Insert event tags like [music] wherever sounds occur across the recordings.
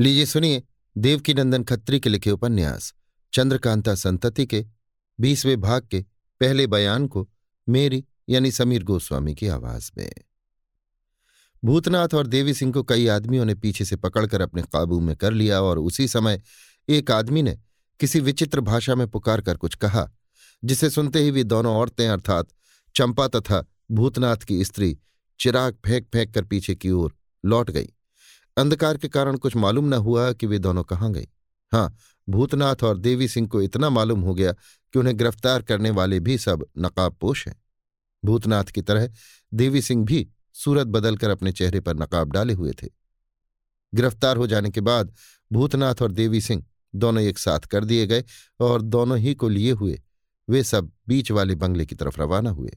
लीजिए, सुनिए देवकी नंदन खत्री के लिखे उपन्यास, चंद्रकांता संतति के, बीसवें भाग के, पहले बयान को, मेरी, यानी समीर गोस्वामी की आवाज़ में। भूतनाथ और देवी सिंह को कई आदमियों ने पीछे से पकड़कर अपने काबू में कर लिया और उसी समय एक आदमी ने किसी विचित्र भाषा में पुकार कर कुछ कहा, जिसे सुनते ही वे दोनों औरतें अर्थात चंपा तथा भूतनाथ की स्त्री चिराग फेंक फेंक कर पीछे की ओर लौट गई। अंधकार के कारण कुछ मालूम न हुआ कि वे दोनों कहाँ गए। हाँ भूतनाथ और देवी सिंह को इतना मालूम हो गया कि उन्हें गिरफ़्तार करने वाले भी सब नकाबपोश हैं। भूतनाथ की तरह देवी सिंह भी सूरत बदलकर अपने चेहरे पर नकाब डाले हुए थे। गिरफ़्तार हो जाने के बाद भूतनाथ और देवी सिंह दोनों एक साथ कर दिए गए और दोनों ही को लिए हुए वे सब बीच वाले बंगले की तरफ़ रवाना हुए।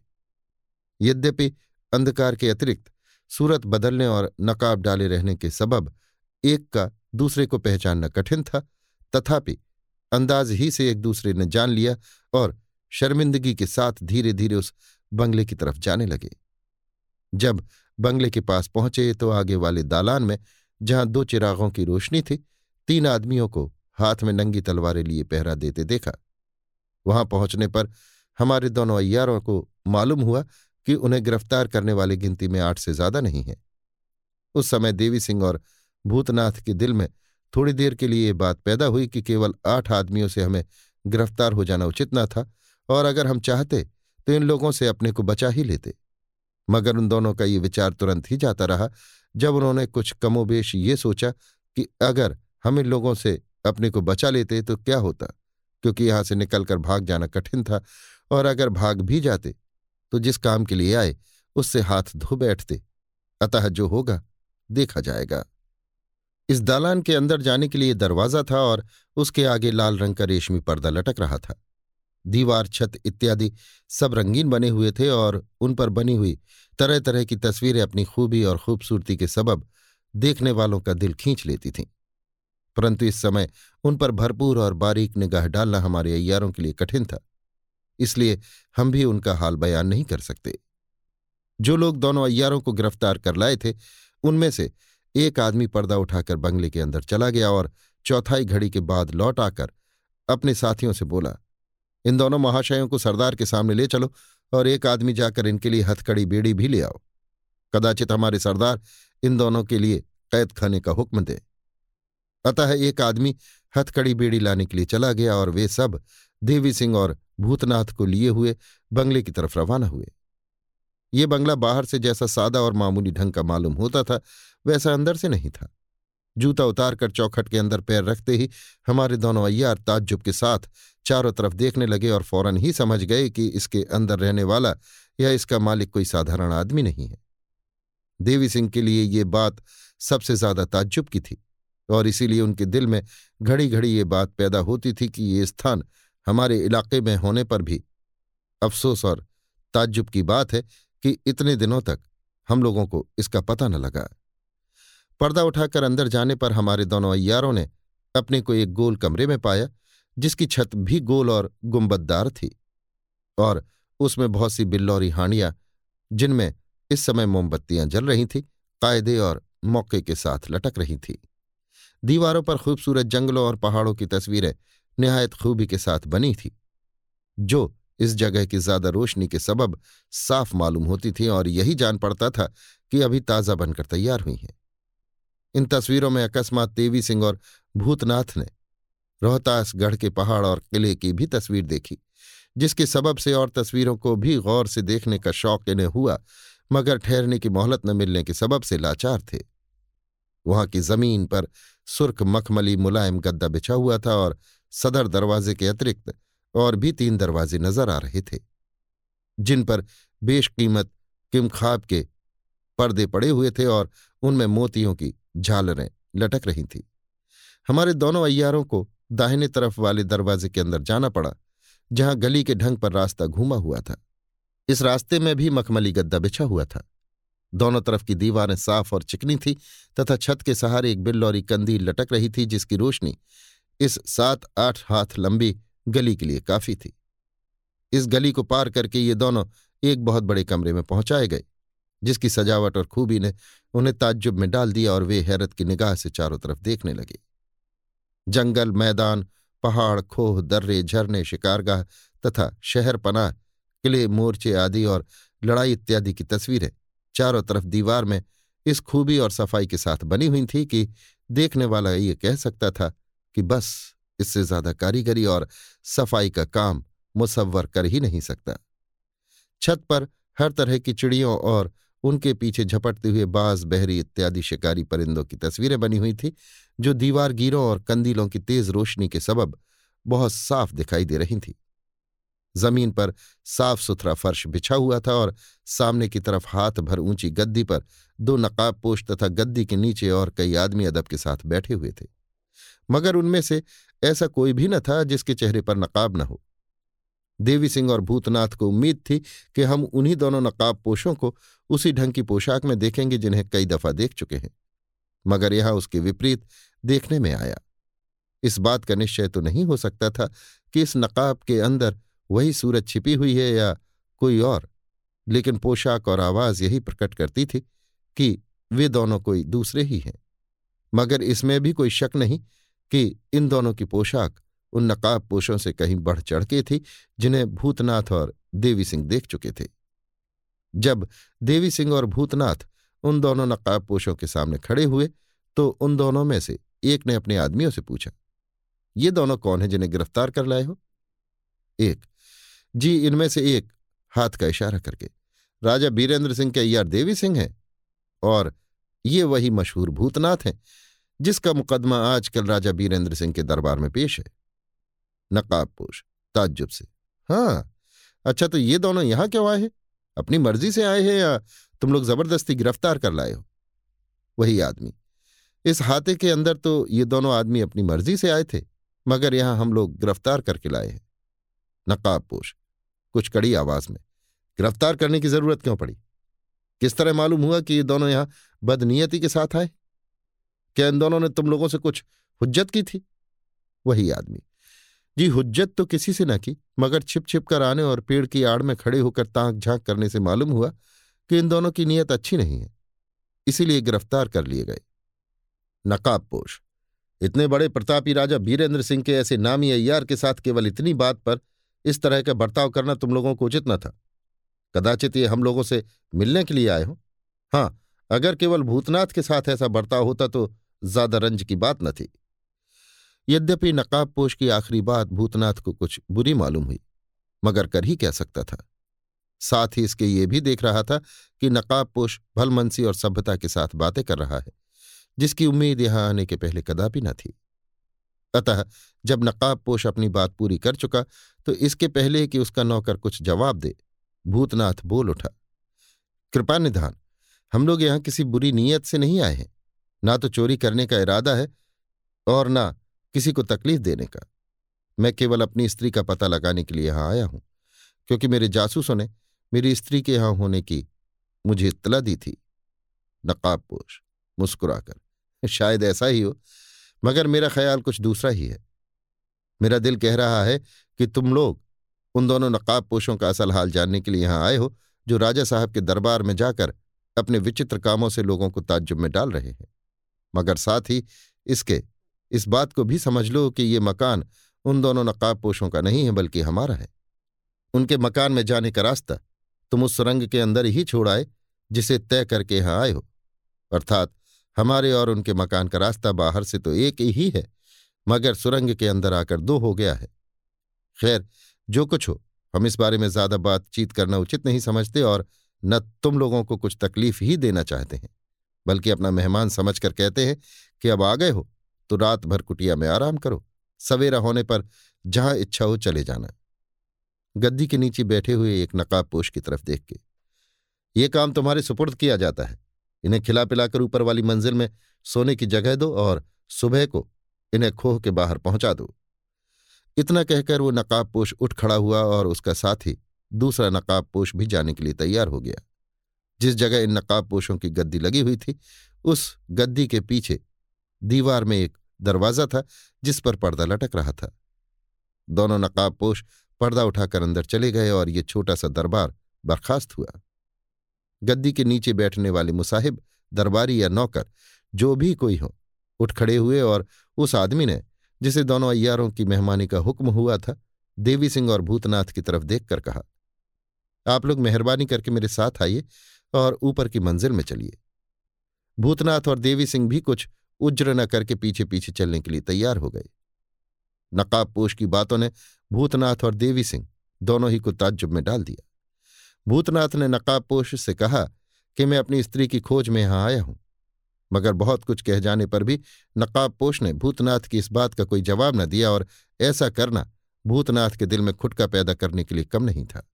यद्यपि अंधकार के अतिरिक्त सूरत बदलने और नकाब डाले रहने के सबब एक का दूसरे को पहचानना कठिन था। तथापि, अंदाज ही से एक दूसरे ने जान लिया और शर्मिंदगी के साथ धीरे धीरे उस बंगले की तरफ़ जाने लगे। जब बंगले के पास पहुँचे तो आगे वाले दालान में, जहाँ दो चिरागों की रोशनी थी, तीन आदमियों को हाथ में नंगी तलवारें लिए पहरा देते देखा। वहाँ पहुँचने पर हमारे दोनों अय्यारों को मालूम हुआ कि उन्हें गिरफ़्तार करने वाली गिनती में आठ से ज़्यादा नहीं है। उस समय देवी सिंह और भूतनाथ के दिल में थोड़ी देर के लिए ये बात पैदा हुई कि केवल आठ आदमियों से हमें गिरफ़्तार हो जाना उचित न था और अगर हम चाहते तो इन लोगों से अपने को बचा ही लेते। मगर उन दोनों का ये विचार तुरंत ही जाता रहा, जब उन्होंने कुछ कमोबेश ये सोचा कि अगर हम इन लोगों से अपने को बचा लेते तो क्या होता? क्योंकि यहाँ से निकलकर भाग जाना कठिन था और अगर भाग भी जाते तो जिस काम के लिए आए, उससे हाथ धो बैठते। अतः जो होगा, देखा जाएगा। इस दालान के अंदर जाने के लिए दरवाज़ा था और उसके आगे लाल रंग का रेशमी पर्दा लटक रहा था। दीवार, छत इत्यादि सब रंगीन बने हुए थे और उन पर बनी हुई तरह तरह की तस्वीरें अपनी खूबी और खूबसूरती के सबब देखने वालों का दिल खींच लेती थीं। परंतु इस समय उन पर भरपूर और बारीक निगाह डालना हमारे अय्यारों के लिए कठिन था। इसलिए हम भी उनका हाल बयान नहीं कर सकते। जो लोग दोनों अय्यारों को गिरफ़्तार कर लाए थे, उनमें से एक आदमी पर्दा उठाकर बंगले के अंदर चला गया और चौथाई घड़ी के बाद लौट आकर अपने साथियों से बोला, इन दोनों महाशयों को सरदार के सामने ले चलो और एक आदमी जाकर इनके लिए हथकड़ी बेड़ी भी ले आओ। कदाचित हमारे सरदार इन दोनों के लिए कैद खाने का हुक्म दे। अतः एक आदमी हथकड़ी बेड़ी लाने के लिए चला गया और वे सब देवी सिंह और भूतनाथ को लिए हुए बंगले की तरफ़ रवाना हुए। ये बंगला बाहर से जैसा सादा और मामूली ढंग का मालूम होता था, वैसा अंदर से नहीं था। जूता उतारकर चौखट के अंदर पैर रखते ही हमारे दोनों अय्यार ताज्जुब के साथ चारों तरफ़ देखने लगे और फ़ौरन ही समझ गए कि इसके अंदर रहने वाला या इसका मालिक कोई साधारण आदमी नहीं है। देवी सिंह के लिए ये बात सबसे ज़्यादा ताज्जुब की थी और इसीलिए उनके दिल में घड़ी घड़ी ये बात पैदा होती थी कि ये स्थान हमारे इलाके में होने पर भी। अफसोस और ताज्जुब की बात है कि इतने दिनों तक हम लोगों को इसका पता न लगा। पर्दा उठाकर अंदर जाने पर हमारे दोनों अय्यारों ने अपने को एक गोल कमरे में पाया, जिसकी छत भी गोल और गुंबददार थी और उसमें बहुत सी बिल्लौरी हांडियाँ, जिनमें इस समय मोमबत्तियाँ जल रही थीं, कायदे और मौके के साथ लटक रही थी। दीवारों पर खूबसूरत जंगलों और पहाड़ों की तस्वीरें निहायत खूबी के साथ बनी थी, जो इस जगह की ज़्यादा रोशनी के सबब साफ़ मालूम होती थी और यही जान पड़ता था कि अभी ताज़ा बनकर तैयार हुई हैं। इन तस्वीरों में अकस्मात देवी सिंह और भूतनाथ ने रोहतासगढ़ के पहाड़ और किले की भी तस्वीर देखी, जिसके सबब से और तस्वीरों को भी गौर से देखने का शौक इन्हें हुआ, मगर ठहरने की मोहलत न मिलने के सबब से लाचार थे। वहाँ की ज़मीन पर सुर्ख मखमली मुलायम गद्दा बिछा हुआ था और सदर दरवाजे के अतिरिक्त और भी तीन दरवाजे नज़र आ रहे थे, जिन पर बेशकीमत किमखाब के पर्दे पड़े हुए थे और उनमें मोतियों की झालरें लटक रही थीं। हमारे दोनों अय्यारों को दाहिने तरफ़ वाले दरवाजे के अंदर जाना पड़ा, जहाँ गली के ढंग पर रास्ता घूमा हुआ था। इस रास्ते में भी मखमली गद्दा बिछा हुआ था। दोनों तरफ़ की दीवारें साफ़ और चिकनी थी तथा छत के सहारे एक बिल्लौरी कंदील लटक रही थी जिसकी रोशनी इस सात आठ हाथ लंबी गली के लिए काफ़ी थी। इस गली को पार करके ये दोनों एक बहुत बड़े कमरे में पहुँचाए गए, जिसकी सजावट और खूबी ने उन्हें ताज्जुब में डाल दिया और वे हैरत की निगाह से चारों तरफ़ देखने लगे। जंगल, मैदान, पहाड़, खोह, दर्रे, झरने, शिकारगाह तथा शहर पनाह, किले, मोर्चे आदि और लड़ाई इत्यादि की तस्वीरें चारों तरफ़ दीवार में इस खूबी और सफ़ाई के साथ बनी हुई थी कि देखने वाला ये कह सकता था कि बस इससे ज़्यादा कारीगरी और सफ़ाई का काम मुसव्वर कर ही नहीं सकता। छत पर हर तरह की चिड़ियों और उनके पीछे झपटते हुए बाज बहरी इत्यादि शिकारी परिंदों की तस्वीरें बनी हुई थी, जो दीवार गिरों और कंदीलों की तेज रोशनी के सबब बहुत साफ़ दिखाई दे रही थी। ज़मीन पर साफ़ सुथरा फर्श बिछा हुआ था और सामने की तरफ़ हाथ भर ऊँची गद्दी पर दो नकाब पोश तथा गद्दी के नीचे और कई आदमी अदब के साथ बैठे हुए थे। मगर उनमें से ऐसा कोई भी न था जिसके चेहरे पर नकाब न हो। देवी सिंह और भूतनाथ को उम्मीद थी कि हम उन्हीं दोनों नकाब पोशों को उसी ढंग की पोशाक में देखेंगे जिन्हें कई दफ़ा देख चुके हैं, मगर यह उसके विपरीत देखने में आया। इस बात का निश्चय तो नहीं हो सकता था कि इस नकाब के अंदर वही सूरज छिपी हुई है या कोई और, लेकिन पोशाक और आवाज़ यही प्रकट करती थी कि वे दोनों कोई दूसरे ही हैं। मगर इसमें भी कोई शक नहीं कि इन दोनों की पोशाक उन नकाब पोशों से कहीं बढ़ चढ़ के थी, जिन्हें भूतनाथ और देवी सिंह देख चुके थे। जब देवी सिंह और भूतनाथ उन दोनों नकाब पोशों के सामने खड़े हुए तो उन दोनों में से एक ने अपने आदमियों से पूछा, ये दोनों कौन है जिन्हें गिरफ़्तार कर लाए हो? एक, जी, इनमें से एक हाथ का इशारा करके, राजा बीरेंद्र सिंह के अय्यार देवी सिंह हैं और ये वही मशहूर भूतनाथ हैं जिसका मुकदमा आजकल राजा बीरेंद्र सिंह के दरबार में पेश है। नकाबपोश ताज्जुब से। हाँ अच्छा तो ये दोनों यहाँ क्यों आए हैं? अपनी मर्ज़ी से आए हैं या तुम लोग ज़बरदस्ती गिरफ़्तार कर लाए हो? वही आदमी। इस हाथे के अंदर तो ये दोनों आदमी अपनी मर्ज़ी से आए थे, मगर यहाँ हम लोग गिरफ़्तार करके लाए हैं। नकाबपोश कुछ कड़ी आवाज़ में, गिरफ़्तार करने की ज़रूरत क्यों पड़ी? किस तरह मालूम हुआ कि ये दोनों यहाँ बदनीयती के साथ आए? क्या इन दोनों ने तुम लोगों से कुछ हुज्जत की थी? वही आदमी। जी, हुज्जत तो किसी से न की, मगर छिप छिप कर आने और पेड़ की आड़ में खड़े होकर तांक झाँक करने से मालूम हुआ कि इन दोनों की नीयत अच्छी नहीं है, इसीलिए गिरफ़्तार कर लिए गए। नकाबपोश इतने बड़े प्रतापी राजा बीरेंद्र सिंह के ऐसे नामी अय्यार के साथ केवल इतनी बात पर इस तरह का बर्ताव करना तुम लोगों को उचित न था। कदाचित ये हम लोगों से मिलने के लिए आए हो। हाँ अगर केवल भूतनाथ के साथ ऐसा बर्ताव होता तो ज़्यादा रंज की बात न थी। यद्यपि नकाबपोश की आखिरी बात भूतनाथ को कुछ बुरी मालूम हुई, मगर कर ही कह सकता था। साथ ही इसके ये भी देख रहा था कि नकाबपोश भलमनसी और सभ्यता के साथ बातें कर रहा है, जिसकी उम्मीद यहाँ आने के पहले कदापि न थी। अतः जब नकाबपोश अपनी बात पूरी कर चुका तो इसके पहले कि उसका नौकर कुछ जवाब दे, भूतनाथ बोल उठा, कृपा निधान, हम लोग यहाँ किसी बुरी नीयत से नहीं आए हैं। ना तो चोरी करने का इरादा है और ना किसी को तकलीफ़ देने का। मैं केवल अपनी स्त्री का पता लगाने के लिए यहाँ आया हूँ, क्योंकि मेरे जासूसों ने मेरी स्त्री के यहाँ होने की मुझे इतला दी थी। नकाबपोश मुस्कुराकर। शायद ऐसा ही हो, मगर मेरा ख्याल कुछ दूसरा ही है। मेरा दिल कह रहा है कि तुम लोग उन दोनों नकाबपोशों का असल हाल जानने के लिए यहाँ आए हो, जो राजा साहब के दरबार में जाकर अपने विचित्र कामों से लोगों को ताज्जुब में डाल रहे हैं। मगर साथ ही इसके, इस बात को भी समझ लो कि ये मकान उन दोनों नकाबपोशों का नहीं है, बल्कि हमारा है। उनके मकान में जाने का रास्ता तुम उस सुरंग के अंदर ही छोड़ आए, जिसे तय करके यहाँ आए हो। अर्थात हमारे और उनके मकान का रास्ता बाहर से तो एक ही है, मगर सुरंग के अंदर आकर दो हो गया है। खैर, जो कुछ हो, हम इस बारे में ज़्यादा बातचीत करना उचित नहीं समझते और न तुम लोगों को कुछ तकलीफ़ ही देना चाहते हैं। बल्कि अपना मेहमान समझकर कहते हैं कि अब आ गए हो तो रात भर कुटिया में आराम करो। सवेरा होने पर जहाँ इच्छा हो चले जाना। गद्दी के नीचे बैठे हुए एक नकाबपोश की तरफ़ देख के, ये काम तुम्हारे सुपुर्द किया जाता है। इन्हें खिला पिलाकर ऊपर वाली मंजिल में सोने की जगह दो और सुबह को इन्हें खोह के बाहर पहुँचा दो। इतना कहकर वो नकाबपोश उठ खड़ा हुआ और उसका साथी दूसरा नकाबपोश भी जाने के लिए तैयार हो गया। जिस जगह इन नकाबपोशों की गद्दी लगी हुई थी, उस गद्दी के पीछे दीवार में एक दरवाज़ा था, जिस पर पर्दा लटक रहा था। दोनों नकाबपोश पर्दा उठाकर अंदर चले गए और ये छोटा सा दरबार बर्खास्त हुआ। गद्दी के नीचे बैठने वाले मुसाहिब, दरबारी या नौकर, जो भी कोई हो, उठ खड़े हुए और उस आदमी ने, जिसे दोनों अय्यारों की मेहमानी का हुक्म हुआ था, देवी सिंह और भूतनाथ की तरफ़ देखकर कहा, आप लोग मेहरबानी करके मेरे साथ आइए और ऊपर की मंजिल में चलिए। भूतनाथ और देवी सिंह भी कुछ उज्र न करके पीछे पीछे चलने के लिए तैयार हो गए। नकाब पोश की बातों ने भूतनाथ और देवी सिंह दोनों ही को ताज्जुब में डाल दिया। भूतनाथ ने नकाब पोश से कहा कि मैं अपनी स्त्री की खोज में यहाँ आया हूँ, मगर बहुत कुछ कह जाने पर भी नकाब पोश ने भूतनाथ की इस बात का कोई जवाब न दिया और ऐसा करना भूतनाथ के दिल में खुटका पैदा करने के लिए कम नहीं था।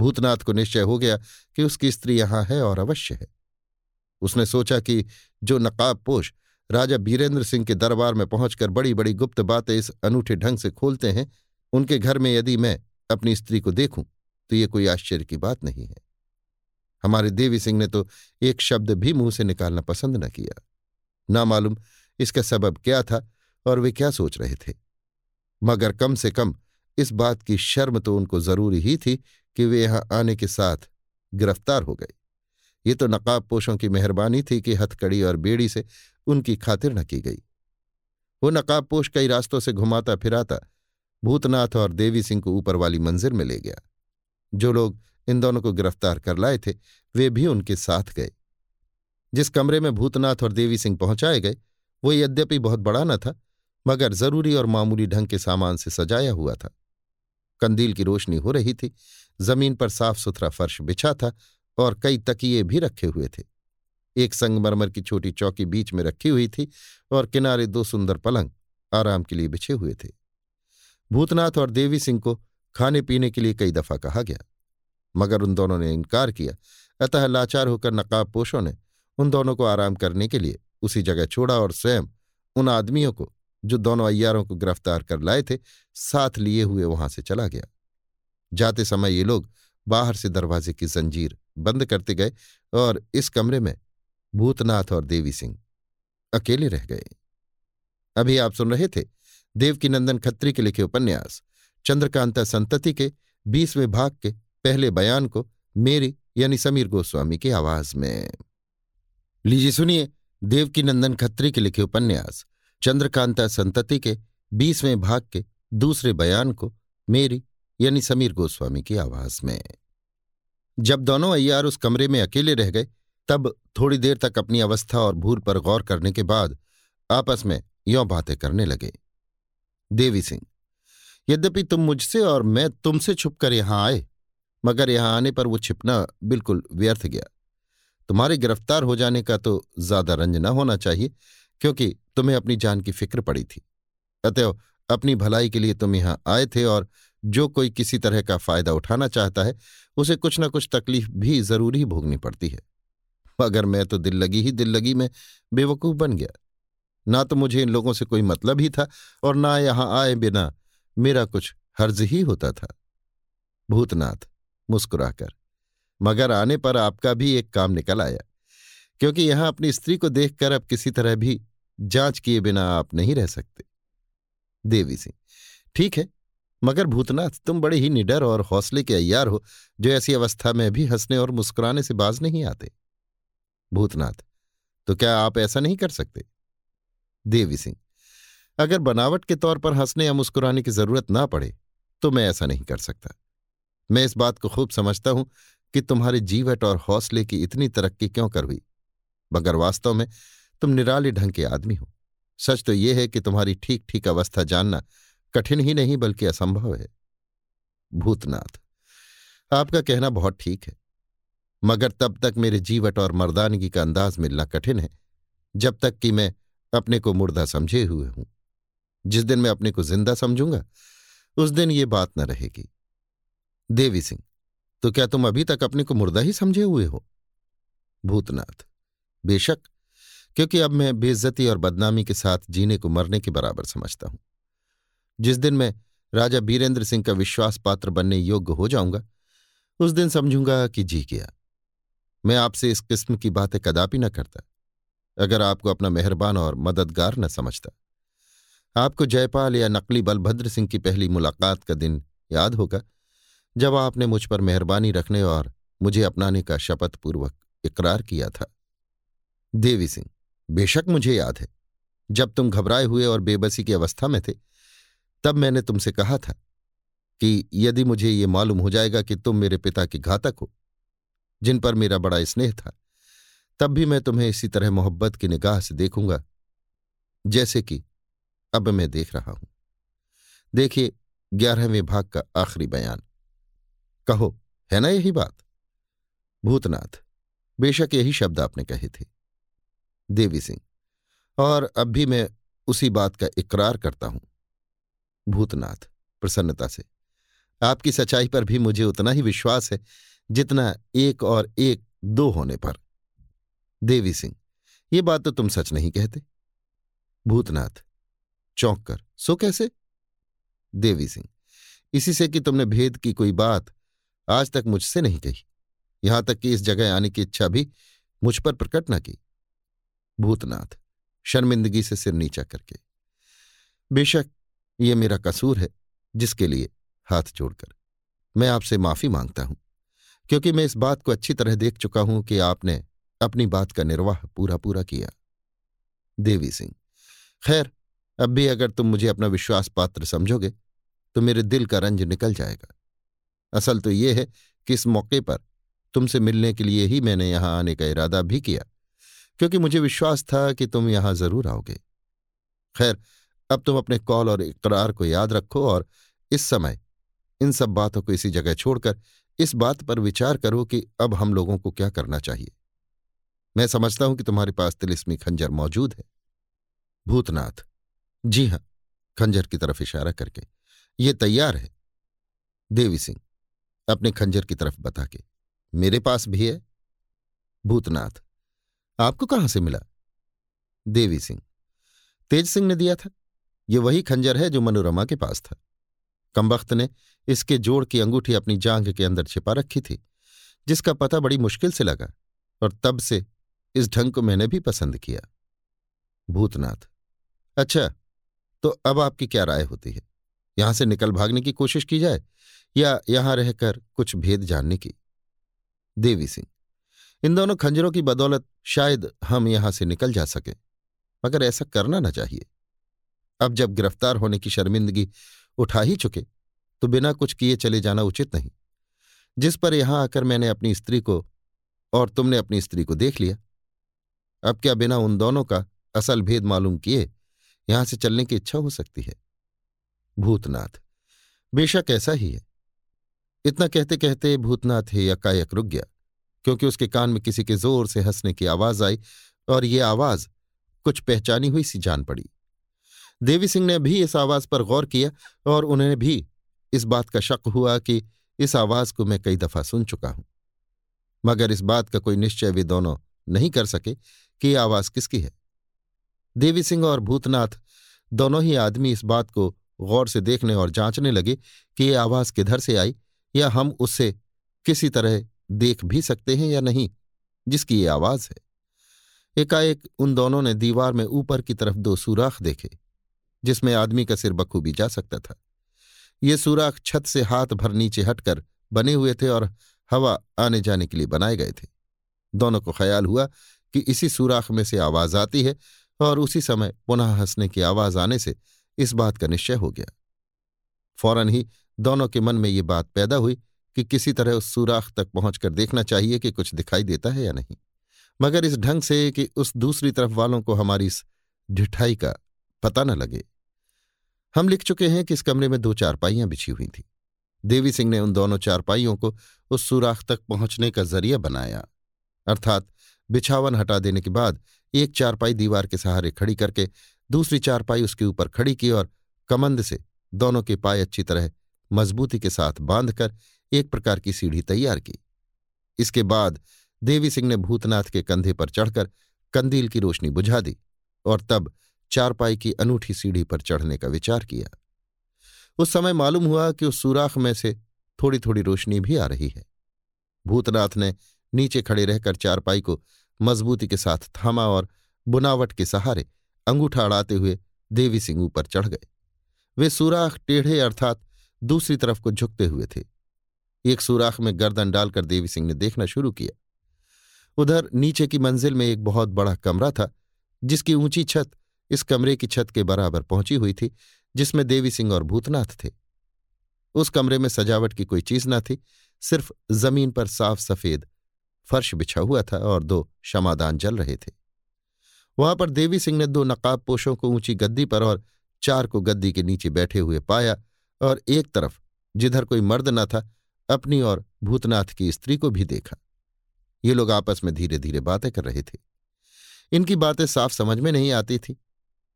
भूतनाथ को निश्चय हो गया कि उसकी स्त्री यहाँ है और अवश्य है। उसने सोचा कि जो नकाब पोश राजा बीरेंद्र सिंह के दरबार में पहुंचकर बड़ी बड़ी गुप्त बातें इस अनूठे ढंग से खोलते हैं, उनके घर में यदि मैं अपनी स्त्री को देखूँ तो ये कोई आश्चर्य की बात नहीं है। हमारे देवी सिंह ने तो एक शब्द भी मुँह से निकालना पसंद न किया। ना मालूम इसका सबब क्या था और वे क्या सोच रहे थे। मगर कम से कम इस बात की शर्म तो उनको ज़रूरी ही थी कि वे यहाँ आने के साथ गिरफ़्तार हो गए। ये तो नकाब पोशों की मेहरबानी थी कि हथकड़ी और बेड़ी से उनकी खातिर न की गई। वो नकाब पोश कई रास्तों से घुमाता फिराता भूतनाथ और देवी सिंह को ऊपर वाली मंजिल में ले गया। जो लोग इन दोनों को गिरफ़्तार कर लाए थे, वे भी उनके साथ गए। जिस कमरे में भूतनाथ और देवी सिंह पहुँचाए गए, वो यद्यपि बहुत बड़ा न था, मगर ज़रूरी और मामूली ढंग के सामान से सजाया हुआ था। कंदील की रोशनी हो रही थी। ज़मीन पर साफ़ सुथरा फर्श बिछा था और कई तकिए भी रखे हुए थे। एक संगमरमर की छोटी चौकी बीच में रखी हुई थी और किनारे दो सुंदर पलंग आराम के लिए बिछे हुए थे। भूतनाथ और देवी सिंह को खाने पीने के लिए कई दफ़ा कहा गया, मगर उन दोनों ने इनकार किया। अतः लाचार होकर नकाब पोशों ने उन दोनों को आराम करने के लिए उसी जगह छोड़ा और स्वयं उन आदमियों को जो दोनों अयारों को गिरफ़्तार कर लाए थे, साथ लिए हुए वहाँ से चला गया। जाते समय ये लोग बाहर से दरवाजे की जंजीर बंद करते गए और इस कमरे में भूतनाथ और देवी सिंह अकेले रह गए। अभी आप सुन रहे थे देवकीनंदन खत्री के लिखे उपन्यास, चंद्रकांता संतति के बीसवें भाग के पहले बयान को मेरी यानी समीर गोस्वामी की आवाज़ में। लीजिए सुनिए देवकीनंदन खत्री के लिखे उपन्यास चंद्रकांता संतति के बीसवें भाग के दूसरे बयान को मेरी यानी समीर गोस्वामी की आवाज़ में। जब दोनों अय्यार उस कमरे में अकेले रह गए, तब थोड़ी देर तक अपनी अवस्था और भूल पर गौर करने के बाद आपस में यों बातें करने लगे। देवी सिंह, यद्यपि तुम मुझसे और मैं तुमसे छुपकर यहाँ आए, मगर यहाँ आने पर वो छिपना बिल्कुल व्यर्थ गया। तुम्हारे गिरफ़्तार हो जाने का तो ज़्यादा रंज न होना चाहिए। क्योंकि तुम्हें अपनी जान की फ़िक्र पड़ी थी। अतएव अपनी भलाई के लिए तुम यहाँ आए थे और जो कोई किसी तरह का फ़ायदा उठाना चाहता है, उसे कुछ न कुछ तकलीफ़ भी ज़रूर ही भोगनी पड़ती है। अगर मैं तो दिल लगी ही दिल लगी में बेवकूफ़ बन गया। ना तो मुझे इन लोगों से कोई मतलब ही था और ना यहाँ आए बिना मेरा कुछ हर्ज ही होता था। भूतनाथ मुस्कुराकर, मगर आने पर आपका भी एक काम निकल आया, क्योंकि यहाँ अपनी स्त्री को देखकर अब किसी तरह भी जाँच किए बिना आप नहीं रह सकते। देवी सिंह, ठीक है, मगर भूतनाथ, तुम बड़े ही निडर और हौसले के अय्यार हो, जो ऐसी अवस्था में भी हंसने और मुस्कुराने से बाज नहीं आते। भूतनाथ तो क्या आप ऐसा नहीं कर सकते? देवी सिंह, अगर बनावट के तौर पर हंसने या मुस्कुराने की ज़रूरत ना पड़े तो मैं ऐसा नहीं कर सकता। मैं इस बात को खूब समझता हूँ कि तुम्हारे जीवट और हौसले की इतनी तरक्की क्यों कर हुई? मगर वास्तव में तुम निराले ढंग के आदमी हो। सच तो यह है कि तुम्हारी ठीक ठीक अवस्था जानना कठिन ही नहीं, बल्कि असंभव है। भूतनाथ, आपका कहना बहुत ठीक है। मगर तब तक मेरे जीवट और मर्दानगी का अंदाज मिलना कठिन है, जब तक कि मैं अपने को मुर्दा समझे हुए हूँ। जिस दिन मैं अपने को ज़िंदा समझूँगा, उस दिन ये बात न रहेगी। देवी सिंह तो क्या तुम अभी तक अपने को मुर्दा ही समझे हुए हो? भूतनाथ, बेशक क्योंकि अब मैं बेइज्जती और बदनामी के साथ जीने को मरने के बराबर समझता हूँ। जिस दिन मैं राजा बीरेंद्र सिंह का विश्वास पात्र बनने योग्य हो जाऊँगा, उस दिन समझूँगा कि जी गया। मैं आपसे इस किस्म की बातें कदापि न करता, अगर आपको अपना मेहरबान और मददगार न समझता। आपको जयपाल या नकली बलभद्र सिंह की पहली मुलाकात का दिन याद होगा, जब आपने मुझ पर मेहरबानी रखने और मुझे अपनाने का शपथपूर्वक इकरार किया था। देवी सिंह बेशक मुझे याद है। जब तुम घबराए हुए और बेबसी की अवस्था में थे, तब मैंने तुमसे कहा था कि यदि मुझे ये मालूम हो जाएगा कि तुम मेरे पिता के घातक हो, जिन पर मेरा बड़ा स्नेह था, तब भी मैं तुम्हें इसी तरह मोहब्बत की निगाह से देखूँगा, जैसे कि अब मैं देख रहा हूँ। देखिए, ग्यारहवें भाग का आखिरी बयान। कहो, है ना यही बात? भूतनाथ, बेशक यही शब्द आपने कहे थे। देवी सिंह। और अब भी मैं उसी बात का इकरार करता हूँ। भूतनाथ, प्रसन्नता से। आपकी सच्चाई पर भी मुझे उतना ही विश्वास है जितना एक और एक दो होने पर। देवी सिंह, ये बात तो तुम सच नहीं कहते। भूतनाथ, चौंक कर, सो कैसे? देवी सिंह, इसी से कि तुमने भेद की कोई बात आज तक मुझसे नहीं कही। यहाँ तक कि इस जगह आने की इच्छा भी मुझ पर प्रकट न की। भूतनाथ, शर्मिंदगी से सिर नीचा करके। बेशक ये मेरा कसूर है, जिसके लिए हाथ जोड़कर। मैं आपसे माफ़ी माँगता हूँ, क्योंकि मैं इस बात को अच्छी तरह देख चुका हूँ कि आपने अपनी बात का निर्वाह पूरा पूरा किया। देवी सिंह, खैर, अब भी अगर तुम मुझे अपना विश्वास पात्र समझोगे तो मेरे दिल का रंज निकल जाएगा। असल तो ये है कि इस मौके पर तुमसे मिलने के लिए ही मैंने यहाँ आने का इरादा भी किया। क्योंकि मुझे विश्वास था कि तुम यहाँ ज़रूर आओगे। खैर, अब तुम अपने कॉल और इकरार को याद रखो और इस समय इन सब बातों को इसी जगह छोड़कर इस बात पर विचार करो कि अब हम लोगों को क्या करना चाहिए। मैं समझता हूँ कि तुम्हारे पास तिलिस्मी खंजर मौजूद है। भूतनाथ। जी हाँ, खंजर की तरफ़ इशारा करके। ये तैयार है। देवी सिंह, अपने खंजर की तरफ़ बता के। मेरे पास भी है? भूतनाथ। आपको कहाँ से मिला? देवी सिंह। तेज सिंह ने दिया था। ये वही खंजर है जो मनोरमा के पास था। कमबख्त ने इसके जोड़ की अंगूठी अपनी जांग के अंदर छिपा रखी थी, जिसका पता बड़ी मुश्किल से लगा, और तब से इस ढंग को मैंने भी पसंद किया। भूतनाथ। अच्छा तो अब आपकी क्या राय होती है? यहाँ से निकल भागने की कोशिश की जाए, या यहाँ रहकर कुछ भेद जानने की? देवी सिंह। इन दोनों खंजरों की बदौलत शायद हम यहाँ से निकल जा सकें। मगर ऐसा करना न चाहिए। अब जब गिरफ़्तार होने की शर्मिंदगी उठा ही चुके तो बिना कुछ किए चले जाना उचित नहीं। जिस पर यहाँ आकर मैंने अपनी स्त्री को और तुमने अपनी स्त्री को देख लिया। अब क्या बिना उन दोनों का असल भेद मालूम किए यहाँ से चलने की इच्छा हो सकती है? भूतनाथ, बेशक ऐसा ही है। इतना कहते कहते भूतनाथ ही एकाएक रुक गया। क्योंकि उसके कान में किसी के ज़ोर से हंसने की आवाज़ आई और ये आवाज़ कुछ पहचानी हुई सी जान पड़ी। देवी सिंह ने भी इस आवाज़ पर गौर किया और उन्हें भी इस बात का शक हुआ कि इस आवाज़ को मैं कई दफ़ा सुन चुका हूँ। मगर इस बात का कोई निश्चय वे दोनों नहीं कर सके कि यह आवाज़ किसकी है। देवी सिंह और भूतनाथ दोनों ही आदमी इस बात को गौर से देखने और जांचने लगे कि ये आवाज़ किधर से आई या हम उससे किसी तरह देख भी सकते हैं या नहीं, जिसकी ये आवाज़ है। एकाएक उन दोनों ने दीवार में ऊपर की तरफ़ दो सुराख देखे, जिसमें आदमी का सिर बखूबी जा सकता था। ये सुराख छत से हाथ भर नीचे हटकर बने हुए थे और हवा आने जाने के लिए बनाए गए थे। दोनों को ख्याल हुआ कि इसी सुराख में से आवाज़ आती है और उसी समय पुनः हंसने की आवाज़ आने से इस बात का निश्चय हो गया। फ़ौरन ही दोनों के मन में ये बात पैदा हुई कि किसी तरह उस सुराख तक पहुंचकर देखना चाहिए कि कुछ दिखाई देता है या नहीं। मगर इस ढंग से कि उस दूसरी तरफ़ वालों को हमारी इस ढिठाई का पता न लगे। हम लिख चुके हैं कि इस कमरे में दो चारपाइयाँ बिछी हुई थी। देवी सिंह ने उन दोनों चारपाइयों को उस सुराख तक पहुँचने का ज़रिया बनाया। अर्थात बिछावन हटा देने के बाद एक चारपाई दीवार के सहारे खड़ी करके दूसरी चारपाई उसके ऊपर खड़ी की और कमंद से दोनों के पाए अच्छी तरह मजबूती के साथ बांधकर एक प्रकार की सीढ़ी तैयार की। इसके बाद देवी सिंह ने भूतनाथ के कंधे पर चढ़कर कंदील की रोशनी बुझा दी और तब चारपाई की अनूठी सीढ़ी पर चढ़ने का विचार किया। उस समय मालूम हुआ कि उस सुराख में से थोड़ी थोड़ी रोशनी भी आ रही है। भूतनाथ ने नीचे खड़े रहकर चारपाई को मजबूती के साथ थामा और बुनावट के सहारे अंगूठा अड़ाते हुए देवी सिंह ऊपर चढ़ गए। वे सुराख टेढ़े अर्थात दूसरी तरफ़ को झुकते हुए थे। एक सुराख में गर्दन डालकर देवी सिंह ने देखना शुरू किया। उधर नीचे की मंजिल में एक बहुत बड़ा कमरा था, जिसकी ऊँची छत इस कमरे की छत के बराबर पहुँची हुई थी, जिसमें देवी सिंह और भूतनाथ थे। उस कमरे में सजावट की कोई चीज़ न थी, सिर्फ़ ज़मीन पर साफ़ सफ़ेद फर्श बिछा हुआ था और दो क्षमादान जल रहे थे। वहाँ पर देवी सिंह ने दो नकाब पोषों को ऊँची गद्दी पर और चार को गद्दी के नीचे बैठे हुए पाया और एक तरफ़ जिधर कोई मर्द न था अपनी और भूतनाथ की स्त्री को भी देखा। ये लोग आपस में धीरे धीरे बातें कर रहे थे। इनकी बातें साफ़ समझ में नहीं आती थी।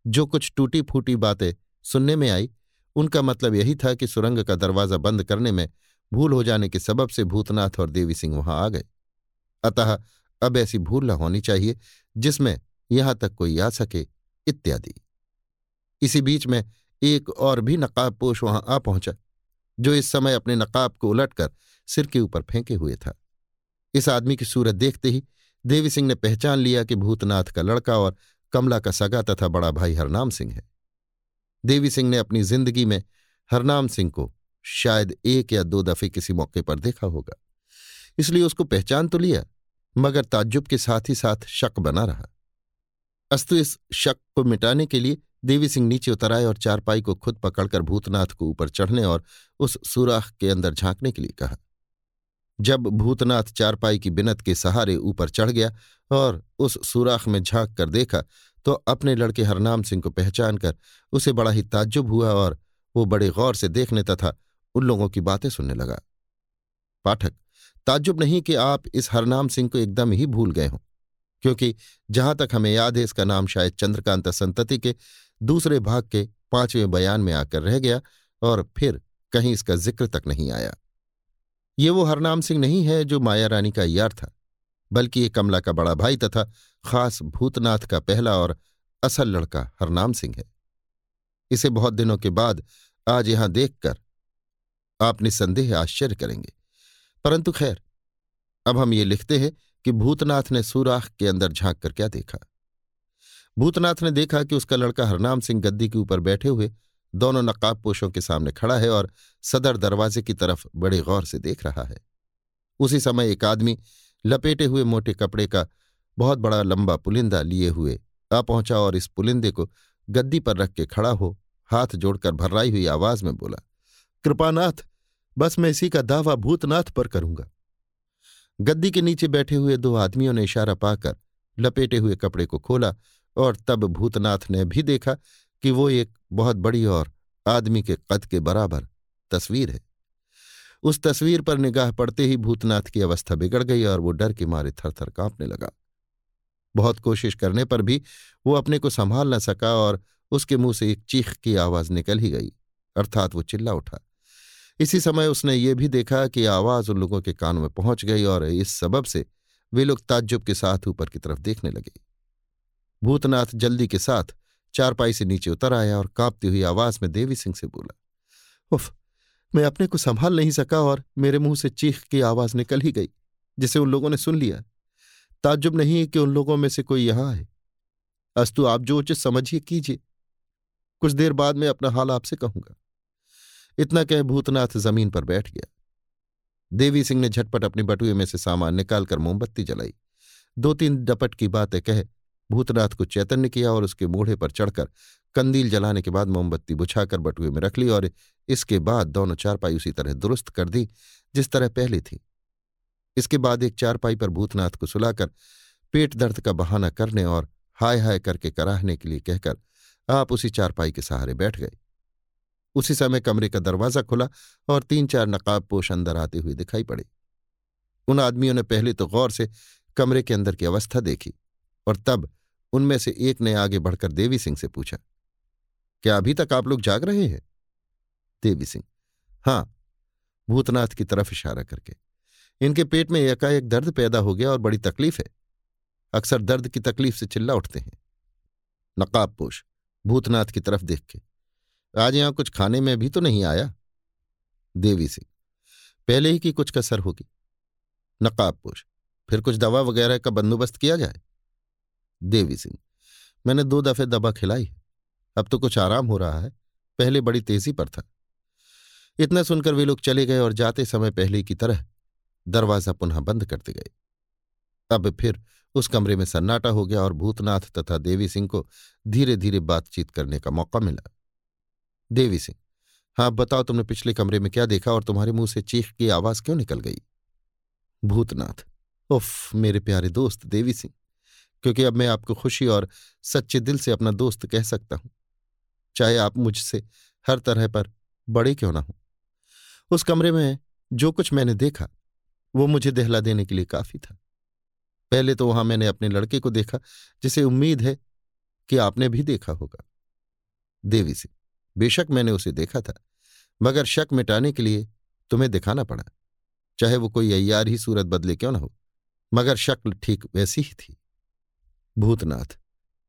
जो कुछ टूटी फूटी बातें सुनने में आई, उनका मतलब यही था कि सुरंग का दरवाज़ा बंद करने में भूल हो जाने के सबब से भूतनाथ और देवी सिंह वहाँ आ गए। अतः अब ऐसी भूल न होनी चाहिए, जिसमें यहाँ तक कोई आ सके, इत्यादि। इसी बीच में एक और भी नकाबपोश वहाँ आ पहुँचा। जो इस समय अपने नकाब को उलटकर सिर के ऊपर फेंके हुए था। इस आदमी की सूरत देखते ही देवी सिंह ने पहचान लिया कि भूतनाथ का लड़का और कमला का सगा तथा बड़ा भाई हरनाम सिंह है। देवी सिंह ने अपनी ज़िंदगी में हरनाम सिंह को शायद एक या दो दफे किसी मौके पर देखा होगा। इसलिए उसको पहचान तो लिया, मगर ताज्जुब के साथ ही साथ शक बना रहा। अस्तु इस शक को मिटाने के लिए देवी सिंह नीचे उतर आए और चारपाई को खुद पकड़कर भूतनाथ को ऊपर चढ़ने और उस सुराख के अंदर झांकने के लिए कहा। जब भूतनाथ चारपाई की बिनत के सहारे ऊपर चढ़ गया और उस सुराख में झाँक कर देखा तो अपने लड़के हरनाम सिंह को पहचान कर उसे बड़ा ही ताज्जुब हुआ और वो बड़े गौर से देखने तथा उन लोगों की बातें सुनने लगा। पाठक, ताज्जुब नहीं कि आप इस हरनाम सिंह को एकदम ही भूल गए हों, क्योंकि जहाँ तक हमें याद है इसका नाम शायद चंद्रकांत संतति के दूसरे भाग के पाँचवें बयान में आकर रह गया और फिर कहीं इसका ज़िक्र तक नहीं आया। ये वो हरनाम सिंह नहीं है जो माया रानी का यार था, बल्कि ये कमला का बड़ा भाई तथा खास भूतनाथ का पहला और असल लड़का हरनाम सिंह है। इसे बहुत दिनों के बाद आज यहाँ देखकर आप निसंदेह आश्चर्य करेंगे। परंतु खैर, अब हम ये लिखते हैं कि भूतनाथ ने सुराख के अंदर झाँक कर क्या देखा? भूतनाथ ने देखा कि उसका लड़का हरनाम सिंह गद्दी के ऊपर बैठे हुए दोनों नकाब पोशों के सामने खड़ा है और सदर दरवाजे की तरफ़ बड़े गौर से देख रहा है। उसी समय एक आदमी लपेटे हुए मोटे कपड़े का बहुत बड़ा लंबा पुलिंदा लिए हुए आ पहुँचा और इस पुलिंदे को गद्दी पर रख के खड़ा हो हाथ जोड़कर भर्राई हुई आवाज़ में बोला कृपानाथ बस मैं इसी का दावा भूतनाथ पर करूँगा। गद्दी के नीचे बैठे हुए दो आदमियों ने इशारा पाकर लपेटे हुए कपड़े को खोला और तब भूतनाथ ने भी देखा कि वो एक बहुत बड़ी और आदमी के कद के बराबर तस्वीर है। उस तस्वीर पर निगाह पड़ते ही भूतनाथ की अवस्था बिगड़ गई और वो डर के मारे थर थर कांपने लगा। बहुत कोशिश करने पर भी वो अपने को संभाल न सका और उसके मुँह से एक चीख की आवाज़ निकल ही गई, अर्थात वो चिल्ला उठा। इसी समय उसने ये भी देखा कि आवाज़ उन लोगों के कानों में पहुँच गई और इस सबब से वे लोग ताज्जुब के साथ ऊपर की तरफ़ देखने लगे। भूतनाथ जल्दी के साथ चारपाई से नीचे उतर आया और कांपती हुई आवाज़ में देवी सिंह से बोला, उफ, मैं अपने को संभाल नहीं सका और मेरे मुँह से चीख की आवाज़ निकल ही गई, जिसे उन लोगों ने सुन लिया। ताज्जुब नहीं कि उन लोगों में से कोई यहाँ है। अस्तु, आप जो उचित समझिए, कीजिए। कुछ देर बाद मैं अपना हाल आपसे कहूँगा। इतना कह भूतनाथ ज़मीन पर बैठ गया। देवी सिंह ने झटपट अपने बटुए में से सामान निकालकर मोमबत्ती जलाई। दो तीन डपट की बातें कह भूतनाथ को चैतन्य किया और उसके मूढ़े पर चढ़कर कंदील जलाने के बाद मोमबत्ती बुझाकर बटुए में रख ली और इसके बाद दोनों चारपाई उसी तरह दुरुस्त कर दी, जिस तरह पहले थी। इसके बाद एक चारपाई पर भूतनाथ को सुलाकर पेट दर्द का बहाना करने और हाय हाय करके कराहने के लिए कहकर आप उसी चारपाई के सहारे बैठ गए। उसी समय कमरे का दरवाज़ा खुला और तीन चार नकाब पोश अंदर आते हुए दिखाई पड़े। उन आदमियों ने पहले तो गौर से कमरे के अंदर की अवस्था देखी। और तब उनमें से एक ने आगे बढ़कर देवी सिंह से पूछा, क्या अभी तक आप लोग जाग रहे हैं? देवी सिंह, हाँ, भूतनाथ की तरफ़ इशारा करके। इनके पेट में एकाएक दर्द पैदा हो गया और बड़ी तकलीफ़ है। अक्सर दर्द की तकलीफ़ से चिल्ला उठते हैं। नकाबपोश भूतनाथ की तरफ़ देख के, आज यहाँ कुछ खाने में भी तो नहीं आया? देवी सिंह, पहले ही की कुछ कसर होगी। नकाबपोश फिर कुछ दवा वगैरह का बंदोबस्त किया जाए? देवी सिंह। मैंने दो दफे दबा खिलाई। है अब तो कुछ आराम हो रहा है। पहले बड़ी तेज़ी पर था। इतना सुनकर वे लोग चले गए और जाते समय पहले की तरह दरवाज़ा पुनः बंद करते गए। अब फिर उस कमरे में सन्नाटा हो गया और भूतनाथ तथा देवी सिंह को धीरे धीरे बातचीत करने का मौका मिला। देवी सिंह हाँ बताओ तुमने पिछले कमरे में क्या देखा और तुम्हारे मुँह से चीख की आवाज़ क्यों निकल गई? भूतनाथ, उफ, मेरे प्यारे दोस्त देवी सिंह। क्योंकि अब मैं आपको खुशी और सच्चे दिल से अपना दोस्त कह सकता हूँ। चाहे आप मुझसे हर तरह पर बड़े क्यों ना हो। उस कमरे में जो कुछ मैंने देखा, वो मुझे दहला देने के लिए काफ़ी था। पहले तो वहाँ मैंने अपने लड़के को देखा, जिसे उम्मीद है कि आपने भी देखा होगा। देवी से, बेशक मैंने उसे देखा था, मगर शक मिटाने के लिए तुम्हें दिखाना पड़ा, चाहे वो कोई अय्यार ही सूरत बदले क्यों ना हो, मगर शक्ल ठीक वैसी ही थी। भूतनाथ।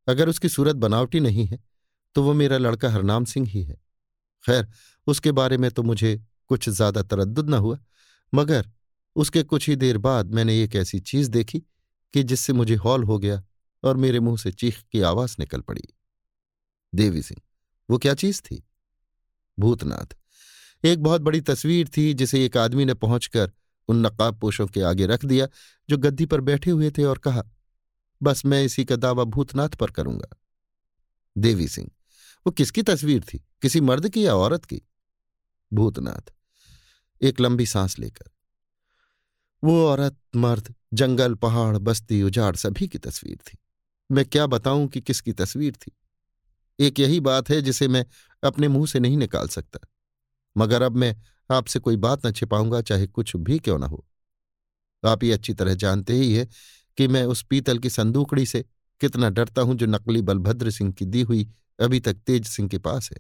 अगर उसकी सूरत बनावटी नहीं है तो वो मेरा लड़का हरनाम सिंह ही है। खैर, उसके बारे में तो मुझे कुछ ज़्यादा तरद्दुद न हुआ, मगर उसके कुछ ही देर बाद मैंने एक ऐसी चीज़ देखी कि जिससे मुझे हॉल हो गया और मेरे मुँह से चीख की आवाज़ निकल पड़ी। देवी सिंह, वो क्या चीज़ थी? भूतनाथ, एक बहुत बड़ी तस्वीर थी जिसे एक आदमी ने पहुंचकर उन नकाब पोषों के आगे रख दिया जो गद्दी पर बैठे हुए थे और कहा बस मैं इसी का दावा भूतनाथ पर करूँगा। देवी सिंह, वो किसकी तस्वीर थी? किसी मर्द की या औरत की? भूतनाथ, एक लंबी सांस लेकर। वो औरत, मर्द, जंगल, पहाड़, बस्ती, उजाड़, सभी की तस्वीर थी। मैं क्या बताऊँ कि किसकी तस्वीर थी? एक यही बात है जिसे मैं अपने मुँह से नहीं निकाल सकता। मगर अब मैं आपसे कोई बात न छिपाऊँगा, चाहे कुछ भी क्यों ना हो। आप ये अच्छी तरह जानते ही है कि मैं उस पीतल की संदूकड़ी से कितना डरता हूँ जो नकली बलभद्र सिंह की दी हुई अभी तक तेज सिंह के पास है।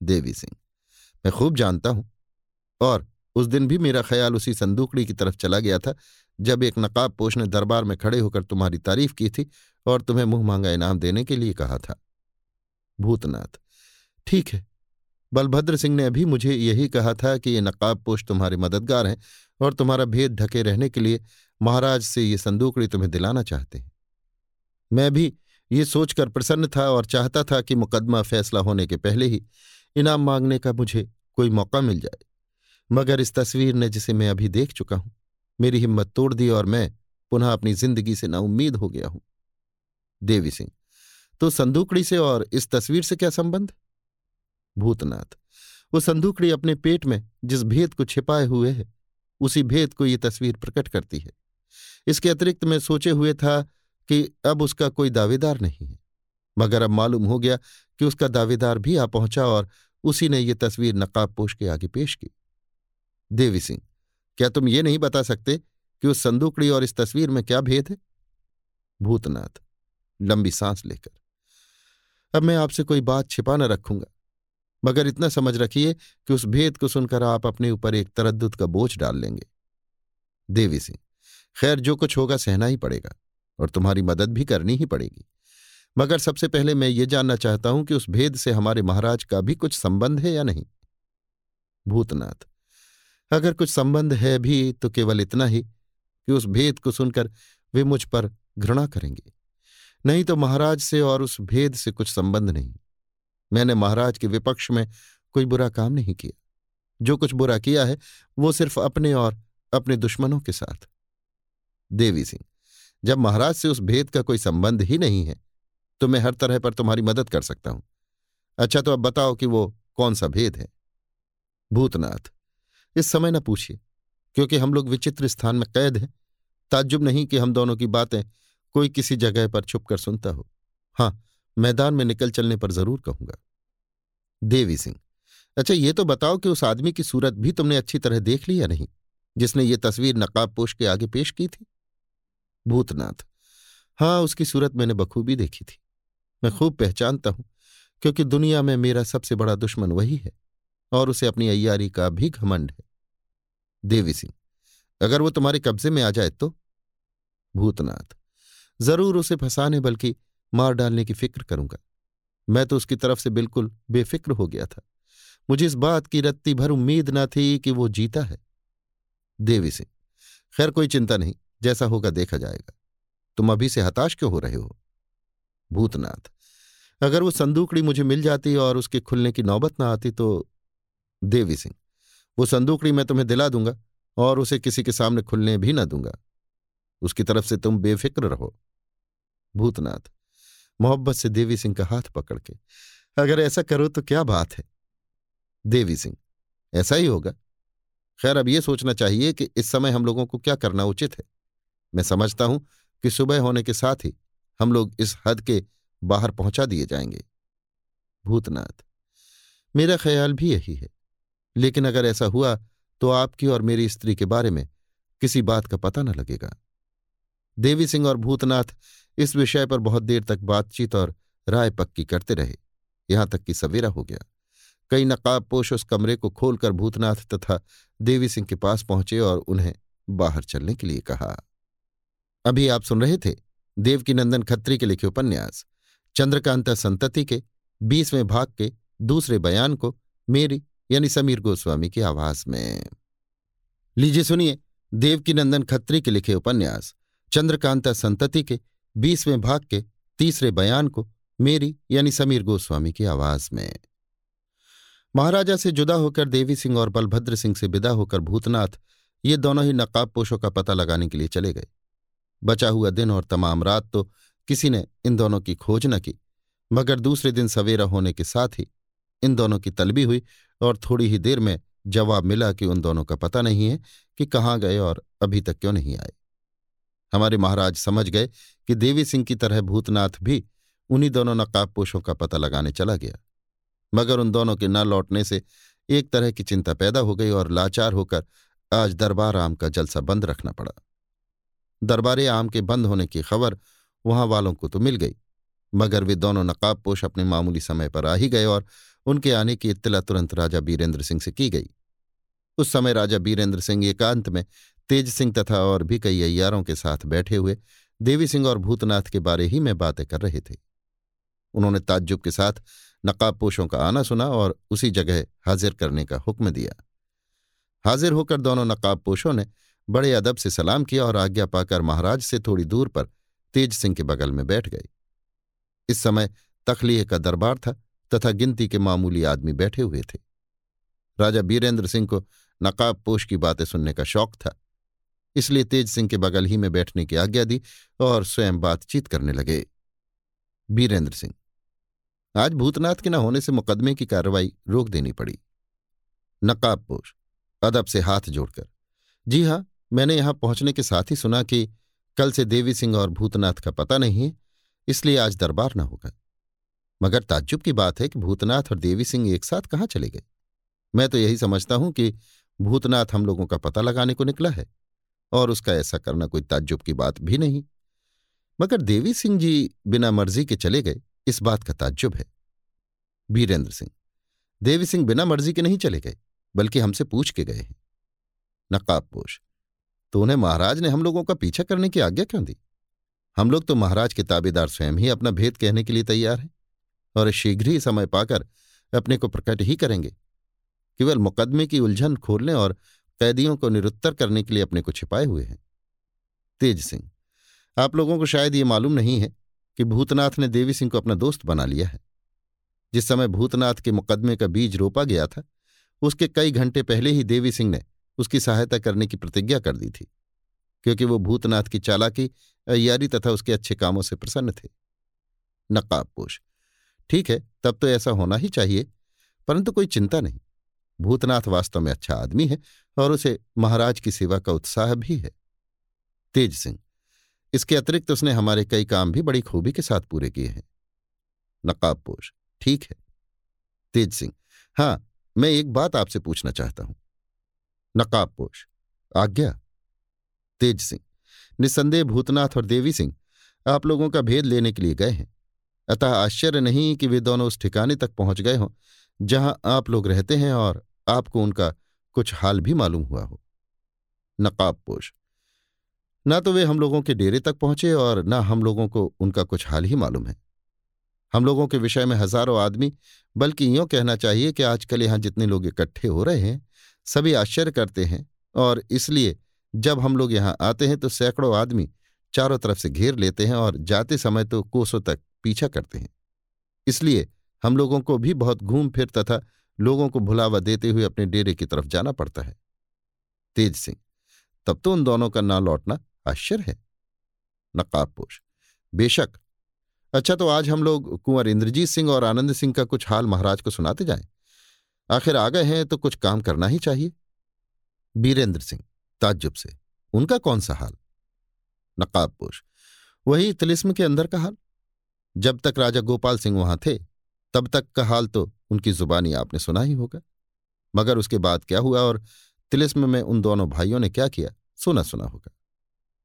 देवी सिंह, मैं खूब जानता हूँ। और उस दिन भी मेरा ख्याल उसी संदूकड़ी की तरफ़ चला गया था, जब एक नकाब पोष ने दरबार में खड़े होकर तुम्हारी तारीफ़ की थी और तुम्हें मुँह मांगा इनाम देने के लिए कहा था। भूतनाथ, ठीक है, बलभद्र सिंह ने अभी मुझे यही कहा था कि ये नकाब पोष तुम्हारे मददगार हैं और तुम्हारा भेद ढके रहने के लिए महाराज से ये संदूकड़ी तुम्हें दिलाना चाहते हैं। मैं भी ये सोचकर प्रसन्न था और चाहता था कि मुकदमा फैसला होने के पहले ही इनाम मांगने का मुझे कोई मौका मिल जाए। मगर इस तस्वीर ने जिसे मैं अभी देख चुका हूँ, मेरी हिम्मत तोड़ दी और मैं पुनः अपनी ज़िंदगी से नाउम्मीद हो गया हूँ। देवी सिंह तो संदूकड़ी से और इस तस्वीर से क्या संबंध? भूतनाथ, वो संदूकड़ी अपने पेट में जिस भेद को छिपाए हुए है, उसी भेद को ये तस्वीर प्रकट करती है। इसके अतिरिक्त मैं सोचे हुए था कि अब उसका कोई दावेदार नहीं है। मगर अब मालूम हो गया कि उसका दावेदार भी आ पहुँचा और उसी ने ये तस्वीर नकाब पोष के आगे पेश की। देवी सिंह, क्या तुम ये नहीं बता सकते कि उस संदूकड़ी और इस तस्वीर में क्या भेद है? भूतनाथ, लंबी सांस लेकर। अब मैं आपसे कोई बात छिपा न रखूँगा, मगर इतना समझ रखिए कि उस भेद को सुनकर आप अपने ऊपर एक तरद्दुत का बोझ डाल लेंगे। देवी सिंह खैर, जो कुछ होगा सहना ही पड़ेगा और तुम्हारी मदद भी करनी ही पड़ेगी। मगर सबसे पहले मैं ये जानना चाहता हूँ कि उस भेद से हमारे महाराज का भी कुछ संबंध है या नहीं? भूतनाथ, अगर कुछ संबंध है भी तो केवल इतना ही कि उस भेद को सुनकर वे मुझ पर घृणा करेंगे। नहीं तो महाराज से और उस भेद से कुछ संबंध नहीं। मैंने महाराज के विपक्ष में कोई बुरा काम नहीं किया। जो कुछ बुरा किया है, वो सिर्फ़ अपने और अपने दुश्मनों के साथ। देवी सिंह, जब महाराज से उस भेद का कोई संबंध ही नहीं है तो मैं हर तरह पर तुम्हारी मदद कर सकता हूँ। अच्छा तो अब बताओ कि वो कौन सा भेद है? भूतनाथ, इस समय न पूछिए, क्योंकि हम लोग विचित्र स्थान में कैद हैं। ताज्जुब नहीं कि हम दोनों की बातें कोई किसी जगह पर छुप कर सुनता हो। हाँ मैदान में निकल चलने पर ज़रूर कहूँगा। देवी सिंह अच्छा ये तो बताओ कि उस आदमी की सूरत भी तुमने अच्छी तरह देख ली या नहीं, जिसने ये तस्वीर नकाब पोष के आगे पेश की थी? भूतनाथ। हाँ उसकी सूरत मैंने बखूबी देखी थी। मैं खूब पहचानता हूँ, क्योंकि दुनिया में मेरा सबसे बड़ा दुश्मन वही है, और उसे अपनी अय्यारी का भी घमंड है। देवी सिंह, अगर वो तुम्हारे कब्जे में आ जाए तो? भूतनाथ, ज़रूर उसे फंसाने, बल्कि मार डालने की फ़िक्र करूँगा। मैं तो उसकी तरफ़ से बिल्कुल बेफिक्र हो गया था। मुझे इस बात की रत्ती भर उम्मीद न थी कि वो जीता है। देवी सिंह, खैर कोई चिंता नहीं। जैसा होगा देखा जाएगा। तुम अभी से हताश क्यों हो रहे हो? भूतनाथ, अगर वो संदूकड़ी मुझे मिल जाती और उसके खुलने की नौबत ना आती तो देवी सिंह, वो संदूकड़ी मैं तुम्हें दिला दूँगा और उसे किसी के सामने खुलने भी ना दूँगा। उसकी तरफ़ से तुम बेफिक्र रहो। भूतनाथ, मोहब्बत से देवी सिंह का हाथ पकड़ के, अगर ऐसा करो तो क्या बात है? देवी सिंह, ऐसा ही होगा। खैर, अब यह सोचना चाहिए कि इस समय हम लोगों को क्या करना उचित है। मैं समझता हूँ कि सुबह होने के साथ ही हम लोग इस हद के बाहर पहुँचा दिए जाएँगे। भूतनाथ, मेरा ख्याल भी यही है। लेकिन अगर ऐसा हुआ तो आपकी और मेरी स्त्री के बारे में किसी बात का पता न लगेगा। देवी सिंह और भूतनाथ इस विषय पर बहुत देर तक बातचीत और राय पक्की करते रहे। यहाँ तक कि सवेरा हो गया। कई नकाब पोश उस कमरे को खोलकर भूतनाथ तथा देवी सिंह के पास पहुँचे और उन्हें बाहर चलने के लिए कहा। अभी आप सुन रहे थे देवकीनंदन खत्री के लिखे उपन्यास, चंद्रकांता संतति के, बीसवें भाग के, दूसरे बयान को, मेरी यानी समीर गोस्वामी की आवाज़ में। लीजिए सुनिए देवकीनंदन खत्री के लिखे उपन्यास, चंद्रकांता संतति के, बीसवें भाग के, तीसरे बयान को, मेरी यानी समीर गोस्वामी की आवाज़ में। महाराजा से जुदा होकर देवी सिंह और बलभद्र सिंह से विदा होकर भूतनाथ ये दोनों ही नकाब पोशों का पता लगाने के लिए चले गए। बचा हुआ दिन और तमाम रात तो किसी ने इन दोनों की खोज न की, मगर दूसरे दिन सवेरा होने के साथ ही इन दोनों की तलबी हुई और थोड़ी ही देर में जवाब मिला कि उन दोनों का पता नहीं है कि कहाँ गए और अभी तक क्यों नहीं आए। हमारे महाराज समझ गए कि देवी सिंह की तरह भूतनाथ भी उन्हीं दोनों नकाबपोशों का पता लगाने चला गया, मगर उन दोनों के न लौटने से एक तरह की चिंता पैदा हो गई और लाचार होकर आज दरबार आम का जलसा बंद रखना पड़ा। दरबारे आम के बंद होने की खबर वहाँ वालों को तो मिल गई। मगर वे दोनों नकाबपोश अपने मामूली समय पर आ ही गए और उनके आने की इत्तला तुरंत राजा बीरेंद्र सिंह से की गई। उस समय राजा बीरेंद्र सिंह एकांत में तेज सिंह तथा और भी कई अयारों के साथ बैठे हुए देवी सिंह और भूतनाथ के बारे ही में बातें कर रहे थे। उन्होंने ताज्जुब के साथ नकाबपोशों का आना सुना और उसी जगह हाजिर करने का हुक्म दिया। हाजिर होकर दोनों नकाबपोशों ने बड़े अदब से सलाम किया और आज्ञा पाकर महाराज से थोड़ी दूर पर तेज सिंह के बगल में बैठ गए इस समय तखलीह का दरबार था तथा गिनती के मामूली आदमी बैठे हुए थे। राजा बीरेंद्र सिंह को नकाब पोश की बातें सुनने का शौक था, इसलिए तेज सिंह के बगल ही में बैठने की आज्ञा दी और स्वयं बातचीत करने लगे। बीरेंद्र सिंह, आज भूतनाथ के न होने से मुकदमे की कार्रवाई रोक देनी पड़ी। नकाबपोश अदब से हाथ जोड़कर, जी हाँ मैंने यहाँ पहुँचने के साथ ही सुना कि कल से देवी सिंह और भूतनाथ का पता नहीं है, इसलिए आज दरबार न होगा। मगर ताज्जुब की बात है कि भूतनाथ और देवी सिंह एक साथ कहाँ चले गए? मैं तो यही समझता हूँ कि भूतनाथ हम लोगों का पता लगाने को निकला है, और उसका ऐसा करना कोई ताज्जुब की बात भी नहीं। मगर देवी सिंह जी बिना मर्ज़ी के चले गए, इस बात का ताज्जुब है। वीरेंद्र सिंह, देवी सिंह बिना मर्ज़ी के नहीं चले गए, बल्कि हमसे पूछ के गए हैं। नकाबपोश तो उन्हें महाराज ने हम लोगों का पीछा करने की आज्ञा क्यों दी? हम लोग तो महाराज के ताबेदार स्वयं ही अपना भेद कहने के लिए तैयार हैं और शीघ्र ही समय पाकर अपने को प्रकट ही करेंगे। केवल मुकदमे की उलझन खोलने और कैदियों को निरुत्तर करने के लिए अपने को छिपाए हुए हैं। तेज सिंह, आप लोगों को शायद ये मालूम नहीं है कि भूतनाथ ने देवी सिंह को अपना दोस्त बना लिया है। जिस समय भूतनाथ के मुकदमे का बीज रोपा गया था, उसके कई घंटे पहले ही देवी सिंह ने उसकी सहायता करने की प्रतिज्ञा कर दी थी, क्योंकि वो भूतनाथ की चालाकी अयारी तथा उसके अच्छे कामों से प्रसन्न थे। नकाबपोश ठीक है, तब तो ऐसा होना ही चाहिए, परंतु कोई चिंता नहीं। भूतनाथ वास्तव में अच्छा आदमी है और उसे महाराज की सेवा का उत्साह भी है। तेज सिंह, इसके अतिरिक्त उसने हमारे कई काम भी बड़ी खूबी के साथ पूरे किए हैं। नकाबपोश ठीक है। तेज सिंह, हाँ, मैं एक बात आपसे पूछना चाहता हूँ। नकाबपोश। आज्ञा। तेज सिंह। निसंदेह भूतनाथ और देवी सिंह आप लोगों का भेद लेने के लिए गए हैं। अतः आश्चर्य नहीं कि वे दोनों उस ठिकाने तक पहुँच गए हों, जहाँ आप लोग रहते हैं और आपको उनका कुछ हाल भी मालूम हुआ हो। नकाबपोश। न तो वे हम लोगों के डेरे तक पहुँचे और ना हम लोगों को उनका कुछ हाल ही मालूम है। हम लोगों के विषय में हज़ारों आदमी, बल्कि यूँ कहना चाहिए कि आजकल यहाँ जितने लोग इकट्ठे हो रहे हैं सभी आश्चर्य करते हैं और इसलिए जब हम लोग यहाँ आते हैं तो सैकड़ों आदमी चारों तरफ़ से घेर लेते हैं और जाते समय तो कोसों तक पीछा करते हैं। इसलिए हम लोगों को भी बहुत घूम फिर तथा लोगों को भुलावा देते हुए अपने डेरे की तरफ़ जाना पड़ता है। तेज सिंह, तब तो उन दोनों का ना लौटना आश्चर्य है। नकाबपोश बेशक। अच्छा तो आज हम लोग कुंवर इंद्रजीत सिंह और आनंद सिंह का कुछ हाल महाराज को सुनाते जाएँ। आखिर आ गए हैं तो कुछ काम करना ही चाहिए। बीरेंद्र सिंह, ताज्जुब से, उनका कौन सा हाल? नकाबपोश वही तिलिस्म के अंदर का हाल? जब तक राजा गोपाल सिंह वहाँ थे, तब तक का हाल तो उनकी जुबानी आपने सुना ही होगा। मगर उसके बाद क्या हुआ और तिलिस्म में उन दोनों भाइयों ने क्या किया, सुना सुना होगा।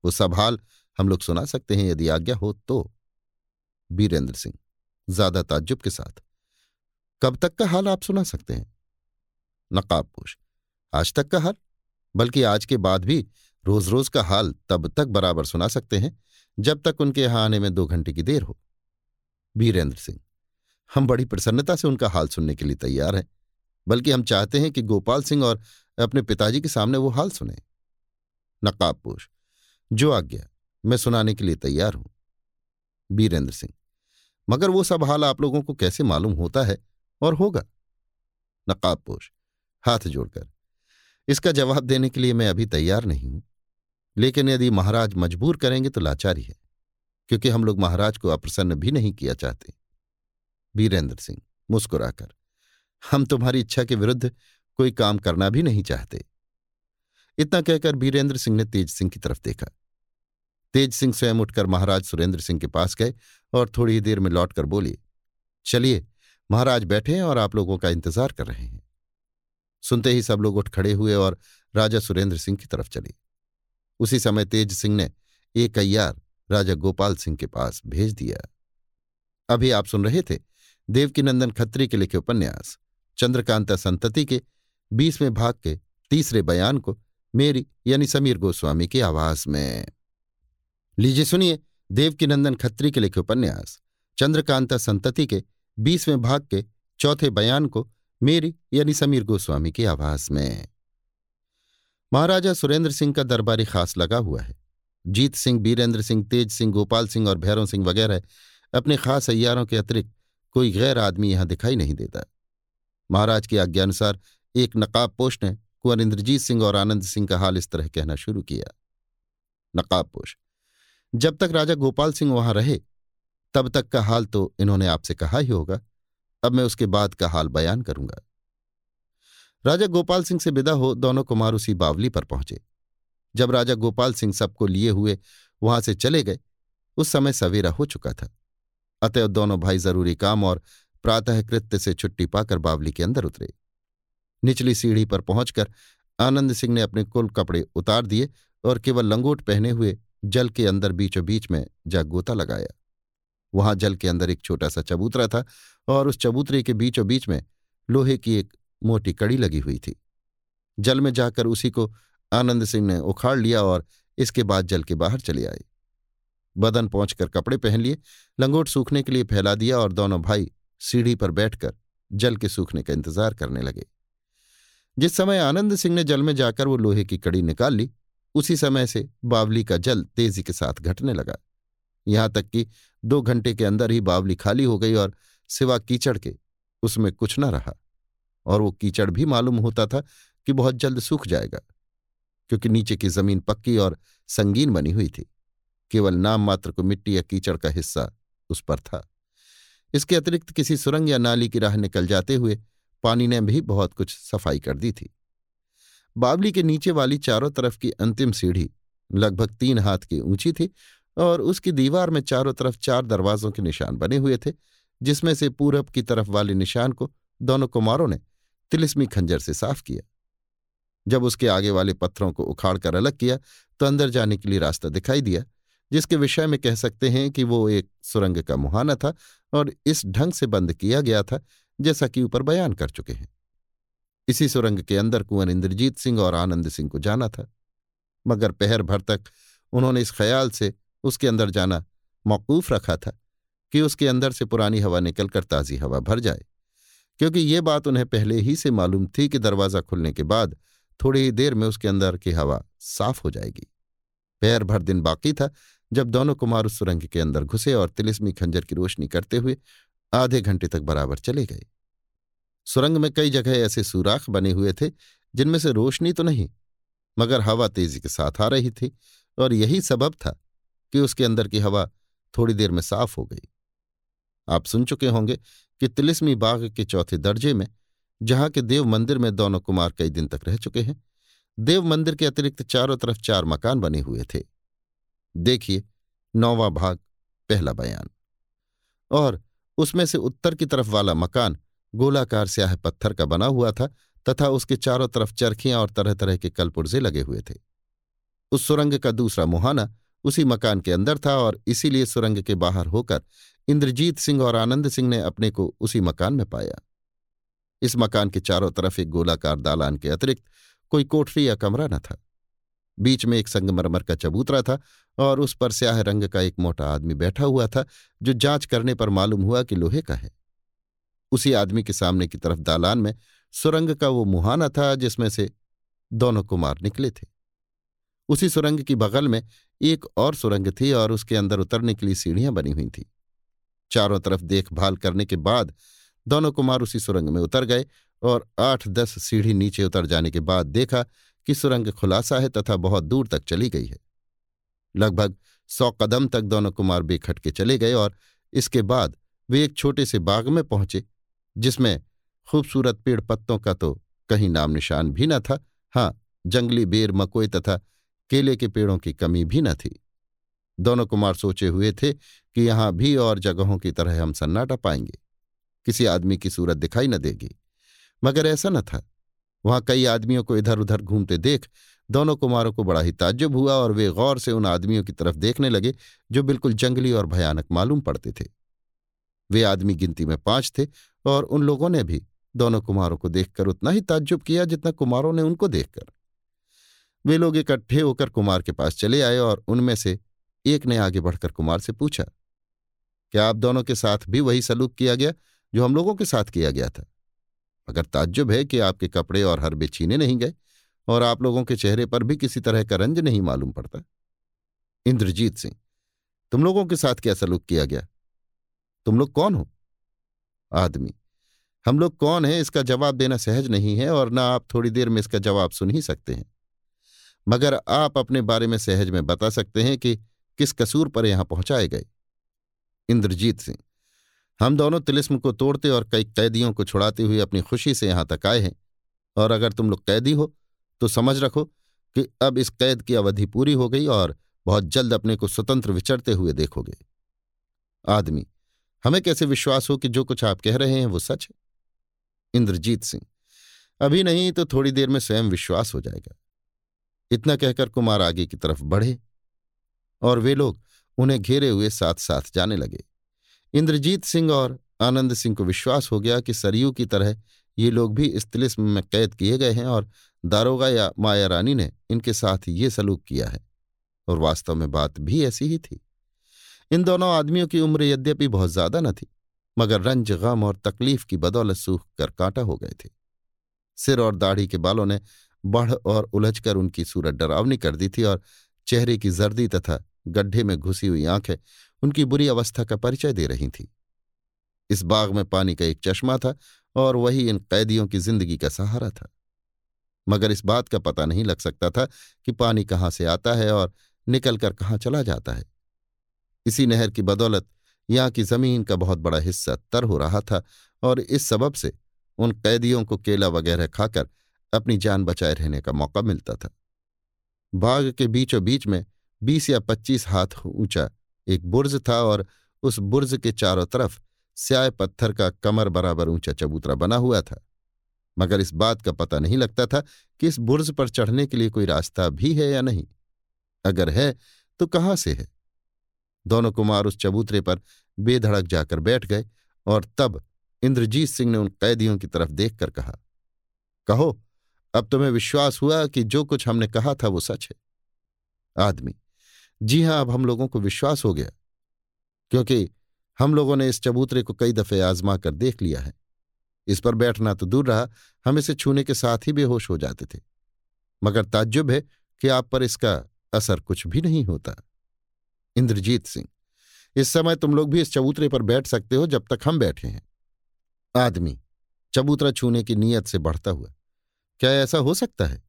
वो सब हाल हम लोग सुना सकते हैं यदि आज्ञा हो तो। बीरेंद्र सिंह, ज़्यादा ताज्जुब के साथ। कब तक का हाल आप सुना सकते हैं? नकाबपोश आज तक का हाल? बल्कि आज के बाद भी रोज रोज का हाल तब तक बराबर सुना सकते हैं, जब तक उनके यहाँ आने में दो घंटे की देर हो। वीरेंद्र सिंह, हम बड़ी प्रसन्नता से उनका हाल सुनने के लिए तैयार हैं, बल्कि हम चाहते हैं कि गोपाल सिंह और अपने पिताजी के सामने वो हाल सुने। नकाबपोश जो आज्ञा मैं सुनाने के लिए तैयार हूँ। बीरेंद्र सिंह, मगर वो सब हाल आप लोगों को कैसे मालूम होता है? और होगा। नकाबपोश हाथ जोड़कर, इसका जवाब देने के लिए मैं अभी तैयार नहीं हूँ। लेकिन यदि महाराज मजबूर करेंगे तो लाचारी है, क्योंकि हम लोग महाराज को अप्रसन्न भी नहीं किया चाहते। वीरेंद्र सिंह मुस्कुराकर, हम तुम्हारी इच्छा के विरुद्ध कोई काम करना भी नहीं चाहते। इतना कहकर वीरेंद्र सिंह ने तेज सिंह की तरफ़ देखा। तेज सिंह स्वयं उठकर महाराज सुरेंद्र सिंह के पास गए और थोड़ी देर में लौटकर बोलिए चलिए महाराज बैठे हैं और आप लोगों का इंतज़ार कर रहे हैं। सुनते ही सब लोग उठ खड़े हुए और राजा सुरेंद्र सिंह की तरफ़ चले। उसी समय तेज सिंह ने एक अय्यार राजा गोपाल सिंह के पास भेज दिया। अभी आप सुन रहे थे देवकीनंदन खत्री के लिखे उपन्यास, चंद्रकांता संतति के बीसवें भाग के तीसरे बयान को मेरी यानी समीर गोस्वामी की आवाज़ में। लीजिए सुनिए देवकीनंदन खत्री के लिखे उपन्यास, चंद्रकांता संतति के बीसवें भाग के चौथे बयान को मेरी यानी समीर गोस्वामी की आवाज़ में। महाराजा सुरेंद्र सिंह का दरबारी खास लगा हुआ है। जीत सिंह, बीरेंद्र सिंह, तेज सिंह, गोपाल सिंह और भैरव सिंह वगैरह अपने खास अयारों के अतिरिक्त कोई गैर आदमी यहाँ दिखाई नहीं देता। महाराज की आज्ञानुसार एक नकाब पोष ने कुंवर इंद्रजीत सिंह और आनंद सिंह का हाल इस तरह कहना शुरू किया। नकाब पोष जब तक राजा गोपाल सिंह वहाँ रहे तब तक का हाल तो इन्होंने आपसे कहा ही होगा। अब मैं उसके बाद का हाल बयान करूँगा। राजा गोपाल सिंह से विदा हो दोनों कुमार उसी बावली पर पहुँचे। जब राजा गोपाल सिंह सबको लिए हुए वहाँ से चले गए, उस समय सवेरा हो चुका था। अतएव दोनों भाई ज़रूरी काम और प्रातः कृत्य से छुट्टी पाकर बावली के अंदर उतरे। निचली सीढ़ी पर पहुंचकर आनंद सिंह ने अपने कुल कपड़े उतार दिए और केवल लंगोट पहने हुए जल के अंदर बीचों बीच में जा गोता लगाया। वहाँ जल के अंदर एक छोटा सा चबूतरा था और उस चबूतरे के बीचों बीच में लोहे की एक मोटी कड़ी लगी हुई थी। जल में जाकर उसी को आनंद सिंह ने उखाड़ लिया और इसके बाद जल के बाहर चले आए। बदन पहुंचकर कपड़े पहन लिए, लंगोट सूखने के लिए फैला दिया और दोनों भाई सीढ़ी पर बैठकर जल के सूखने का इंतज़ार करने लगे। जिस समय आनंद सिंह ने जल में जाकर वो लोहे की कड़ी निकाल ली, उसी समय से बावली का जल तेज़ी के साथ घटने लगा। यहाँ तक कि दो घंटे के अंदर ही बावली खाली हो गई और सिवा कीचड़ के उसमें कुछ न रहा। और वो कीचड़ भी मालूम होता था कि बहुत जल्द सूख जाएगा, क्योंकि नीचे की ज़मीन पक्की और संगीन बनी हुई थी। केवल नाम मात्र को मिट्टी या कीचड़ का हिस्सा उस पर था। इसके अतिरिक्त किसी सुरंग या नाली की राह निकल जाते हुए पानी ने भी बहुत कुछ सफ़ाई कर दी थी। बावली के नीचे वाली चारों तरफ़ की अंतिम सीढ़ी लगभग तीन हाथ की ऊँची थी और उसकी दीवार में चारों तरफ़ चार दरवाजों के निशान बने हुए थे, जिसमें से पूरब की तरफ़ वाले निशान को दोनों कुमारों ने तिलिस्मी खंजर से साफ़ किया। जब उसके आगे वाले पत्थरों को उखाड़कर अलग किया तो अंदर जाने के लिए रास्ता दिखाई दिया, जिसके विषय में कह सकते हैं कि वो एक सुरंग का मुहाना था और इस ढंग से बंद किया गया था जैसा कि ऊपर बयान कर चुके हैं। इसी सुरंग के अंदर कुंवर इंद्रजीत सिंह और आनंद सिंह को जाना था, मगर पहर भर तक उन्होंने इस ख्याल से उसके अंदर जाना मौकूफ रखा था कि उसके अंदर से पुरानी हवा निकलकर ताज़ी हवा भर जाए। क्योंकि ये बात उन्हें पहले ही से मालूम थी कि दरवाज़ा खुलने के बाद थोड़ी ही देर में उसके अंदर की हवा साफ़ हो जाएगी। पैर भर दिन बाकी था जब दोनों कुमार उस सुरंग के अंदर घुसे और तिलिस्मी खंजर की रोशनी करते हुए आधे घंटे तक बराबर चले गए। सुरंग में कई जगह ऐसे सुराख बने हुए थे जिनमें से रोशनी तो नहीं, मगर हवा तेज़ी के साथ आ रही थी और यही सबब था कि उसके अंदर की हवा थोड़ी देर में साफ़ हो गई। आप सुन चुके होंगे कि तिलिस्मी बाग के चौथे दर्जे में, जहाँ के देव मंदिर में दोनों कुमार कई दिन तक रह चुके हैं, देव मंदिर के अतिरिक्त चारों तरफ़ चार मकान बने हुए थे। देखिए, नौवा भाग, पहला बयान। और उसमें से उत्तर की तरफ़ वाला मकान गोलाकार स्याह पत्थर का बना हुआ था तथा उसके चारों तरफ़ चरखियाँ और तरह तरह के कलपुर्जे लगे हुए थे। उस सुरंग का दूसरा मुहाना उसी मकान के अंदर था और इसीलिए सुरंग के बाहर होकर इंद्रजीत सिंह और आनंद सिंह ने अपने को उसी मकान में पाया। इस मकान के चारों तरफ़ एक गोलाकार दालान के अतिरिक्त कोई कोठरी या कमरा न था। बीच में एक संगमरमर का चबूतरा था और उस पर स्याह रंग का एक मोटा आदमी बैठा हुआ था, जो जाँच करने पर मालूम हुआ कि लोहे का है। उसी आदमी के सामने की तरफ़ दालान में सुरंग का वो मुहाना था जिसमें से दोनों कुमार निकले थे। उसी सुरंग की बगल में एक और सुरंग थी और उसके अंदर उतरने के लिए सीढ़ियाँ बनी हुई थीं। चारों तरफ़ देखभाल करने के बाद दोनों कुमार उसी सुरंग में उतर गए और आठ दस सीढ़ी नीचे उतर जाने के बाद देखा कि सुरंग खुलासा है तथा बहुत दूर तक चली गई है। लगभग सौ कदम तक दोनों कुमार बेखटके चले गए और इसके बाद वे एक छोटे से बाग में पहुँचे, जिसमें खूबसूरत पेड़ पत्तों का तो कहीं नाम निशान भी न था। हाँ जंगली बेर मकोई तथा केले के पेड़ों की कमी भी न थी। दोनों कुमार सोचे हुए थे कि यहाँ भी और जगहों की तरह हम सन्नाटा पाएँगे। किसी आदमी की सूरत दिखाई न देगी। मगर ऐसा न था। वहाँ कई आदमियों को इधर उधर घूमते देख दोनों कुमारों को बड़ा ही ताज्जुब हुआ और वे गौर से उन आदमियों की तरफ़ देखने लगे जो बिल्कुल जंगली और भयानक मालूम पड़ते थे। वे आदमी गिनती में पाँच थे और उन लोगों ने भी दोनों कुमारों को देखकर उतना ही ताज्जुब किया जितना कुमारों ने उनको देखकर। वे लोग इकट्ठे होकर कुमार के पास चले आए और उनमें से एक ने आगे बढ़कर कुमार से पूछा, क्या आप दोनों के साथ भी वही सलूक किया गया जो हम लोगों के साथ किया गया था? मगर ताज्जुब है कि आपके कपड़े और हरबे छीने नहीं गए और आप लोगों के चेहरे पर भी किसी तरह का रंज नहीं मालूम पड़ता। इंद्रजीत सिंह, तुम लोगों के साथ क्या सलूक किया गया? तुम लोग कौन हो? आदमी, हम लोग कौन हैं इसका जवाब देना सहज नहीं है और ना आप थोड़ी देर में इसका जवाब सुन ही सकते हैं। मगर आप अपने बारे में सहज में बता सकते हैं कि किस कसूर पर यहाँ पहुँचाए गए। इंद्रजीत सिंह, हम दोनों तिलिस्म को तोड़ते और कई कैदियों को छुड़ाते हुए अपनी खुशी से यहाँ तक आए हैं, और अगर तुम लोग कैदी हो तो समझ रखो कि अब इस कैद की अवधि पूरी हो गई और बहुत जल्द अपने को स्वतंत्र विचरते हुए देखोगे। आदमी, हमें कैसे विश्वास हो कि जो कुछ आप कह रहे हैं वो सच है? इंद्रजीत सिंह, अभी नहीं तो थोड़ी देर में स्वयं विश्वास हो जाएगा। इतना कहकर कुमार आगे की तरफ़ बढ़े और वे लोग उन्हें घेरे हुए साथ साथ जाने लगे। इंद्रजीत सिंह और आनंद सिंह को विश्वास हो गया कि सरयू की तरह ये लोग भी इस तिलिस्म में कैद किए गए हैं और दारोगा या माया रानी ने इनके साथ ये सलूक किया है। और वास्तव में बात भी ऐसी ही थी। इन दोनों आदमियों की उम्र यद्यपि बहुत ज़्यादा न थी, मगर रंज, गम और तकलीफ़ की बदौलत सूख कर कांटा हो गए थे। सिर और दाढ़ी के बालों ने बढ़ और उलझकर उनकी सूरत डरावनी कर दी थी और चेहरे की जर्दी तथा गड्ढे में घुसी हुई आँखें उनकी बुरी अवस्था का परिचय दे रही थी। इस बाग में पानी का एक चश्मा था और वही इन कैदियों की ज़िंदगी का सहारा था। मगर इस बात का पता नहीं लग सकता था कि पानी कहाँ से आता है और निकलकर कहाँ चला जाता है। इसी नहर की बदौलत यहाँ की ज़मीन का बहुत बड़ा हिस्सा तर हो रहा था और इस सबब से उन कैदियों को केला वगैरह खाकर अपनी जान बचाए रहने का मौका मिलता था। बाग के बीचों बीच में बीस या पच्चीस हाथ ऊँचा एक बुर्ज था और उस बुर्ज के चारों तरफ़ स्याय पत्थर का कमर बराबर ऊँचा चबूतरा बना हुआ था। मगर इस बात का पता नहीं लगता था कि इस बुर्ज पर चढ़ने के लिए कोई रास्ता भी है या नहीं। अगर है तो कहाँ से है? दोनों कुमार उस चबूतरे पर बेधड़क जाकर बैठ गए और तब इंद्रजीत सिंह ने उन कैदियों की तरफ़ देखकर कहा, कहो अब तुम्हें विश्वास हुआ कि जो कुछ हमने कहा था वो सच है। आदमी, जी हाँ, अब हम लोगों को विश्वास हो गया, क्योंकि हम लोगों ने इस चबूतरे को कई दफे आजमा कर देख लिया है। इस पर बैठना तो दूर रहा, हम इसे छूने के साथ ही बेहोश हो जाते थे। मगर ताज्जुब है कि आप पर इसका असर कुछ भी नहीं होता। इंद्रजीत सिंह, इस समय तुम लोग भी इस चबूतरे पर बैठ सकते हो जब तक हम बैठे हैं। आदमी, चबूतरा छूने की नीयत से बढ़ता हुआ क्या ऐसा हो सकता है?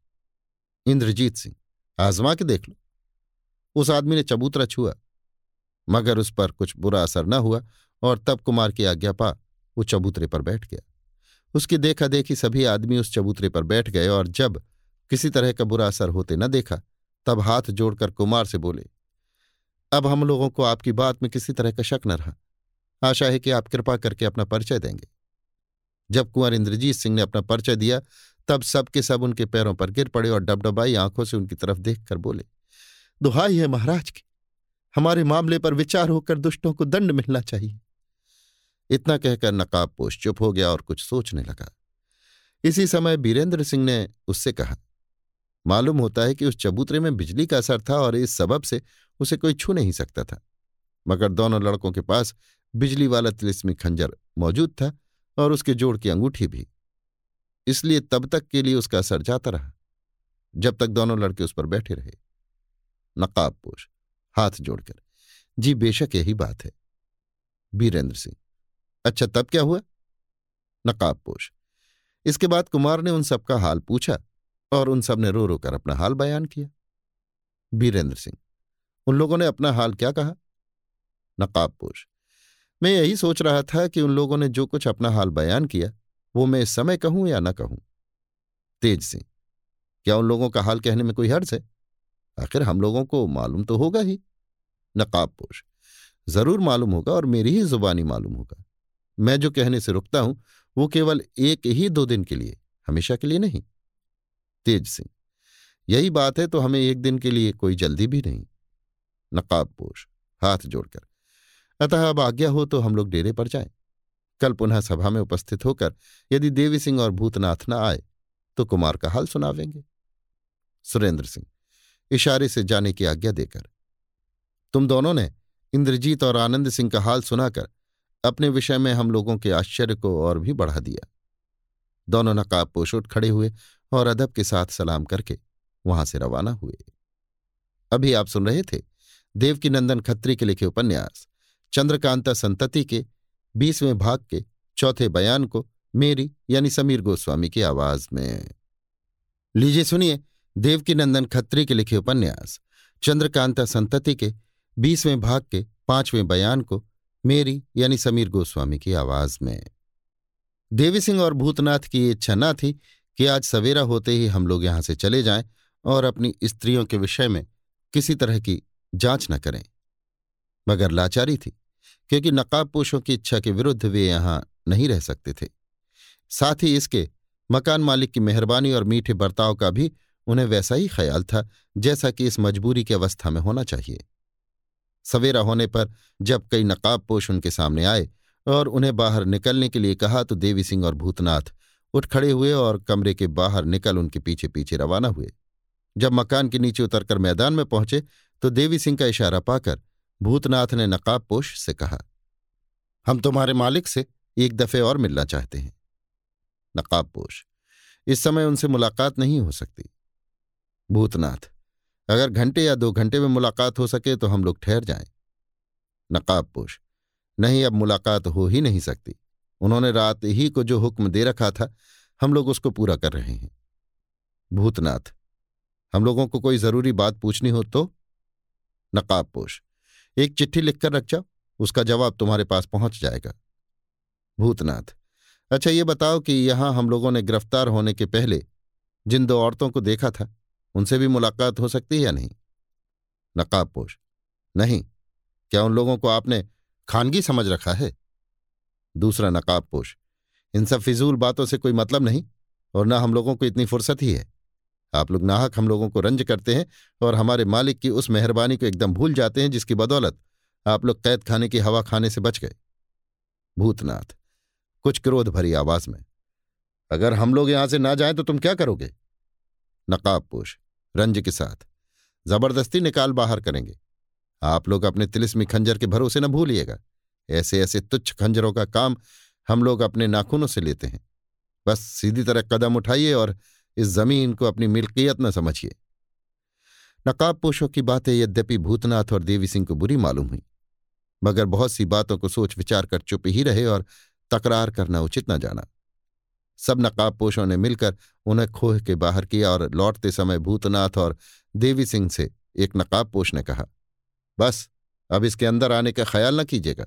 इंद्रजीत सिंह, आजमा के देख लो। उस आदमी ने चबूतरा छुआ, मगर उस पर कुछ बुरा असर न हुआ और तब कुमार की आज्ञा पा, वो चबूतरे पर बैठ गया। उसकी देखा देखी सभी आदमी उस चबूतरे पर बैठ गए और जब किसी तरह का बुरा असर होते न देखा, तब हाथ जोड़कर कुमार से बोले, अब हम लोगों को आपकी बात में किसी तरह का शक न रहा। आशा है कि आप कृपा करके अपना परिचय देंगे। जब कुंवर इंद्रजीत सिंह ने अपना परिचय दिया तब सब के सब उनके पैरों पर गिर पड़े और डबडबाई आँखों से उनकी तरफ़ देखकर बोले दुहाई है महाराज की, हमारे मामले पर विचार होकर दुष्टों को दंड मिलना चाहिए। इतना कहकर नकाब पोष चुप हो गया और कुछ सोचने लगा। इसी समय बीरेंद्र सिंह ने उससे कहा, मालूम होता है कि उस चबूतरे में बिजली का असर था और इस सबब से उसे कोई छू नहीं सकता था। मगर दोनों लड़कों के पास बिजली वाला तिलिस्मी खंजर मौजूद था और उसके जोड़ की अंगूठी भी। इसलिए तब तक के लिए उसका असर जाता रहा, जब तक दोनों लड़के उस पर बैठे रहे। नकाब पोष हाथ जोड़कर, जी, बेशक यही बात है। बीरेंद्र सिंह अच्छा तब क्या हुआ? नकाब पोष इसके बाद कुमार ने उन सबका हाल पूछा और उन सबने रो रो कर अपना हाल बयान किया। बीरेंद्र सिंह, उन लोगों ने अपना हाल क्या कहा? नकाब पोष मैं यही सोच रहा था कि उन लोगों ने जो कुछ अपना हाल बयान किया वो मैं इस समय कहूँ या न कहूँ? तेज सिंह क्या उन लोगों का हाल कहने में कोई हर्ज है? आखिर हम लोगों को मालूम तो होगा ही। नकाब पोष ज़रूर मालूम होगा और मेरी ही जुबानी मालूम होगा। मैं जो कहने से रुकता हूँ, वो केवल एक ही दो दिन के लिए, हमेशा के लिए नहीं। तेज सिंह यही बात है तो हमें एक दिन के लिए कोई जल्दी भी नहीं। नकाब पोष हाथ जोड़कर। अतः अब आज्ञा हो तो हम लोग डेरे पर जाएँ। कल पुनः सभा में उपस्थित होकर यदि देवी सिंह और भूतनाथ न आए तो कुमार का हाल सुनावेंगे सुरेंद्र सिंह, इशारे से जाने की आज्ञा देकर, तुम दोनों ने इंद्रजीत और आनंद सिंह का हाल सुनाकर अपने विषय में हम लोगों के आश्चर्य को और भी बढ़ा दिया। दोनों नकाब पोष उठ खड़े हुए और अदब के साथ सलाम करके वहाँ से रवाना हुए। अभी आप सुन रहे थे देवकी नंदन खत्री के लिखे उपन्यास, चंद्रकांता संतति के बीसवें भाग के चौथे बयान को मेरी यानी समीर गोस्वामी की आवाज़ में। लीजिए सुनिए देवकी नंदन खत्री के लिखे उपन्यास, चंद्रकांता संतति के बीसवें भाग के पाँचवें बयान को मेरी यानी समीर गोस्वामी की आवाज़ में। देवी सिंह और भूतनाथ की इच्छा न थी कि आज सवेरा होते ही हम लोग यहाँ से चले जाएँ और अपनी स्त्रियों के विषय में किसी तरह की जाँच न करें। मगर लाचारी थी। क्योंकि नकाबपोशों की इच्छा के विरुद्ध वे यहाँ नहीं रह सकते थे। साथ ही इसके मकान मालिक की मेहरबानी और मीठे बर्ताव का भी उन्हें वैसा ही ख्याल था, जैसा कि इस मजबूरी की अवस्था में होना चाहिए। सवेरा होने पर जब कई नकाबपोश उनके सामने आए और उन्हें बाहर निकलने के लिए कहा तो देवी सिंह और भूतनाथ उठ खड़े हुए और कमरे के बाहर निकल उनके पीछे पीछे रवाना हुए। जब मकान के नीचे उतरकर मैदान में पहुँचे तो देवी सिंह का इशारा पाकर भूतनाथ ने नकाबपोश से कहा, हम तुम्हारे मालिक से एक दफे और मिलना चाहते हैं। नकाबपोश इस समय उनसे मुलाकात नहीं हो सकती। भूतनाथ, अगर घंटे या दो घंटे में मुलाकात हो सके तो हम लोग ठहर जाएँ। नकाबपोश नहीं, अब मुलाकात हो ही नहीं सकती। उन्होंने रात ही को जो हुक्म दे रखा था, हम लोग उसको पूरा कर रहे हैं। भूतनाथ, हम लोगों को कोई ज़रूरी बात पूछनी हो तो? नकाबपोश एक चिट्ठी लिखकर रख जाओ, उसका जवाब तुम्हारे पास पहुँच जाएगा। भूतनाथ अच्छा ये बताओ कि यहाँ हम लोगों ने गिरफ़्तार होने के पहले जिन दो औरतों को देखा था, उनसे भी मुलाकात हो सकती है या नहीं? नकाबपोश नहीं, क्या उन लोगों को आपने खानगी समझ रखा है? दूसरा नकाबपोश इन सब फिजूल बातों से कोई मतलब नहीं, और न हम लोगों को इतनी फुर्सत ही है। आप लोग नाहक हम लोगों को रंज करते हैं और हमारे मालिक की उस मेहरबानी को एकदम भूल जाते हैं जिसकी बदौलत आप लोग कैद खाने की हवा खाने से बच गए। भूतनाथ, कुछ क्रोध भरी आवाज़ में, अगर हम लोग यहाँ से ना जाएँ तो तुम क्या करोगे? नकाबपोश रंज के साथ, ज़बरदस्ती निकाल बाहर करेंगे। आप लोग अपने तिलिस्मी खंजर के भरोसे न भूलिएगा। ऐसे ऐसे तुच्छ खंजरों का काम हम लोग अपने नाखूनों से लेते हैं। बस सीधी तरह कदम उठाइए और इस ज़मीन को अपनी मिल्कियत न समझिए। नकाबपोशों की बातें यद्यपि भूतनाथ और देवी सिंह को बुरी मालूम हुई, मगर बहुत सी बातों को सोच विचार कर चुप ही रहे और तकरार करना उचित न जाना। सब नकाबपोशों ने मिलकर उन्हें खोह के बाहर किया और लौटते समय भूतनाथ और देवी सिंह से एक नकाबपोश ने कहा, बस, अब इसके अंदर आने का ख्याल न कीजिएगा।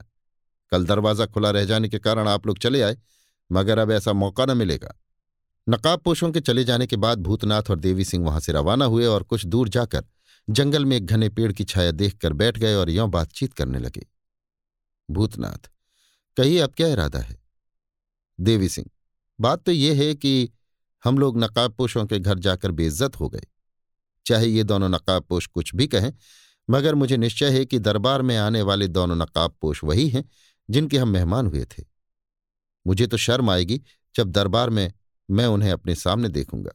कल दरवाज़ा खुला रह जाने के कारण आप लोग चले आए, मगर अब ऐसा मौका न मिलेगा। नकाबपोशों के चले जाने के बाद भूतनाथ और देवी सिंह वहाँ से रवाना हुए और कुछ दूर जाकर जंगल में एक घने पेड़ की छाया देखकर बैठ गए और यों बातचीत करने लगे। भूतनाथ, कहिए अब क्या इरादा है? देवी सिंह, बात तो ये है कि हम लोग नकाबपोशों के घर जाकर बेइज्जत हो गए। चाहे ये दोनों नकाबपोश कुछ भी कहें, मगर मुझे निश्चय है कि दरबार में आने वाले दोनों नकाबपोश वही हैं जिनके हम मेहमान हुए थे। मुझे तो शर्म आएगी जब दरबार में मैं उन्हें अपने सामने देखूँगा।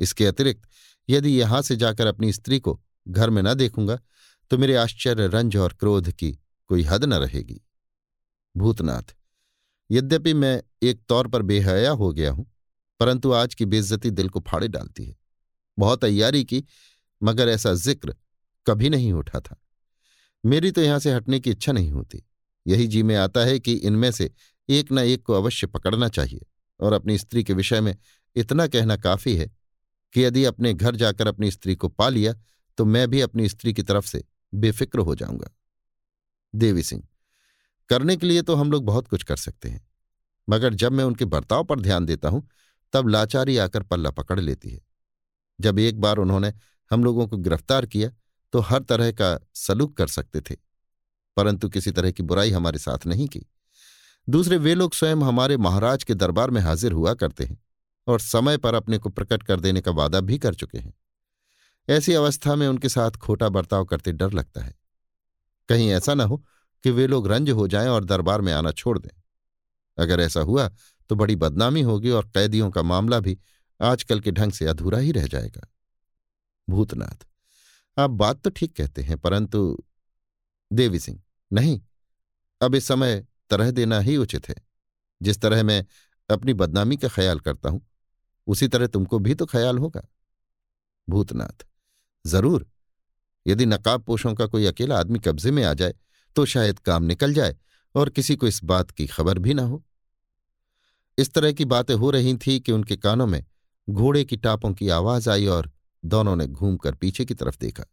इसके अतिरिक्त, यदि यहाँ से जाकर अपनी स्त्री को घर में न देखूँगा तो मेरे आश्चर्य, रंज और क्रोध की कोई हद न रहेगी। भूतनाथ, यद्यपि मैं एक तौर पर बेहया हो गया हूँ, परंतु आज की बेइज्जती दिल को फाड़े डालती है। बहुत तैयारी की, मगर ऐसा ज़िक्र कभी नहीं उठा था। मेरी तो यहाँ से हटने की इच्छा नहीं होती। यही जी में आता है कि इनमें से एक न एक को अवश्य पकड़ना चाहिए। और अपनी स्त्री के विषय में इतना कहना काफ़ी है कि यदि अपने घर जाकर अपनी स्त्री को पा लिया तो मैं भी अपनी स्त्री की तरफ़ से बेफिक्र हो जाऊँगा। देवी सिंह, करने के लिए तो हम लोग बहुत कुछ कर सकते हैं, मगर जब मैं उनके बर्ताव पर ध्यान देता हूँ, तब लाचारी आकर पल्ला पकड़ लेती है। जब एक बार उन्होंने हम लोगों को गिरफ़्तार किया तो हर तरह का सलूक कर सकते थे, परंतु किसी तरह की बुराई हमारे साथ नहीं की। दूसरे वे लोग स्वयं हमारे महाराज के दरबार में हाजिर हुआ करते हैं और समय पर अपने को प्रकट कर देने का वादा भी कर चुके हैं। ऐसी अवस्था में उनके साथ खोटा बर्ताव करते डर लगता है। कहीं ऐसा ना हो कि वे लोग रंज हो जाएँ और दरबार में आना छोड़ दें। अगर ऐसा हुआ तो बड़ी बदनामी होगी और कैदियों का मामला भी आजकल के ढंग से अधूरा ही रह जाएगा। भूतनाथ, आप बात तो ठीक कहते हैं, परंतु देवी सिंह, नहीं, अब इस समय तरह देना ही उचित है। जिस तरह मैं अपनी बदनामी का ख्याल करता हूँ, उसी तरह तुमको भी तो ख्याल होगा। भूतनाथ, ज़रूर। यदि नकाब पोषों का कोई अकेला आदमी कब्जे में आ जाए तो शायद काम निकल जाए और किसी को इस बात की खबर भी ना हो। इस तरह की बातें हो रही थी कि उनके कानों में घोड़े की टापों की आवाज़ आई और दोनों ने घूमकर पीछे की तरफ़ देखा।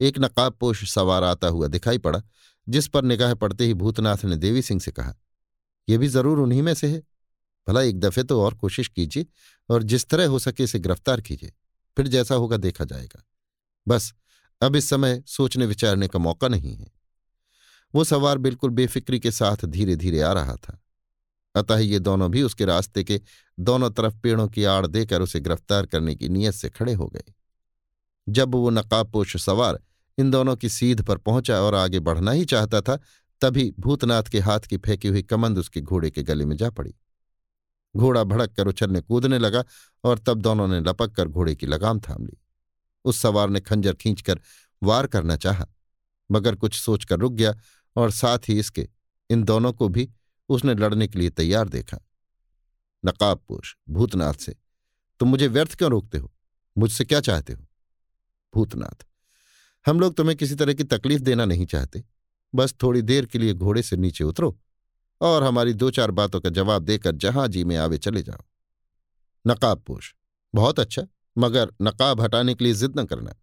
एक नकाबपोश सवार आता हुआ दिखाई पड़ा जिस पर निगाह पड़ते ही भूतनाथ ने देवी सिंह से कहा यह भी ज़रूर उन्हीं में से है। भला एक दफे तो और कोशिश कीजिए और जिस तरह हो सके इसे गिरफ़्तार कीजिए, फिर जैसा होगा देखा जाएगा। बस, अब इस समय सोचने विचारने का मौका नहीं है। वो सवार बिल्कुल बेफिक्री के साथ धीरे धीरे आ रहा था। अतः ये दोनों भी उसके रास्ते के दोनों तरफ़ पेड़ों की आड़ देकर उसे गिरफ़्तार करने की नीयत से खड़े हो गए। जब वो नकाबपोश सवार इन दोनों की सीध पर पहुँचा और आगे बढ़ना ही चाहता था, तभी भूतनाथ के हाथ की फेंकी हुई कमंद उसके घोड़े के गले में जा पड़ी। घोड़ा भड़क कर उछलने कूदने लगा और तब दोनों ने लपक कर घोड़े की लगाम थाम ली। उस सवार ने खंजर खींचकर वार करना चाहा, मगर कुछ सोचकर रुक गया और साथ ही इसके, इन दोनों को भी उसने लड़ने के लिए तैयार देखा। नकाबपोश भूतनाथ से, तुम मुझे व्यर्थ क्यों रोकते हो? मुझसे क्या चाहते हो? भूतनाथ हम लोग तुम्हें किसी तरह की तकलीफ़ देना नहीं चाहते। बस थोड़ी देर के लिए घोड़े से नीचे उतरो और हमारी दो चार बातों का जवाब देकर जहाँ जी में आवे चले जाओ। नकाबपोश बहुत अच्छा मगर नकाब हटाने के लिए जिद न करना।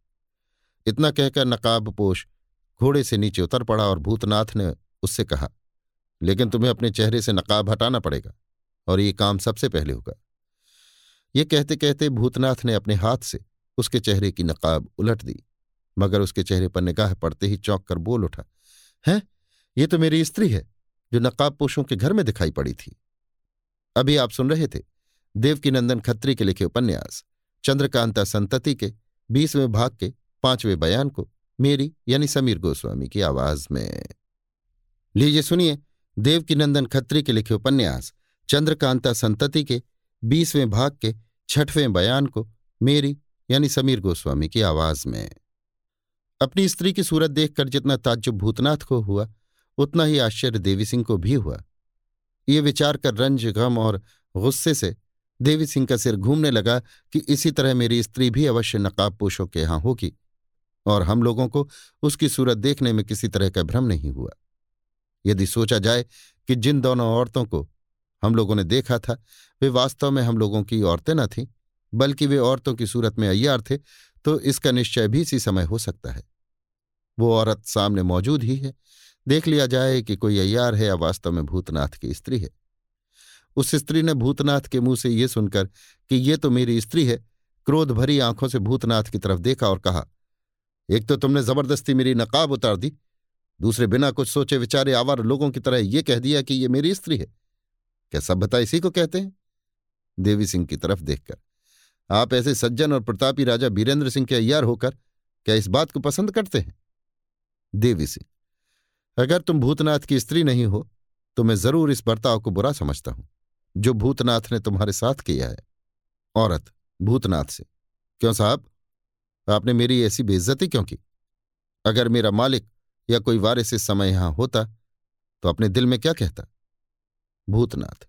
इतना कहकर नकाबपोश घोड़े से नीचे उतर पड़ा और भूतनाथ ने उससे कहा, लेकिन तुम्हें अपने चेहरे से नकाब हटाना पड़ेगा और ये काम सबसे पहले होगा। ये कहते कहते भूतनाथ ने अपने हाथ से उसके चेहरे की नकाब उलट दी। मगर उसके चेहरे पर निगाह पड़ते ही चौंक कर बोल उठा, है? ये तो मेरी स्त्री है, जो नकाबपोशों के घर में दिखाई पड़ी थी। अभी आप सुन रहे थे देवकीनंदन खत्री के लिखे उपन्यास, चंद्रकांता संतति के, बीसवें भाग के, पाँचवें बयान को, मेरी यानी समीर गोस्वामी की आवाज़ में। लीजिए सुनिए देवकीनंदन खत्री के लिखे उपन्यास, चंद्रकांता संतति के, बीसवें भाग के, छठवें बयान को, मेरी यानी समीर गोस्वामी की आवाज़ में। अपनी स्त्री की सूरत देखकर जितना ताज्जुब भूतनाथ को हुआ, उतना ही आश्चर्य देवी सिंह को भी हुआ। ये विचार कर रंज, गम और गुस्से से देवी सिंह का सिर घूमने लगा कि इसी तरह मेरी स्त्री भी अवश्य नकाबपोशों के यहाँ होगी और हम लोगों को उसकी सूरत देखने में किसी तरह का भ्रम नहीं हुआ। यदि सोचा जाए कि जिन दोनों औरतों को हम लोगों ने देखा था, वे वास्तव में हम लोगों की औरतें न थीं, बल्कि वे औरतों की सूरत में अय्यार थे तो इसका निश्चय भी इसी समय हो सकता है। वो औरत सामने मौजूद ही है। देख लिया जाए कि कोई अय्यार है या वास्तव में भूतनाथ की स्त्री है। उस स्त्री ने भूतनाथ के मुँह से ये सुनकर कि ये तो मेरी स्त्री है, क्रोध भरी आँखों से भूतनाथ की तरफ़ देखा और कहा, एक तो तुमने ज़बरदस्ती मेरी नकाब उतार दी। दूसरे बिना कुछ सोचे विचारे आवार लोगों की तरह यह कह दिया कि ये मेरी स्त्री है। क्या सभ्यता इसी को कहते हैं? देवी सिंह की तरफ़ देखकर आप ऐसे सज्जन और प्रतापी राजा बीरेंद्र सिंह के अय्यार होकर क्या इस बात को पसंद करते हैं? देवी सिंह अगर तुम भूतनाथ की स्त्री नहीं हो तो मैं ज़रूर इस बर्ताव को बुरा समझता हूँ। जो भूतनाथ ने तुम्हारे साथ किया है, औरत, भूतनाथ से। क्यों साहब? आपने मेरी ऐसी बेइज्जती क्यों की? अगर मेरा मालिक या कोई वारिस इस समय यहाँ होता तो अपने दिल में क्या कहता? भूतनाथ,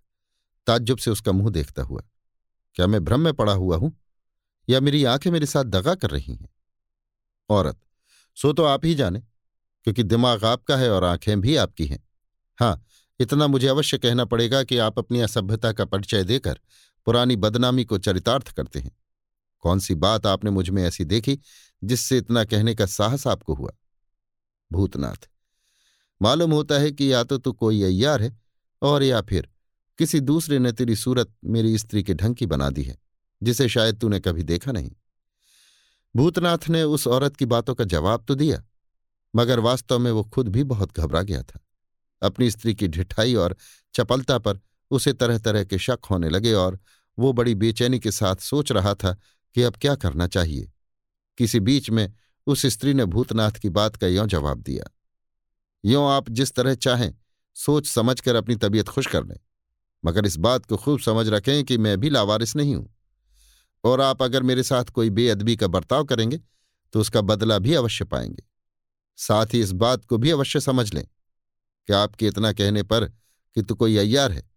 ताज्जुब से उसका मुँह देखता हुआ क्या मैं भ्रम में पड़ा हुआ हूँ? या मेरी आँखें मेरे साथ दगा कर रही हैं? औरत, सो तो आप ही जाने, क्योंकि दिमाग आपका है और आँखें भी आपकी हैं। हाँ, इतना मुझे अवश्य कहना पड़ेगा कि आप अपनी असभ्यता का परिचय देकर पुरानी बदनामी को चरितार्थ करते हैं। कौन सी बात आपने मुझमें ऐसी देखी जिससे इतना कहने का साहस आपको हुआ? भूतनाथ, मालूम होता है कि या तो तू कोई अय्यार है और या फिर किसी दूसरे ने तेरी सूरत मेरी स्त्री के ढंग की बना दी है, जिसे शायद तूने कभी देखा नहीं। भूतनाथ ने उस औरत की बातों का जवाब तो दिया, मगर वास्तव में वो खुद भी बहुत घबरा गया था। अपनी स्त्री की ढिठाई और चपलता पर उसे तरह तरह के शक होने लगे और वो बड़ी बेचैनी के साथ सोच रहा था कि अब क्या करना चाहिए। किसी बीच में उस स्त्री ने भूतनाथ की बात का यों जवाब दिया, यों आप जिस तरह चाहें सोच समझकर अपनी तबीयत खुश कर लें। मगर इस बात को खूब समझ रखें कि मैं भी लावारिस नहीं हूँ। और आप अगर मेरे साथ कोई बेअदबी का बर्ताव करेंगे तो उसका बदला भी अवश्य पाएँगे। साथ ही इस बात को भी अवश्य समझ लें कि आपके इतना कहने पर कि तू कोई अय्यार है।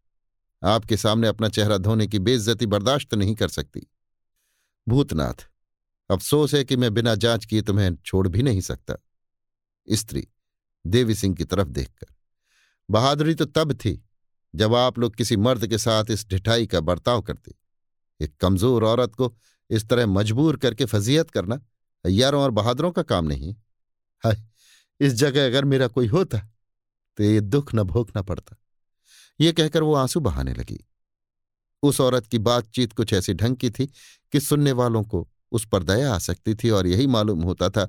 आपके सामने अपना चेहरा धोने की बेइज्जती बर्दाश्त नहीं कर सकती। भूतनाथ, अफसोस है कि मैं बिना जाँच किए तुम्हें छोड़ भी नहीं सकता। स्त्री, देवी सिंह की तरफ़ देखकर। बहादुरी तो तब थी जब आप लोग किसी मर्द के साथ इस ढिठाई का बर्ताव करते, एक कमज़ोर औरत को इस तरह मजबूर करके फजीयत करना अयारों और बहादुरों का काम नहीं हाय, इस जगह अगर मेरा कोई होता तो ये दुख न भोगना पड़ता। ये कहकर वो आँसू बहाने लगी। उस औरत की बातचीत कुछ ऐसी ढंग की थी कि सुनने वालों को उस पर दया आ सकती थी और यही मालूम होता था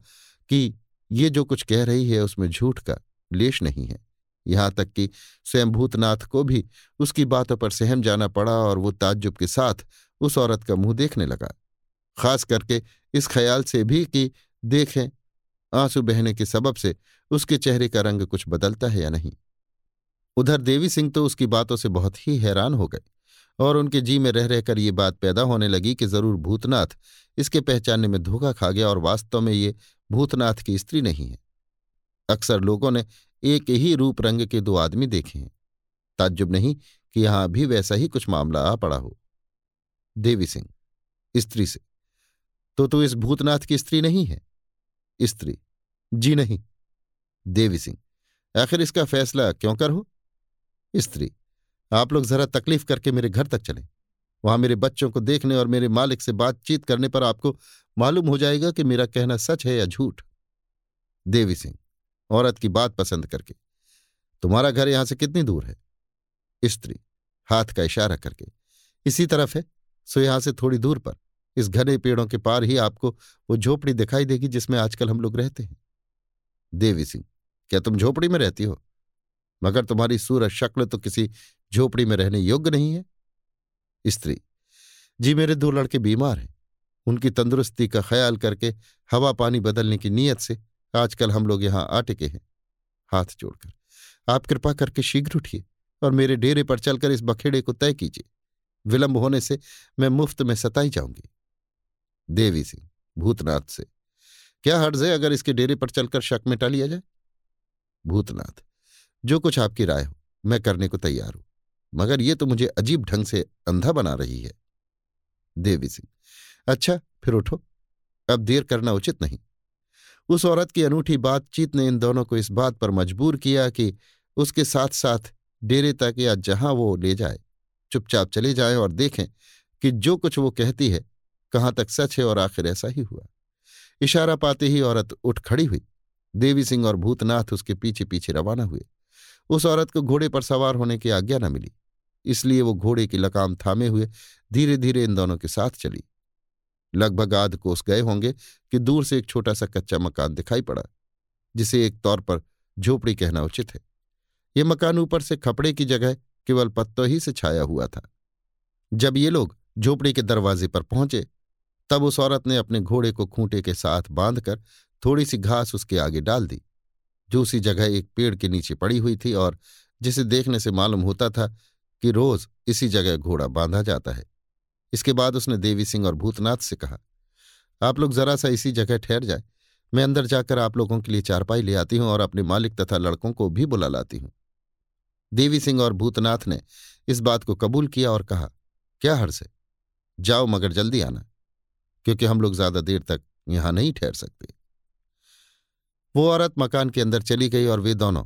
कि ये जो कुछ कह रही है उसमें झूठ का लेश नहीं है। यहाँ तक कि स्वयं भूतनाथ को भी उसकी बातों पर सहम जाना पड़ा और वो ताज्जुब के साथ उस औरत का मुँह देखने लगा। खास करके इस ख्याल से भी कि देखें, आँसू बहने के सबब से उसके चेहरे का रंग कुछ बदलता है या नहीं। उधर देवी सिंह तो उसकी बातों से बहुत ही हैरान हो गए और उनके जी में रह रहकर ये बात पैदा होने लगी कि ज़रूर भूतनाथ इसके पहचानने में धोखा खा गया और वास्तव में ये भूतनाथ की स्त्री नहीं है। अक्सर लोगों ने एक ही रूप रंग के दो आदमी देखे हैं। ताज्जुब नहीं कि यहाँ भी वैसा ही कुछ मामला आ पड़ा हो। देवी सिंह, स्त्री से तो तू इस भूतनाथ की स्त्री नहीं है? स्त्री, जी नहीं। देवी सिंह, आखिर इसका फैसला क्यों कर हो? स्त्री, आप लोग जरा तकलीफ़ करके मेरे घर तक चलें। वहाँ मेरे बच्चों को देखने और मेरे मालिक से बातचीत करने पर आपको मालूम हो जाएगा कि मेरा कहना सच है या झूठ। देवी सिंह औरत की बात पसंद करके। तुम्हारा घर यहाँ से कितनी दूर है? स्त्री, हाथ का इशारा करके। इसी तरफ़ है, सो यहाँ से थोड़ी दूर पर। इस घने पेड़ों के पार ही आपको वो झोपड़ी दिखाई देगी जिसमें आजकल हम लोग रहते हैं। देवी सिंह, क्या तुम झोपड़ी में रहती हो? मगर तुम्हारी सूरज शक्ल तो किसी झोपड़ी में रहने योग्य नहीं है। स्त्री, जी मेरे दो लड़के बीमार हैं। उनकी तंदुरुस्ती का ख्याल करके हवा पानी बदलने की नीयत से आजकल हम लोग यहाँ आ टिके हैं, हाथ जोड़कर। आप कृपा करके शीघ्र उठिए और मेरे डेरे पर चलकर इस बखेड़े को तय कीजिए। विलंब होने से मैं मुफ़्त में सताई जाऊँगी। देवी सिंह, भूतनाथ से, क्या हर्ज है अगर इसके डेरे पर चलकर शक में लिया जाए? भूतनाथ, जो कुछ आपकी राय हो, मैं करने को तैयार हूँ, मगर ये तो मुझे अजीब ढंग से अंधा बना रही है। देवी सिंह अच्छा फिर उठो। अब देर करना उचित नहीं। उस औरत की अनूठी बातचीत ने इन दोनों को इस बात पर मजबूर किया कि उसके साथ साथ डेरे तक या जहाँ वो ले जाए, चुपचाप चले जाएँ और देखें कि जो कुछ वो कहती है, कहाँ तक सच है और आखिर ऐसा ही हुआ। इशारा पाते ही औरत उठ खड़ी हुई। देवी सिंह और भूतनाथ उसके पीछे पीछे रवाना हुए। उस औरत को घोड़े पर सवार होने की आज्ञा न मिली, इसलिए वो घोड़े की लकाम थामे हुए धीरे धीरे इन दोनों के साथ चली। लगभग आध कोस गए होंगे कि दूर से एक छोटा सा कच्चा मकान दिखाई पड़ा, जिसे एक तौर पर झोपड़ी कहना उचित है। ये मकान ऊपर से खपड़े की जगह केवल पत्तों ही से छाया हुआ था। जब ये लोग झोपड़ी के दरवाजे पर पहुँचे, तब उस औरत ने अपने घोड़े को खूंटे के साथ बांधकर थोड़ी सी घास उसके आगे डाल दी। जो उसी जगह एक पेड़ के नीचे पड़ी हुई थी और जिसे देखने से मालूम होता था कि रोज इसी जगह घोड़ा बांधा जाता है। इसके बाद उसने देवी सिंह और भूतनाथ से कहा, आप लोग जरा सा इसी जगह ठहर जाए। मैं अंदर जाकर आप लोगों के लिए चारपाई ले आती हूँ और अपने मालिक तथा लड़कों को भी बुला लाती हूँ। देवी सिंह और भूतनाथ ने इस बात को कबूल किया और कहा, क्या हर्ष है? जाओ मगर जल्दी आना, क्योंकि हम लोग ज़्यादा देर तक यहाँ नहीं ठहर सकते। वो औरत मकान के अंदर चली गई और वे दोनों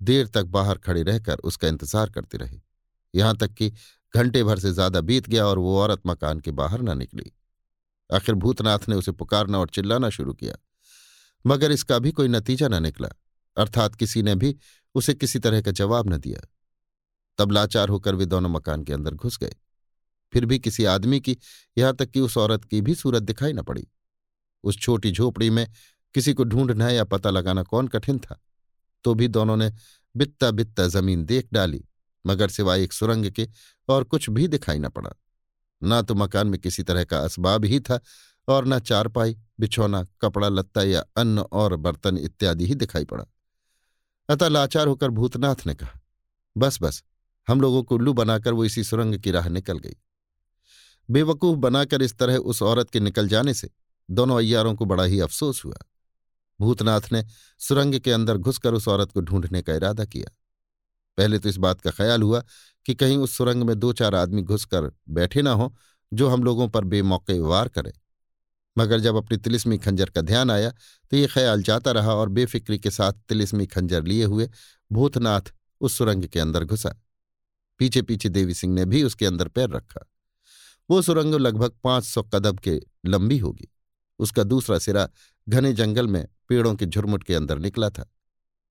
देर तक बाहर खड़े रहकर उसका इंतज़ार करते रहे। यहाँ तक कि घंटे भर से ज़्यादा बीत गया और वो औरत मकान के बाहर न निकली। आखिर भूतनाथ ने उसे पुकारना और चिल्लाना शुरू किया, मगर इसका भी कोई नतीजा न निकला, अर्थात किसी ने भी उसे किसी तरह का जवाब न दिया। तब लाचार होकर वे दोनों मकान के अंदर घुस गए। फिर भी किसी आदमी की यहाँ तक कि उस औरत की भी सूरत दिखाई न पड़ी। उस छोटी झोपड़ी में किसी को ढूंढना या पता लगाना कौन कठिन था तो भी दोनों ने बित्ता बित्ता ज़मीन देख डाली, मगर सिवाय एक सुरंग के और कुछ भी दिखाई न पड़ा। ना तो मकान में किसी तरह का असबाब ही था और न चारपाई, बिछौना, कपड़ा लत्ता या अन्न और बर्तन इत्यादि ही दिखाई पड़ा। अतः लाचार होकर भूतनाथ ने कहा, बस बस, हम लोगों को उल्लू बनाकर वो इसी सुरंग की राह निकल गई। बेवकूफ़ बनाकर इस तरह उस औरत के निकल जाने से दोनों अय्यारों को बड़ा ही अफसोस हुआ। भूतनाथ ने सुरंग के अंदर घुसकर उस औरत को ढूँढने का इरादा किया। पहले तो इस बात का ख्याल हुआ कि कहीं उस सुरंग में दो चार आदमी घुसकर बैठे ना हो, जो हम लोगों पर बेमौके वार करें। मगर जब अपनी तिलिस्मी खंजर का ध्यान आया तो ये ख्याल जाता रहा और बेफिक्री के साथ तिलिस्मी खंजर लिए हुए भूतनाथ उस सुरंग के अंदर घुसा। पीछे पीछे देवी सिंह ने भी उसके अंदर पैर रखा। वो सुरंग लगभग पाँच सौ कदम के लंबी होगी। उसका दूसरा सिरा घने जंगल में पेड़ों के झुरमुट के अंदर निकला था।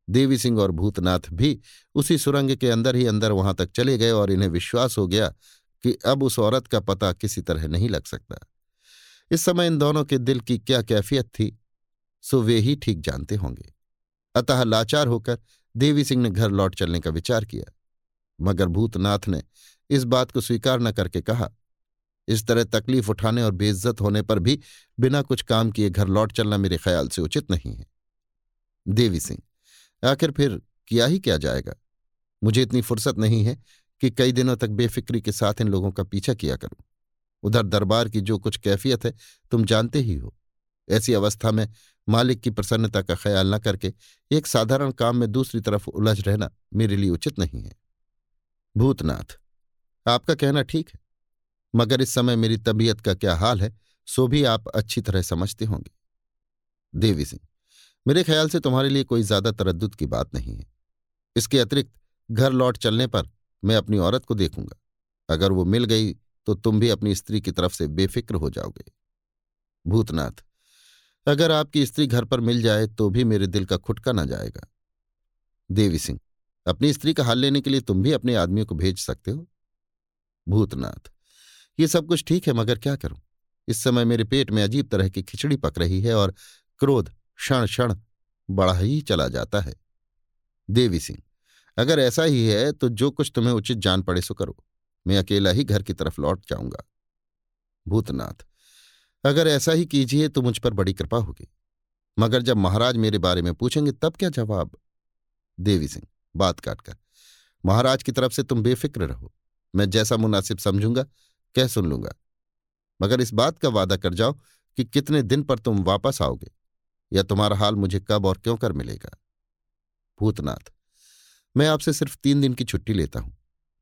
देवी सिंह और भूतनाथ भी उसी सुरंग के अंदर ही अंदर वहाँ तक चले गए और इन्हें विश्वास हो गया कि अब उस औरत का पता किसी तरह नहीं लग सकता। इस समय इन दोनों के दिल की क्या कैफियत थी, सो वे ही ठीक जानते होंगे। अतः लाचार होकर देवी सिंह ने घर लौट चलने का विचार किया। मगर भूतनाथ ने इस बात को स्वीकार न करके कहा, इस तरह तकलीफ़ उठाने और बेइज्जत होने पर भी बिना कुछ काम किए घर लौट चलना मेरे ख्याल से उचित नहीं है। देवी सिंह आखिर फिर किया ही क्या जाएगा? मुझे इतनी फुर्सत नहीं है कि कई दिनों तक बेफिक्री के साथ इन लोगों का पीछा किया करूँ। उधर दरबार की जो कुछ कैफियत है, तुम जानते ही हो। ऐसी अवस्था में मालिक की प्रसन्नता का ख्याल न करके एक साधारण काम में दूसरी तरफ़ उलझ रहना मेरे लिए उचित नहीं है। भूतनाथ, आपका कहना ठीक है, मगर इस समय मेरी तबीयत का क्या हाल है, सो भी आप अच्छी तरह समझते होंगे। देवी सिंह मेरे ख्याल से तुम्हारे लिए कोई ज़्यादा तरद्दुत की बात नहीं है। इसके अतिरिक्त, घर लौट चलने पर मैं अपनी औरत को देखूँगा। अगर वो मिल गई तो तुम भी अपनी स्त्री की तरफ़ से बेफिक्र हो जाओगे। भूतनाथ, अगर आपकी स्त्री घर पर मिल जाए तो भी मेरे दिल का खुटका न जाएगा। देवी सिंह, अपनी स्त्री का हाल लेने के लिए तुम भी अपने आदमियों को भेज सकते हो? भूतनाथ, ये सब कुछ ठीक है, मगर क्या करूँ? इस समय मेरे पेट में अजीब तरह की खिचड़ी पक रही है और क्रोध क्षण क्षण बढ़ा ही चला जाता है। देवी सिंह, अगर ऐसा ही है तो जो कुछ तुम्हें उचित जान पड़े सो करो। मैं अकेला ही घर की तरफ़ लौट जाऊँगा। भूतनाथ, अगर ऐसा ही कीजिए तो मुझ पर बड़ी कृपा होगी। मगर जब महाराज मेरे बारे में पूछेंगे, तब क्या जवाब? देवी सिंह, बात काटकर, महाराज की तरफ़ से तुम बेफिक्र रहो। मैं जैसा मुनासिब समझूँगा, कह सुन लूँगा। मगर इस बात का वादा कर जाओ कि कितने दिन पर तुम वापस आओगे। या तुम्हारा हाल मुझे कब और क्यों कर मिलेगा? भूतनाथ, मैं आपसे सिर्फ़ तीन दिन की छुट्टी लेता हूँ।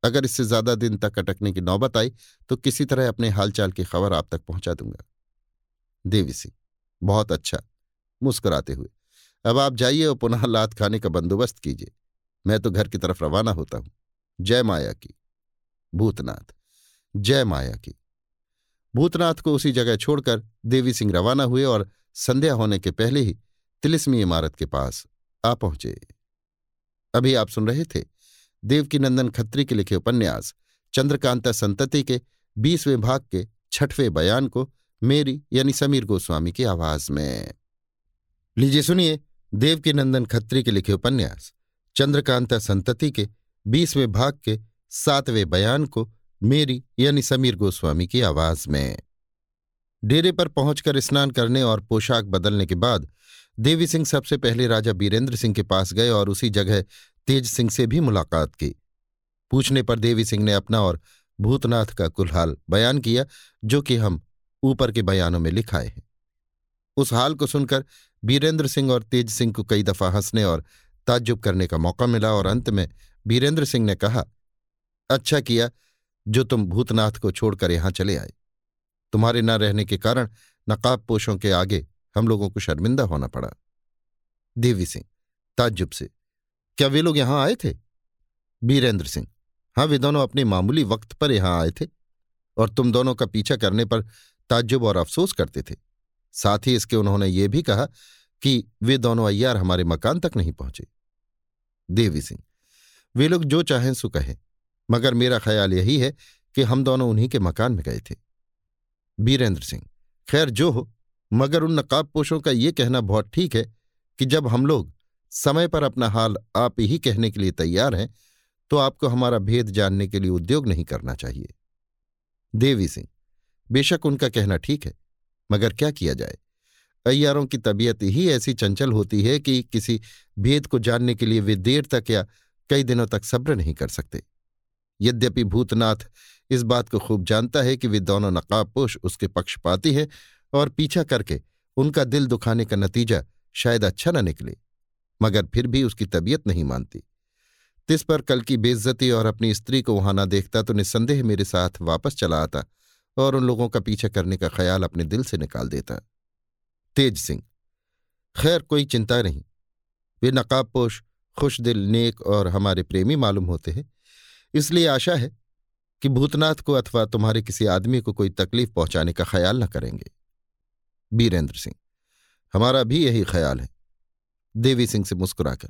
अगर इससे ज़्यादा दिन तक अटकने की नौबत आई तो किसी तरह अपने हालचाल की खबर आप तक पहुँचा दूँगा। देवी सिंह, बहुत अच्छा मुस्कुराते हुए। अब आप जाइए और पुनः लात खाने का बंदोबस्त कीजिए। मैं तो घर की तरफ़ रवाना होता हूँ। जय माया की। भूतनाथ, जय माया की। भूतनाथ को उसी जगह छोड़कर देवी सिंह रवाना हुए और संध्या होने के पहले ही तिलिस्मी इमारत के पास आ पहुँचे। अभी आप सुन रहे थे देवकी नंदन खत्री के लिखे उपन्यास चंद्रकांता संतति के बीसवें भाग के छठवें बयान को मेरी यानी समीर गोस्वामी की आवाज़ में। लीजिए सुनिए देवकी नंदन खत्री के लिखे उपन्यास चंद्रकांता संतति के बीसवें भाग के सातवें बयान को मेरी यानी समीर गोस्वामी की आवाज़ में। डेरे पर पहुंचकर स्नान करने और पोशाक बदलने के बाद देवी सिंह सबसे पहले राजा बीरेंद्र सिंह के पास गए और उसी जगह तेज सिंह से भी मुलाकात की। पूछने पर देवी सिंह ने अपना और भूतनाथ का कुलहाल बयान किया, जो कि हम ऊपर के बयानों में लिखाए हैं। उस हाल को सुनकर बीरेंद्र सिंह और तेज सिंह को कई दफ़ा हंसने और ताज्जुब करने का मौका मिला और अंत में बीरेंद्र सिंह ने कहा अच्छा किया, जो तुम भूतनाथ को छोड़कर यहाँ चले आए। तुम्हारे न रहने के कारण नकाब पोषों के आगे हम लोगों को शर्मिंदा होना पड़ा। देवी सिंह, ताज्जुब से, क्या वे लोग यहाँ आए थे? बीरेंद्र सिंह हाँ वे दोनों अपने मामूली वक्त पर यहाँ आए थे और तुम दोनों का पीछा करने पर ताज्जुब और अफसोस करते थे। साथ ही इसके उन्होंने ये भी कहा कि वे दोनों अय्यार हमारे मकान तक नहीं पहुँचे। देवी सिंह, वे लोग जो चाहें सो कहें, मगर मेरा ख्याल यही है कि हम दोनों उन्हीं के मकान में गए थे। बीरेंद्र सिंह। खैर, जो हो, मगर उन नकाबपोशों का ये कहना बहुत ठीक है कि जब हम लोग समय पर अपना हाल आप ही कहने के लिए तैयार हैं तो आपको हमारा भेद जानने के लिए उद्योग नहीं करना चाहिए। देवी सिंह, बेशक उनका कहना ठीक है, मगर क्या किया जाए? अय्यारों की तबीयत ही ऐसी चंचल होती है कि किसी भेद को जानने के लिए वे देर तक या कई दिनों तक सब्र नहीं कर सकते। यद्यपि भूतनाथ इस बात को खूब जानता है कि वे दोनों नकाबपोश उसके पक्षपाती हैं और पीछा करके उनका दिल दुखाने का नतीजा शायद अच्छा न निकले, मगर फिर भी उसकी तबीयत नहीं मानती। तिस पर कल की बेइज्जती और अपनी स्त्री को वहाँ न देखता तो निस्संदेह मेरे साथ वापस चला आता और उन लोगों का पीछा करने का ख्याल अपने दिल से निकाल देता। तेज सिंह, खैर कोई चिंता नहीं, वे नकाबपोश, खुश दिल, नेक और हमारे प्रेमी मालूम होते हैं। इसलिए आशा है कि भूतनाथ को अथवा तुम्हारे किसी आदमी को कोई तकलीफ़ पहुँचाने का ख्याल न करेंगे। बीरेंद्र सिंह, हमारा भी यही ख्याल है। देवी सिंह से मुस्कुराकर,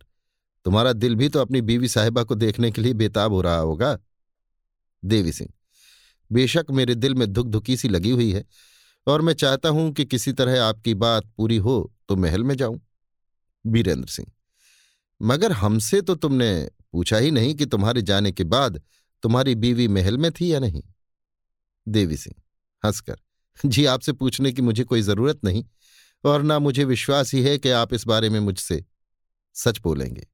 तुम्हारा दिल भी तो अपनी बीवी साहिबा को देखने के लिए बेताब हो रहा होगा। देवी सिंह, बेशक मेरे दिल में धुक धुकी सी लगी हुई है और मैं चाहता हूँ कि किसी तरह आपकी बात पूरी हो तो महल में जाऊँ। बीरेंद्र सिंह, मगर हमसे तो तुमने पूछा ही नहीं कि तुम्हारे जाने के बाद तुम्हारी बीवी महल में थी या नहीं? देवी सिंह, हंसकर, जी आपसे पूछने की मुझे कोई ज़रूरत नहीं, और ना मुझे विश्वास ही है कि आप इस बारे में मुझसे सच बोलेंगे।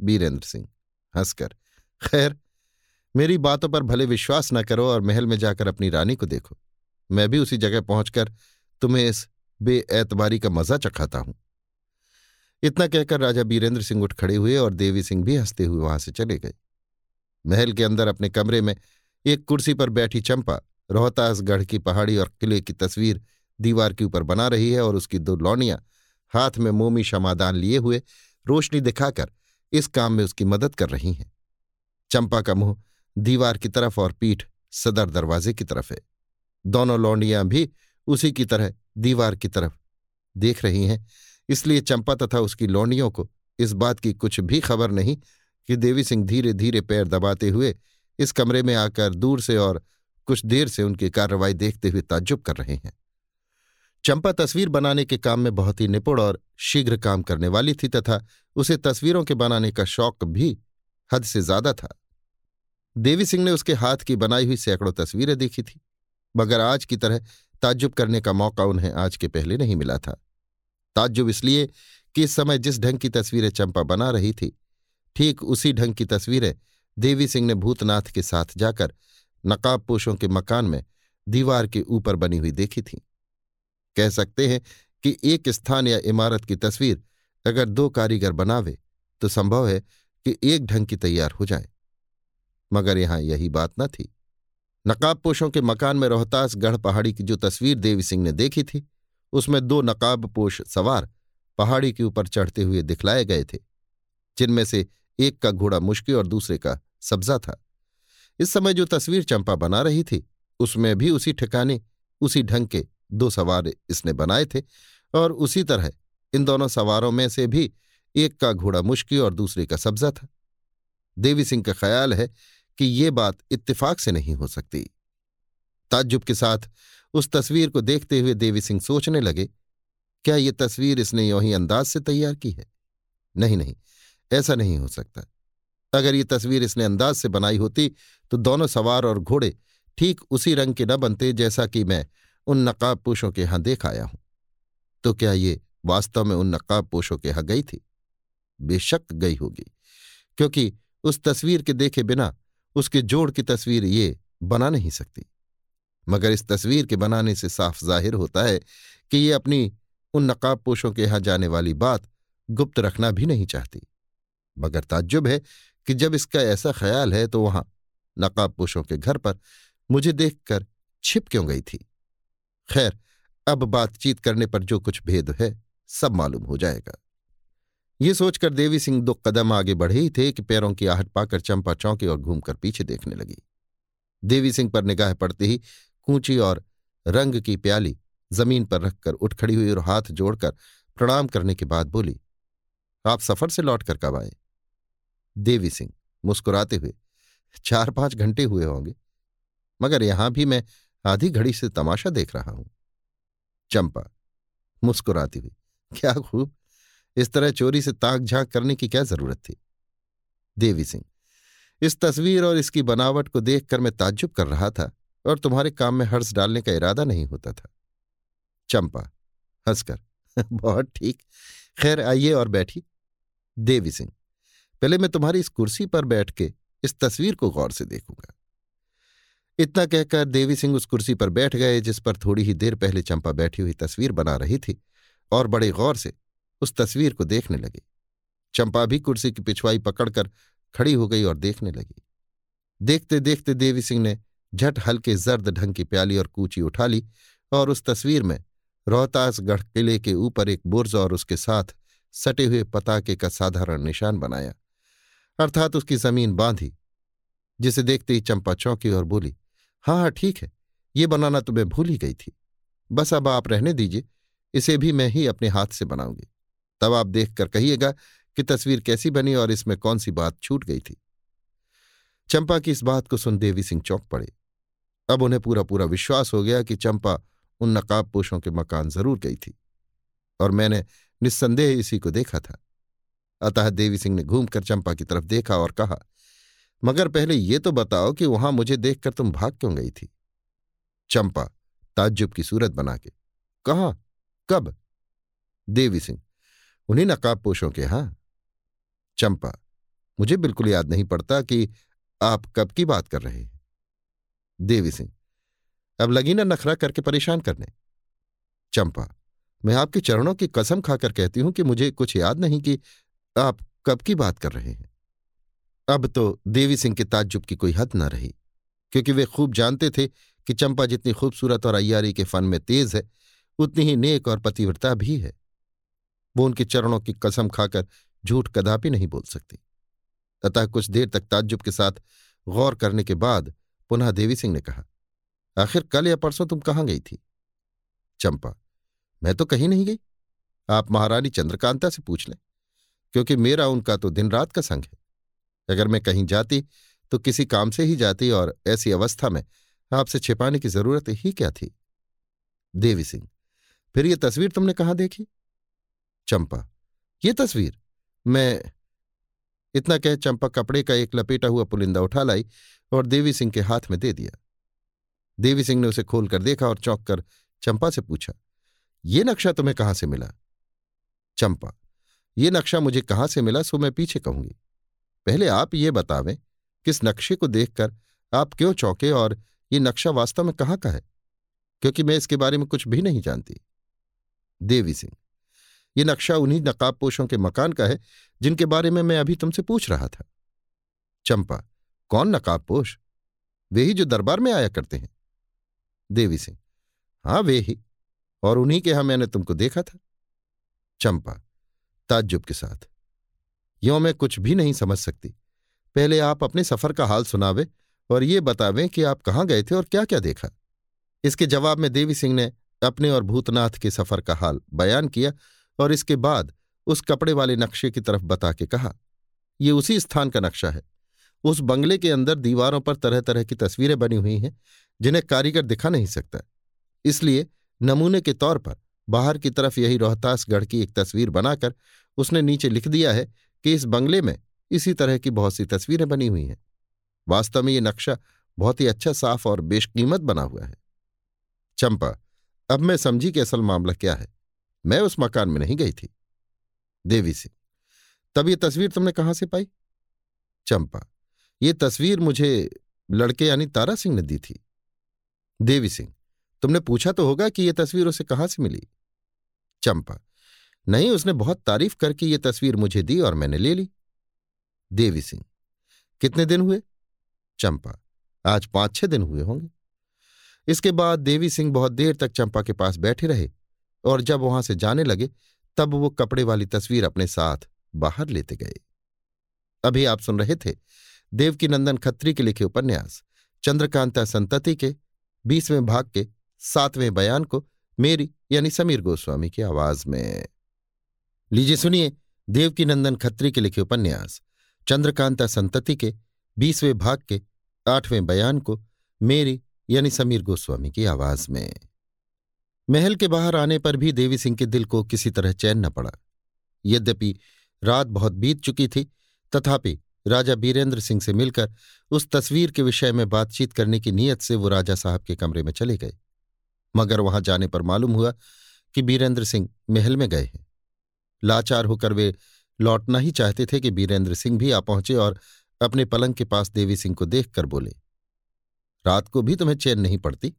बीरेंद्र सिंह, हंसकर, खैर, मेरी बातों पर भले विश्वास न करो और महल में जाकर अपनी रानी को देखो। मैं भी उसी जगह पहुंचकर तुम्हें इस बेएतबारी का मज़ा चखाता हूँ। इतना कहकर राजा बीरेंद्र सिंह उठ खड़े हुए और देवी सिंह भी हँसते हुए वहाँ से चले गए। महल के अंदर अपने कमरे में एक कुर्सी पर बैठी चंपा रोहतासगढ़ की पहाड़ी और किले की तस्वीर दीवार के ऊपर बना रही है और उसकी दो लौनियाँ हाथ में मोमी क्षमादान लिए हुए रोशनी दिखाकर इस काम में उसकी मदद कर रही हैं। चंपा का मुँह दीवार की तरफ़ और पीठ सदर दरवाजे की तरफ़ है। दोनों लौंडियाँ भी उसी की तरह दीवार की तरफ़ देख रही हैं। इसलिए चंपा तथा उसकी लौंडियों को इस बात की कुछ भी खबर नहीं कि देवी सिंह धीरे धीरे पैर दबाते हुए इस कमरे में आकर दूर से और कुछ देर से उनकी कार्रवाई देखते हुए ताज्जुब कर रहे हैं। चंपा तस्वीर बनाने के काम में बहुत ही निपुण और शीघ्र काम करने वाली थी तथा उसे तस्वीरों के बनाने का शौक भी हद से ज़्यादा था। देवी सिंह ने उसके हाथ की बनाई हुई सैकड़ों तस्वीरें देखी थी, मगर आज की तरह ताज्जुब करने का मौका उन्हें आज के पहले नहीं मिला था। ताज्जुब इसलिए कि इस समय जिस ढंग की तस्वीरें चंपा बना रही थी, ठीक उसी ढंग की तस्वीरें देवी सिंह ने भूतनाथ के साथ जाकर नकाबपोशों के मकान में दीवार के ऊपर बनी हुई देखी थी। कह सकते हैं कि एक स्थान या इमारत की तस्वीर अगर दो कारीगर बनावे तो संभव है कि एक ढंग की तैयार हो जाए। मगर यहाँ यही बात न थी। नकाबपोशों के मकान में रोहतास गढ़ पहाड़ी की जो तस्वीर देवी सिंह ने देखी थी उसमें दो नकाबपोश सवार पहाड़ी के ऊपर चढ़ते हुए दिखलाए गए थे, जिनमें से एक का घोड़ा मुश्किल और दूसरे का सब्जा था। इस समय जो तस्वीर चंपा बना रही थी, उसमें भी उसी ठिकाने, उसी ढंग के दो सवार इसने बनाए थे और उसी तरह इन दोनों सवारों में से भी एक का घोड़ा मुश्की और दूसरे का सब्जा था। देवी सिंह का ख्याल है कि ये बात इत्तेफाक से नहीं हो सकती। ताज्जुब के साथ उस तस्वीर को देखते हुए देवी सिंह सोचने लगे, क्या ये तस्वीर इसने यों ही अंदाज से तैयार की है? नहीं नहीं, ऐसा नहीं हो सकता। अगर ये तस्वीर इसने अंदाज से बनाई होती तो दोनों सवार और घोड़े ठीक उसी रंग के न बनते जैसा कि मैं उन नकाब पोशों के यहाँ देख आया हूँ। तो क्या ये वास्तव में उन नकाब पोशों के यहाँ गई थी? बेशक गई होगी, क्योंकि उस तस्वीर के देखे बिना उसके जोड़ की तस्वीर ये बना नहीं सकती। मगर इस तस्वीर के बनाने से साफ़ ज़ाहिर होता है कि ये अपनी उन नकाब पोशों के यहाँ जाने वाली बात गुप्त रखना भी नहीं चाहती। मगर ताज्जुब है कि जब इसका ऐसा ख्याल है तो वहाँ नकाब पोशों के घर पर मुझे देखकर छिप क्यों गई थी? खैर, अब बातचीत करने पर जो कुछ भेद है, सब मालूम हो जाएगा। ये सोचकर देवी सिंह दो कदम आगे बढ़े ही थे कि पैरों की आहट पाकर चंपा चौंकी और घूमकर पीछे देखने लगी। देवी सिंह पर निगाह पड़ते ही कूची और रंग की प्याली ज़मीन पर रखकर उठ खड़ी हुई और हाथ जोड़कर प्रणाम करने के बाद बोली, आप सफ़र से लौटकर कब आए? देवी सिंह मुस्कुराते हुए, चार पाँच घंटे हुए होंगे, मगर यहाँ भी मैं आधी घड़ी से तमाशा देख रहा हूँ। चंपा मुस्कुराती हुई, क्या खूब, इस तरह चोरी से ताक झाँक करने की क्या ज़रूरत थी? देवी सिंह, इस तस्वीर और इसकी बनावट को देखकर मैं ताज्जुब कर रहा था। और तुम्हारे काम में हर्ष डालने का इरादा नहीं होता था। चंपा, हंसकर, [laughs] बहुत ठीक। खैर, आइए और बैठी देवी सिंह, पहले मैं तुम्हारी इस कुर्सी पर बैठ के इस तस्वीर को गौर से देखूँगा। इतना कहकर देवी सिंह उस कुर्सी पर बैठ गए, जिस पर थोड़ी ही देर पहले चंपा बैठी हुई तस्वीर बना रही थी, और बड़े गौर से उस तस्वीर को देखने लगे। चंपा भी कुर्सी की पिछवाई पकड़कर खड़ी हो गई और देखने लगी। देखते देखते देवी सिंह ने झट हल्के जर्द ढंग की प्याली और कूची उठा ली और उस तस्वीर में रोहतासगढ़ किले के ऊपर एक बुर्ज और उसके साथ सटे हुए पताके का साधारण निशान बनाया। अर्थात उसकी ज़मीन बांधी, जिसे देखते ही चंपा चौंकी और बोली हाँ हाँ ठीक है, ये बनाना तो मैं भूल ही गई थी। बस अब आप रहने दीजिए, इसे भी मैं ही अपने हाथ से बनाऊँगी। तब आप देखकर कहिएगा कि तस्वीर कैसी बनी और इसमें कौन सी बात छूट गई थी? चंपा की इस बात को सुन देवी सिंह चौंक पड़े। अब उन्हें पूरा पूरा विश्वास हो गया कि चंपा उन नकाब पोशों के मकान ज़रूर गई थी और मैंने निस्संदेह इसी को देखा था। अतः देवी सिंह ने घूमकर चंपा की तरफ़ देखा और कहा, मगर पहले ये तो बताओ कि वहाँ मुझे देखकर तुम भाग क्यों गई थी? चंपा ताज्जुब की सूरत बना के, कहा? कब? देवी सिंह, उन्हीं नकाब पोशों के हाँ चंपा, मुझे बिल्कुल याद नहीं पड़ता कि आप कब की बात कर रहे हैं। देवी सिंह। अब लगी ना नखरा करके परेशान करने। चंपा, मैं आपके चरणों की कसम खाकर कहती हूँ कि मुझे कुछ याद नहीं कि आप कब की बात कर रहे हैं। अब तो देवी सिंह के ताज्जुब की कोई हद न रही, क्योंकि वे खूब जानते थे कि चंपा जितनी खूबसूरत और अयारी के फन में तेज है, उतनी ही नेक और पतिव्रता भी है। वो उनके चरणों की कसम खाकर झूठ कदापि नहीं बोल सकती। अतः कुछ देर तक ताज्जुब के साथ गौर करने के बाद पुनः देवी सिंह ने कहा, आखिर कल या परसों तुम कहाँ गई थी? चंपा, मैं तो कहीं नहीं गई। आप महारानी चंद्रकांता से पूछ लें, क्योंकि मेरा उनका तो दिन रात का संग है। अगर मैं कहीं जाती तो किसी काम से ही जाती और ऐसी अवस्था में आपसे छिपाने की ज़रूरत ही क्या थी? देवी सिंह, फिर ये तस्वीर तुमने कहाँ देखी? चंपा, ये तस्वीर मैं इतना कह चंपा कपड़े का एक लपेटा हुआ पुलिंदा उठा लाई और देवी सिंह के हाथ में दे दिया। देवी सिंह ने उसे खोलकर देखा और चौंक कर चंपा से पूछा, ये नक्शा तुम्हें कहाँ से मिला? चंपा, ये नक्शा मुझे कहाँ से मिला सो मैं पीछे कहूँगी। पहले आप ये बतावें, किस नक्शे को देखकर आप क्यों चौंके और ये नक्शा वास्तव में कहाँ का है? क्योंकि मैं इसके बारे में कुछ भी नहीं जानती। देवी सिंह ये नक्शा उन्हीं नकाबपोशों के मकान का है, जिनके बारे में मैं अभी तुमसे पूछ रहा था। चंपा, कौन नकाबपोश? वे ही जो दरबार में आया करते हैं। देवी सिंह हाँ वे ही, और उन्हीं के यहाँ मैंने तुमको देखा था। चंपा, ताज्जुब के साथ, यों मैं कुछ भी नहीं समझ सकती। पहले आप अपने सफ़र का हाल सुनावे और ये बतावें कि आप कहाँ गए थे और क्या क्या देखा। इसके जवाब में देवी सिंह ने अपने और भूतनाथ के सफ़र का हाल बयान किया और इसके बाद उस कपड़े वाले नक्शे की तरफ़ बता के कहा, ये उसी स्थान का नक्शा है। उस बंगले के अंदर दीवारों पर तरह तरह की तस्वीरें बनी हुई हैं, जिन्हें कारीगर दिखा नहीं सकता। इसलिए नमूने के तौर पर बाहर की तरफ़ यही रोहतासगढ़ की एक तस्वीर बनाकर उसने नीचे लिख दिया है कि इस बंगले में इसी तरह की बहुत सी तस्वीरें बनी हुई हैं। वास्तव में ये नक्शा बहुत ही अच्छा साफ़ और बेशकीमत बना हुआ है। चंपा, अब मैं समझी कि असल मामला क्या है। मैं उस मकान में नहीं गई थी। देवी सिंह तब ये तस्वीर तुमने कहाँ से पाई? चंपा, ये तस्वीर मुझे लड़के यानी तारा सिंह ने दी थी। देवी सिंह, तुमने पूछा तो होगा कि यह तस्वीर उसे कहाँ से मिली? चंपा, नहीं, उसने बहुत तारीफ़ करके ये तस्वीर मुझे दी और मैंने ले ली। देवी सिंह, कितने दिन हुए? चंपा, आज पाँच छह दिन हुए होंगे। इसके बाद देवी सिंह बहुत देर तक चंपा के पास बैठे रहे और जब वहाँ से जाने लगे, तब वो कपड़े वाली तस्वीर अपने साथ बाहर लेते गए। अभी आप सुन रहे थे देवकीनंदन खत्री के लिखे उपन्यास, चंद्रकांता संतति के बीसवें भाग के सातवें बयान को मेरी यानी समीर गोस्वामी की आवाज़ में। लीजिए सुनिए देवकीनंदन खत्री के लिखे उपन्यास, चंद्रकांता संतति के बीसवें भाग के आठवें बयान को मेरी यानी समीर गोस्वामी की आवाज़ में। महल के बाहर आने पर भी देवी सिंह के दिल को किसी तरह चैन न पड़ा। यद्यपि रात बहुत बीत चुकी थी, तथापि राजा बीरेंद्र सिंह से मिलकर उस तस्वीर के विषय में बातचीत करने की नीयत से वो राजा साहब के कमरे में चले गए। मगर वहाँ जाने पर मालूम हुआ कि बीरेंद्र सिंह महल में गए हैं। लाचार होकर वे लौटना ही चाहते थे कि बीरेंद्र सिंह भी आ पहुँचे और अपने पलंग के पास देवी सिंह को देखकर बोले, रात को भी तुम्हें चैन नहीं पड़ती?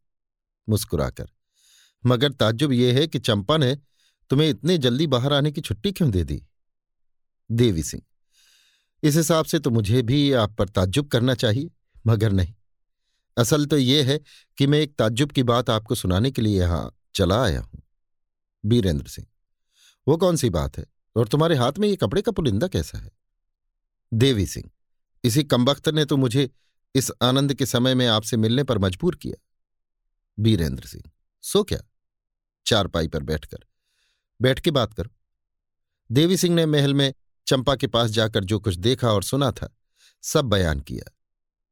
मुस्कुराकर मगर ताज्जुब यह है कि चंपा ने तुम्हें इतने जल्दी बाहर आने की छुट्टी क्यों दे दी? देवी सिंह, इस हिसाब से तो मुझे भी आप पर ताज्जुब करना चाहिए, मगर नहीं। असल तो यह है कि मैं एक ताज्जुब की बात आपको सुनाने के लिए यहाँ चला आया हूँ। बीरेंद्र सिंह, वो कौन सी बात है? और तुम्हारे हाथ में ये कपड़े का पुलिंदा कैसा है? देवी सिंह, इसी कमबख्त ने तो मुझे इस आनंद के समय में आपसे मिलने पर मजबूर किया। बीरेंद्र सिंह, सो क्या? चारपाई पर बैठकर। बैठ के बात करो। देवी सिंह ने महल में चंपा के पास जाकर जो कुछ देखा और सुना था, सब बयान किया।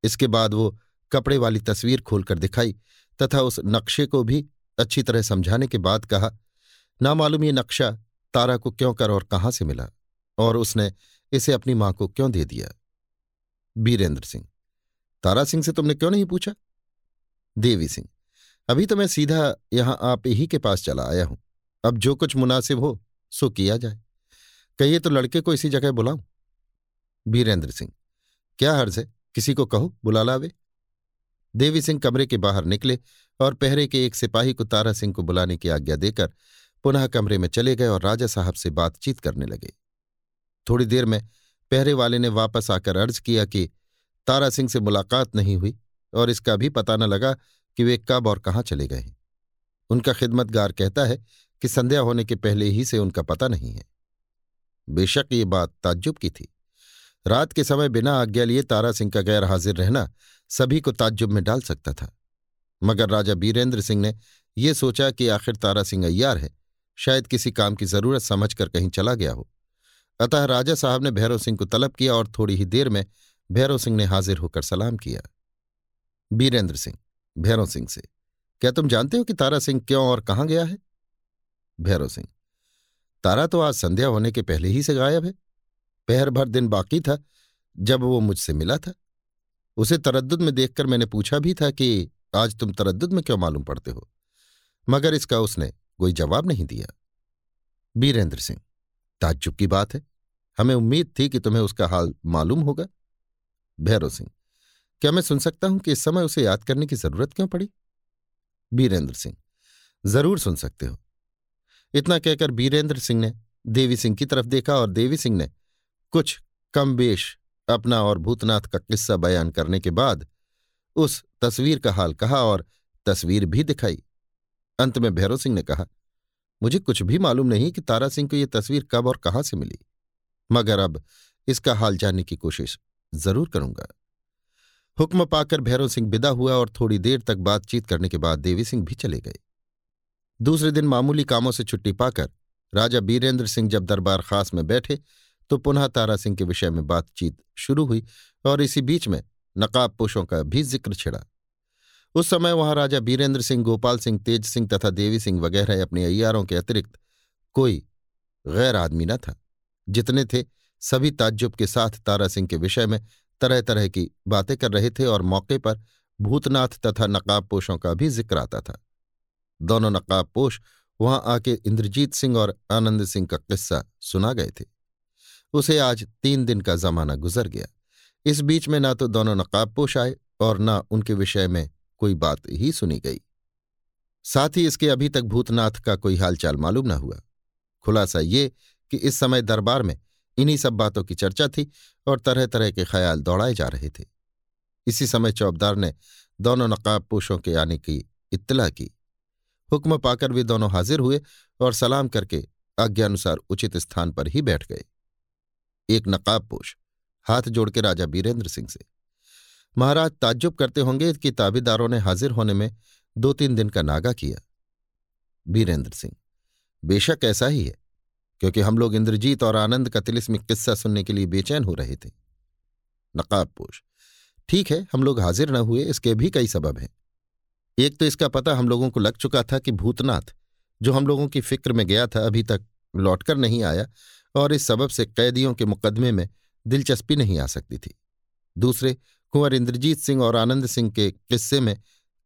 इसके बाद वो कपड़े वाली तस्वीर खोलकर दिखाई तथा उस नक्शे को भी अच्छी तरह समझाने के बाद कहा ना मालूम ये नक्शा तारा को क्यों कर और कहाँ से मिला? और उसने इसे अपनी माँ को क्यों दे दिया? बीरेंद्र सिंह, तारा सिंह से तुमने क्यों नहीं पूछा? देवी सिंह अभी तो मैं सीधा यहाँ आप ही के पास चला आया हूँ। अब जो कुछ मुनासिब हो, सो किया जाए। कहिए तो लड़के को इसी जगह बुलाऊं। बीरेंद्र सिंह, क्या हर्ज है? किसी को कहो, बुला लावे। देवी सिंह कमरे के बाहर निकले और पहरे के एक सिपाही को तारा सिंह को बुलाने की आज्ञा देकर पुनः कमरे में चले गए और राजा साहब से बातचीत करने लगे। थोड़ी देर में पहरे वाले ने वापस आकर अर्ज़ किया कि तारा सिंह से मुलाकात नहीं हुई और इसका भी पता न लगा कि वे कब और कहाँ चले गए उनका खिदमतगार कहता है कि संध्या होने के पहले ही से उनका पता नहीं है। बेशक ये बात ताज्जुब की थी। रात के समय बिना आज्ञा लिए तारा सिंह का गैर हाजिर रहना सभी को ताज्जुब में डाल सकता था। मगर राजा बीरेंद्र सिंह ने यह सोचा कि आखिर तारा सिंह अय्यार है, शायद किसी काम की ज़रूरत समझकर कहीं चला गया हो। अतः राजा साहब ने भैरव सिंह को तलब किया और थोड़ी ही देर में भैरव सिंह ने हाजिर होकर सलाम किया। बीरेंद्र सिंह भैरव सिंह से। क्या तुम जानते हो कि तारा सिंह क्यों और कहाँ गया है? भैरव सिंह, तारा तो आज संध्या होने के पहले ही से गायब है। पहर भर दिन बाकी था जब वो मुझसे मिला था। उसे तरद्दुद में देखकर मैंने पूछा भी था कि आज तुम तरद्दुद में क्यों मालूम पड़ते हो? मगर इसका उसने कोई जवाब नहीं दिया। बीरेंद्र सिंह, ताज्जुब की बात है। हमें उम्मीद थी कि तुम्हें उसका हाल मालूम होगा। भैरव सिंह क्या मैं सुन सकता हूँ कि इस समय उसे याद करने की ज़रूरत क्यों पड़ी? बीरेंद्र सिंह, ज़रूर सुन सकते हो। इतना कहकर बीरेंद्र सिंह ने देवी सिंह की तरफ़ देखा और देवी सिंह ने कुछ कम बेश अपना और भूतनाथ का किस्सा बयान करने के बाद उस तस्वीर का हाल कहा और तस्वीर भी दिखाई। अंत में भैरव सिंह ने कहा, मुझे कुछ भी मालूम नहीं कि तारा सिंह को यह तस्वीर कब और कहाँ से मिली, मगर अब इसका हाल जानने की कोशिश ज़रूर करूँगा। हुक्म पाकर भैरव सिंह विदा हुआ और थोड़ी देर तक बातचीत करने के बाद देवी सिंह भी चले गए। दूसरे दिन मामूली कामों से छुट्टी पाकर राजा बीरेंद्र सिंह जब दरबार खास में बैठे तो पुनः तारा सिंह के विषय में बातचीत शुरू हुई और इसी बीच में नकाब पोषों का भी ज़िक्र छिड़ा। उस समय वहाँ राजा बीरेंद्र सिंह, गोपाल सिंह, तेज सिंह तथा देवी सिंह वगैरह अपने अयारों के अतिरिक्त कोई गैर आदमी न था। जितने थे, सभी ताज्जुब के साथ तारा सिंह के विषय में तरह तरह की बातें कर रहे थे और मौके पर भूतनाथ तथा नकाबपोशों का भी ज़िक्र आता था। दोनों नकाब पोष वहाँ आके इंद्रजीत सिंह और आनंद सिंह का किस्सा सुना गए थे। उसे आज तीन दिन का जमाना गुजर गया। इस बीच में ना तो दोनों नकाब पोष आए और ना उनके विषय में कोई बात ही सुनी गई। साथ ही इसके अभी तक भूतनाथ का कोई हालचाल मालूम न हुआ। खुलासा ये कि इस समय दरबार में इन्हीं सब बातों की चर्चा थी और तरह तरह के ख्याल दौड़ाए जा रहे थे। इसी समय चौबदार ने दोनों नकाब पोषों के आने की इत्तला की। हुक्म पाकर वे दोनों हाजिर हुए और सलाम करके आज्ञानुसार उचित स्थान पर ही बैठ गए। एक नकाब पोष हाथ जोड़ के राजा बीरेंद्र सिंह से, महाराज, ताज्जुब करते होंगे कि ताबेदारों ने हाजिर होने में दो तीन दिन का नागा किया। बीरेंद्र सिंह, बेशक ऐसा ही है। क्योंकि हम लोग इंद्रजीत और आनंद का तिलिस्मिक किस्सा सुनने के लिए बेचैन हो रहे थे। नकाबपोश ठीक है, हम लोग हाजिर न हुए, इसके भी कई सबब हैं। एक तो इसका पता हम लोगों को लग चुका था कि भूतनाथ, जो हम लोगों की फ़िक्र में गया था, अभी तक लौटकर नहीं आया और इस सबब से कैदियों के मुकदमे में दिलचस्पी नहीं आ सकती थी। दूसरे, कुंवर इंद्रजीत सिंह और आनंद सिंह के किस्से में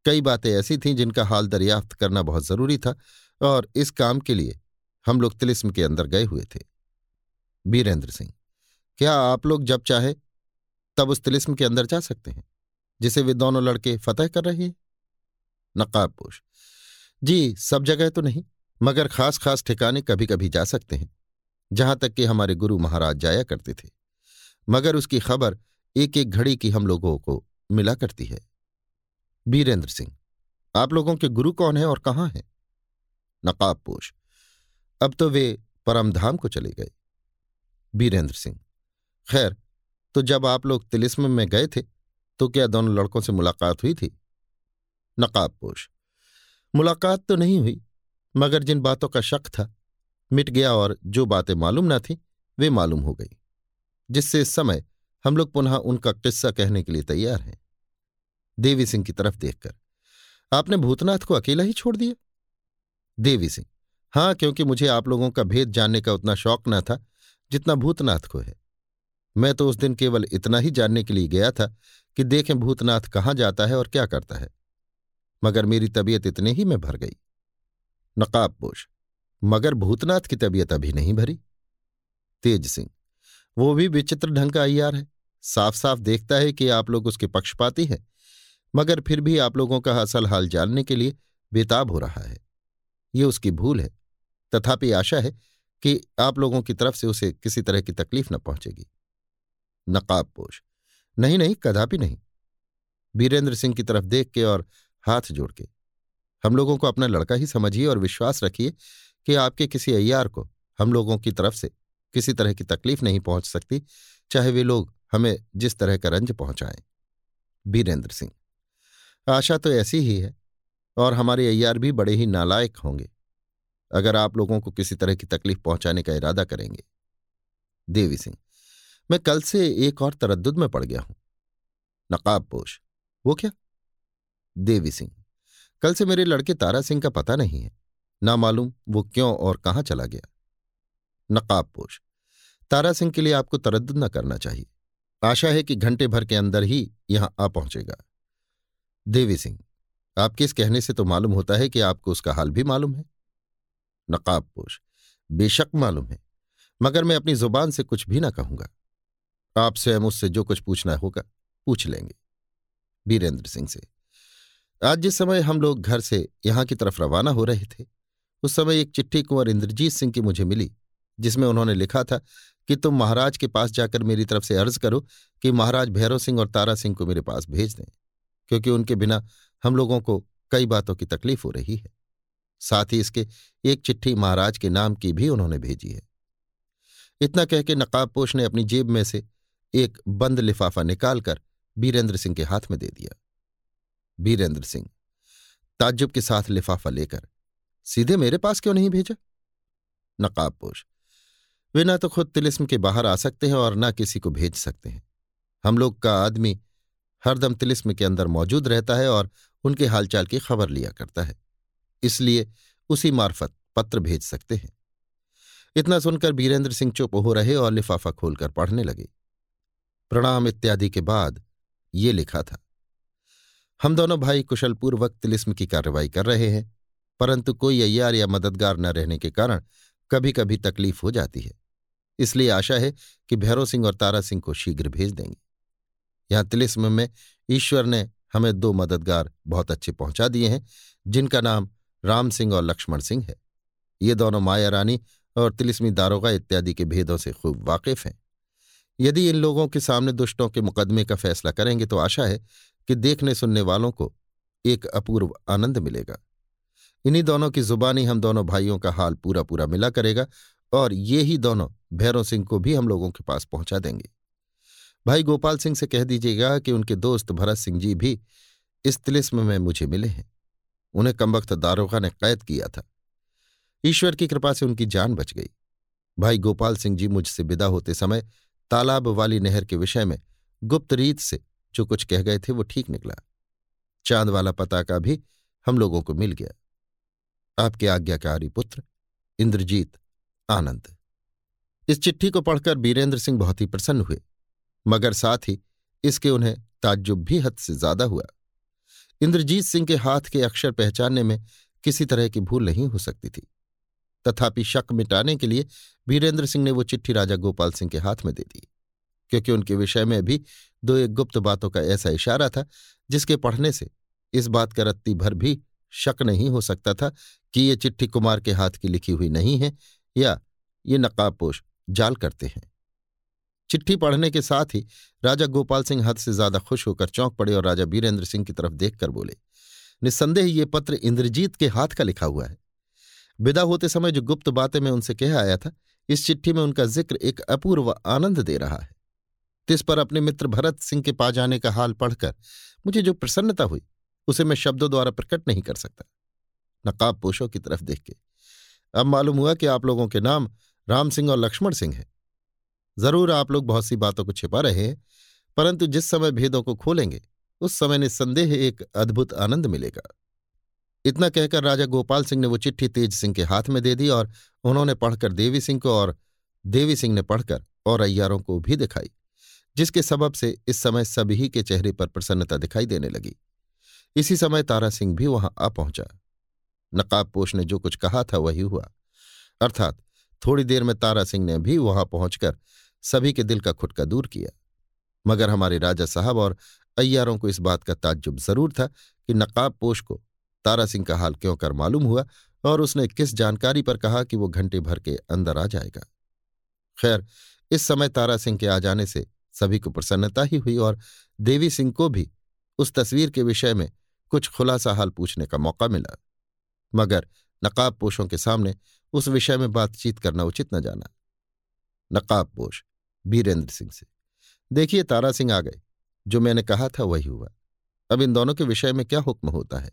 कई बातें ऐसी थीं जिनका हाल दरियाफ्त करना बहुत ज़रूरी था और इस काम के लिए हम लोग तिलिस्म के अंदर गए हुए थे। बीरेंद्र सिंह, क्या आप लोग जब चाहे, तब उस तिलिस्म के अंदर जा सकते हैं, जिसे वे दोनों लड़के फतेह कर रहे हैं? नकाबपोश जी, सब जगह तो नहीं, मगर खास खास ठिकाने कभी कभी जा सकते हैं, जहाँ तक कि हमारे गुरु महाराज जाया करते थे। मगर उसकी खबर एक एक घड़ी की हम लोगों को मिला करती है। बीरेंद्र सिंह, आप लोगों के गुरु कौन है और कहाँ हैं? नकाबपोश अब तो वे परमधाम को चले गए। बीरेंद्र सिंह, खैर तो जब आप लोग तिलिस्म में गए थे तो क्या दोनों लड़कों से मुलाकात हुई थी? नकाबपोश मुलाकात तो नहीं हुई, मगर जिन बातों का शक था, मिट गया और जो बातें मालूम न थी, वे मालूम हो गई, जिससे इस समय हम लोग पुनः उनका किस्सा कहने के लिए तैयार हैं। देवी सिंह की तरफ़ देखकर, आपने भूतनाथ को अकेला ही छोड़ दिया? देवी सिंह हाँ क्योंकि मुझे आप लोगों का भेद जानने का उतना शौक न था, जितना भूतनाथ को है। मैं तो उस दिन केवल इतना ही जानने के लिए गया था कि देखें भूतनाथ कहाँ जाता है और क्या करता है। मगर मेरी तबीयत इतने ही में भर गई। नकाबपोश मगर भूतनाथ की तबीयत अभी नहीं भरी। तेज सिंह, वो भी विचित्र ढंग का अयार है। साफ़ साफ़ देखता है कि आप लोग उसके पक्षपाती हैं, मगर फिर भी आप लोगों का असल हाल जानने के लिए बेताब हो रहा है। ये उसकी भूल है। तथापि आशा है कि आप लोगों की तरफ़ से उसे किसी तरह की तकलीफ़ न पहुंचेगी। नकाबपोश नहीं नहीं, कदापि नहीं। वीरेंद्र सिंह की तरफ़ देख के और हाथ जोड़ के। हम लोगों को अपना लड़का ही समझिए और विश्वास रखिए कि आपके किसी अय्यार को हम लोगों की तरफ़ से किसी तरह की तकलीफ़ नहीं पहुँच सकती, चाहे वे लोग हमें जिस तरह का रंज पहुंचाएँ। वीरेंद्र सिंह। आशा तो ऐसी ही है। और हमारे अय्यार भी बड़े ही नालायक होंगे। अगर आप लोगों को किसी तरह की तकलीफ़ पहुँचाने का इरादा करेंगे। देवी सिंह, मैं कल से एक और तरद्दुद में पड़ गया हूँ। नकाबपोश वो क्या? देवी सिंह, कल से मेरे लड़के तारा सिंह का पता नहीं है। ना मालूम वो क्यों और कहाँ चला गया। नकाबपोश तारा सिंह के लिए आपको तरद्द न करना चाहिए। आशा है कि घंटे भर के अंदर ही यहाँ आ पहुंचेगा। देवी सिंह आपके इस कहने से तो मालूम होता है कि आपको उसका हाल भी मालूम है। नकाबपोश बेशक मालूम है, मगर मैं अपनी ज़ुबान से कुछ भी ना कहूँगा। आप स्वयं उससे जो कुछ पूछना होगा, पूछ लेंगे। बीरेंद्र सिंह से, आज जिस समय हम लोग घर से यहाँ की तरफ़ रवाना हो रहे थे, उस समय एक चिट्ठी कुंवर इंद्रजीत सिंह की मुझे मिली, जिसमें उन्होंने लिखा था कि तुम महाराज के पास जाकर मेरी तरफ़ से अर्ज़ करो कि महाराज भैरव सिंह और तारा सिंह को मेरे पास भेज दें, क्योंकि उनके बिना हम लोगों को कई बातों की तकलीफ़ हो रही है। साथ ही इसके एक चिट्ठी महाराज के नाम की भी उन्होंने भेजी है। इतना कह के नकाबपोश ने अपनी जेब में से एक बंद लिफाफा निकालकर बीरेंद्र सिंह के हाथ में दे दिया। बीरेंद्र सिंह ताज्जुब के साथ लिफाफा लेकर, सीधे मेरे पास क्यों नहीं भेजा? नकाबपोश वे ना तो खुद तिलिस्म के बाहर आ सकते हैं और ना किसी को भेज सकते हैं। हम लोग का आदमी हरदम तिलिस्म के अंदर मौजूद रहता है और उनके हालचाल की खबर लिया करता है। इसलिए उसी मार्फत पत्र भेज सकते हैं। इतना सुनकर बीरेंद्र सिंह चुप हो रहे और लिफाफा खोलकर पढ़ने लगे। प्रणाम इत्यादि के बाद ये लिखा था, हम दोनों भाई कुशलपूर्वक तिलिस्म की कार्रवाई कर रहे हैं, परंतु कोई अय्यार या मददगार न रहने के कारण कभी कभी तकलीफ़ हो जाती है। इसलिए आशा है कि भैरव सिंह और तारा सिंह को शीघ्र भेज देंगे। यहाँ तिलिस्म में ईश्वर ने हमें दो मददगार बहुत अच्छे पहुँचा दिए हैं, जिनका नाम राम सिंह और लक्ष्मण सिंह है। ये दोनों माया रानी और तिलिस्मी दारोगा इत्यादि के भेदों से खूब वाकिफ हैं। यदि इन लोगों के सामने दुष्टों के मुकदमे का फैसला करेंगे तो आशा है कि देखने सुनने वालों को एक अपूर्व आनंद मिलेगा। इन्हीं दोनों की जुबानी हम दोनों भाइयों का हाल पूरा पूरा मिला करेगा और ये ही दोनों भैरों सिंह को भी हम लोगों के पास पहुँचा देंगे। भाई गोपाल सिंह से कह दीजिएगा कि उनके दोस्त भरत सिंह जी भी इस तिलिस्म में मुझे मिले हैं। उन्हें कमबख्त दारोगा ने कैद किया था। ईश्वर की कृपा से उनकी जान बच गई। भाई गोपाल सिंह जी मुझसे विदा होते समय तालाब वाली नहर के विषय में गुप्त रीत से जो कुछ कह गए थे वो ठीक निकला। चाँद वाला पताका भी हम लोगों को मिल गया। आपके आज्ञाकारी पुत्र इंद्रजीत आनंद। इस चिट्ठी को पढ़कर बीरेंद्र सिंह बहुत ही प्रसन्न हुए। मगर साथ ही इसके उन्हें ताज्जुब भी हद से ज़्यादा हुआ। इंद्रजीत सिंह के हाथ के अक्षर पहचानने में किसी तरह की भूल नहीं हो सकती थी। तथापि शक मिटाने के लिए वीरेंद्र सिंह ने वो चिट्ठी राजा गोपाल सिंह के हाथ में दे दी, क्योंकि उनके विषय में भी दो एक गुप्त बातों का ऐसा इशारा था, जिसके पढ़ने से इस बात का रत्ती भर भी शक नहीं हो सकता था कि ये चिट्ठी कुमार के हाथ की लिखी हुई नहीं है या ये नकाबपोश जाल करते हैं। चिट्ठी पढ़ने के साथ ही राजा गोपाल सिंह हद से ज़्यादा खुश होकर चौंक पड़े और राजा वीरेंद्र सिंह की तरफ़ देखकर बोले, निस्संदेह ये पत्र इंद्रजीत के हाथ का लिखा हुआ है। विदा होते समय जो गुप्त बातें मैं उनसे कह आया था, इस चिट्ठी में उनका ज़िक्र एक अपूर्व आनंद दे रहा है। तिस पर अपने मित्र भरत सिंह के पा जाने का हाल पढ़कर मुझे जो प्रसन्नता हुई, उसे मैं शब्दों द्वारा प्रकट नहीं कर सकता। नकाब पोशों की तरफ़ देख के। अब मालूम हुआ कि आप लोगों के नाम राम सिंह और लक्ष्मण सिंह हैं। ज़रूर आप लोग बहुत सी बातों को छिपा रहे हैं, परंतु जिस समय भेदों को खोलेंगे, उस समय निस्संदेह एक अद्भुत आनंद मिलेगा। इतना कहकर राजा गोपाल सिंह ने वो चिट्ठी तेज सिंह के हाथ में दे दी और उन्होंने पढ़कर देवी सिंह को और देवी सिंह ने पढ़कर और अय्यारों को भी दिखाई, जिसके सबब से इस समय सभी के चेहरे पर प्रसन्नता दिखाई देने लगी। इसी समय तारा सिंह भी वहाँ आ पहुँचा। नकाबपोश ने जो कुछ कहा था वही हुआ। अर्थात थोड़ी देर में तारा सिंह ने भी वहाँ पहुंचकर सभी के दिल का खुटका दूर किया। मगर हमारे राजा साहब और अय्यारों को इस बात का ताज्जुब ज़रूर था कि नकाबपोश को तारा सिंह का हाल क्यों कर मालूम हुआ और उसने किस जानकारी पर कहा कि वो घंटे भर के अंदर आ जाएगा। खैर, इस समय तारा सिंह के आ जाने से सभी को प्रसन्नता ही हुई और देवी सिंह को भी उस तस्वीर के विषय में कुछ खुलासा हाल पूछने का मौका मिला। मगर नकाबपोशों के सामने उस विषय में बातचीत करना उचित न जाना। नकाबपोश बीरेंद्र सिंह से। देखिए, तारा सिंह आ गए। जो मैंने कहा था वही हुआ। अब इन दोनों के विषय में क्या हुक्म होता है?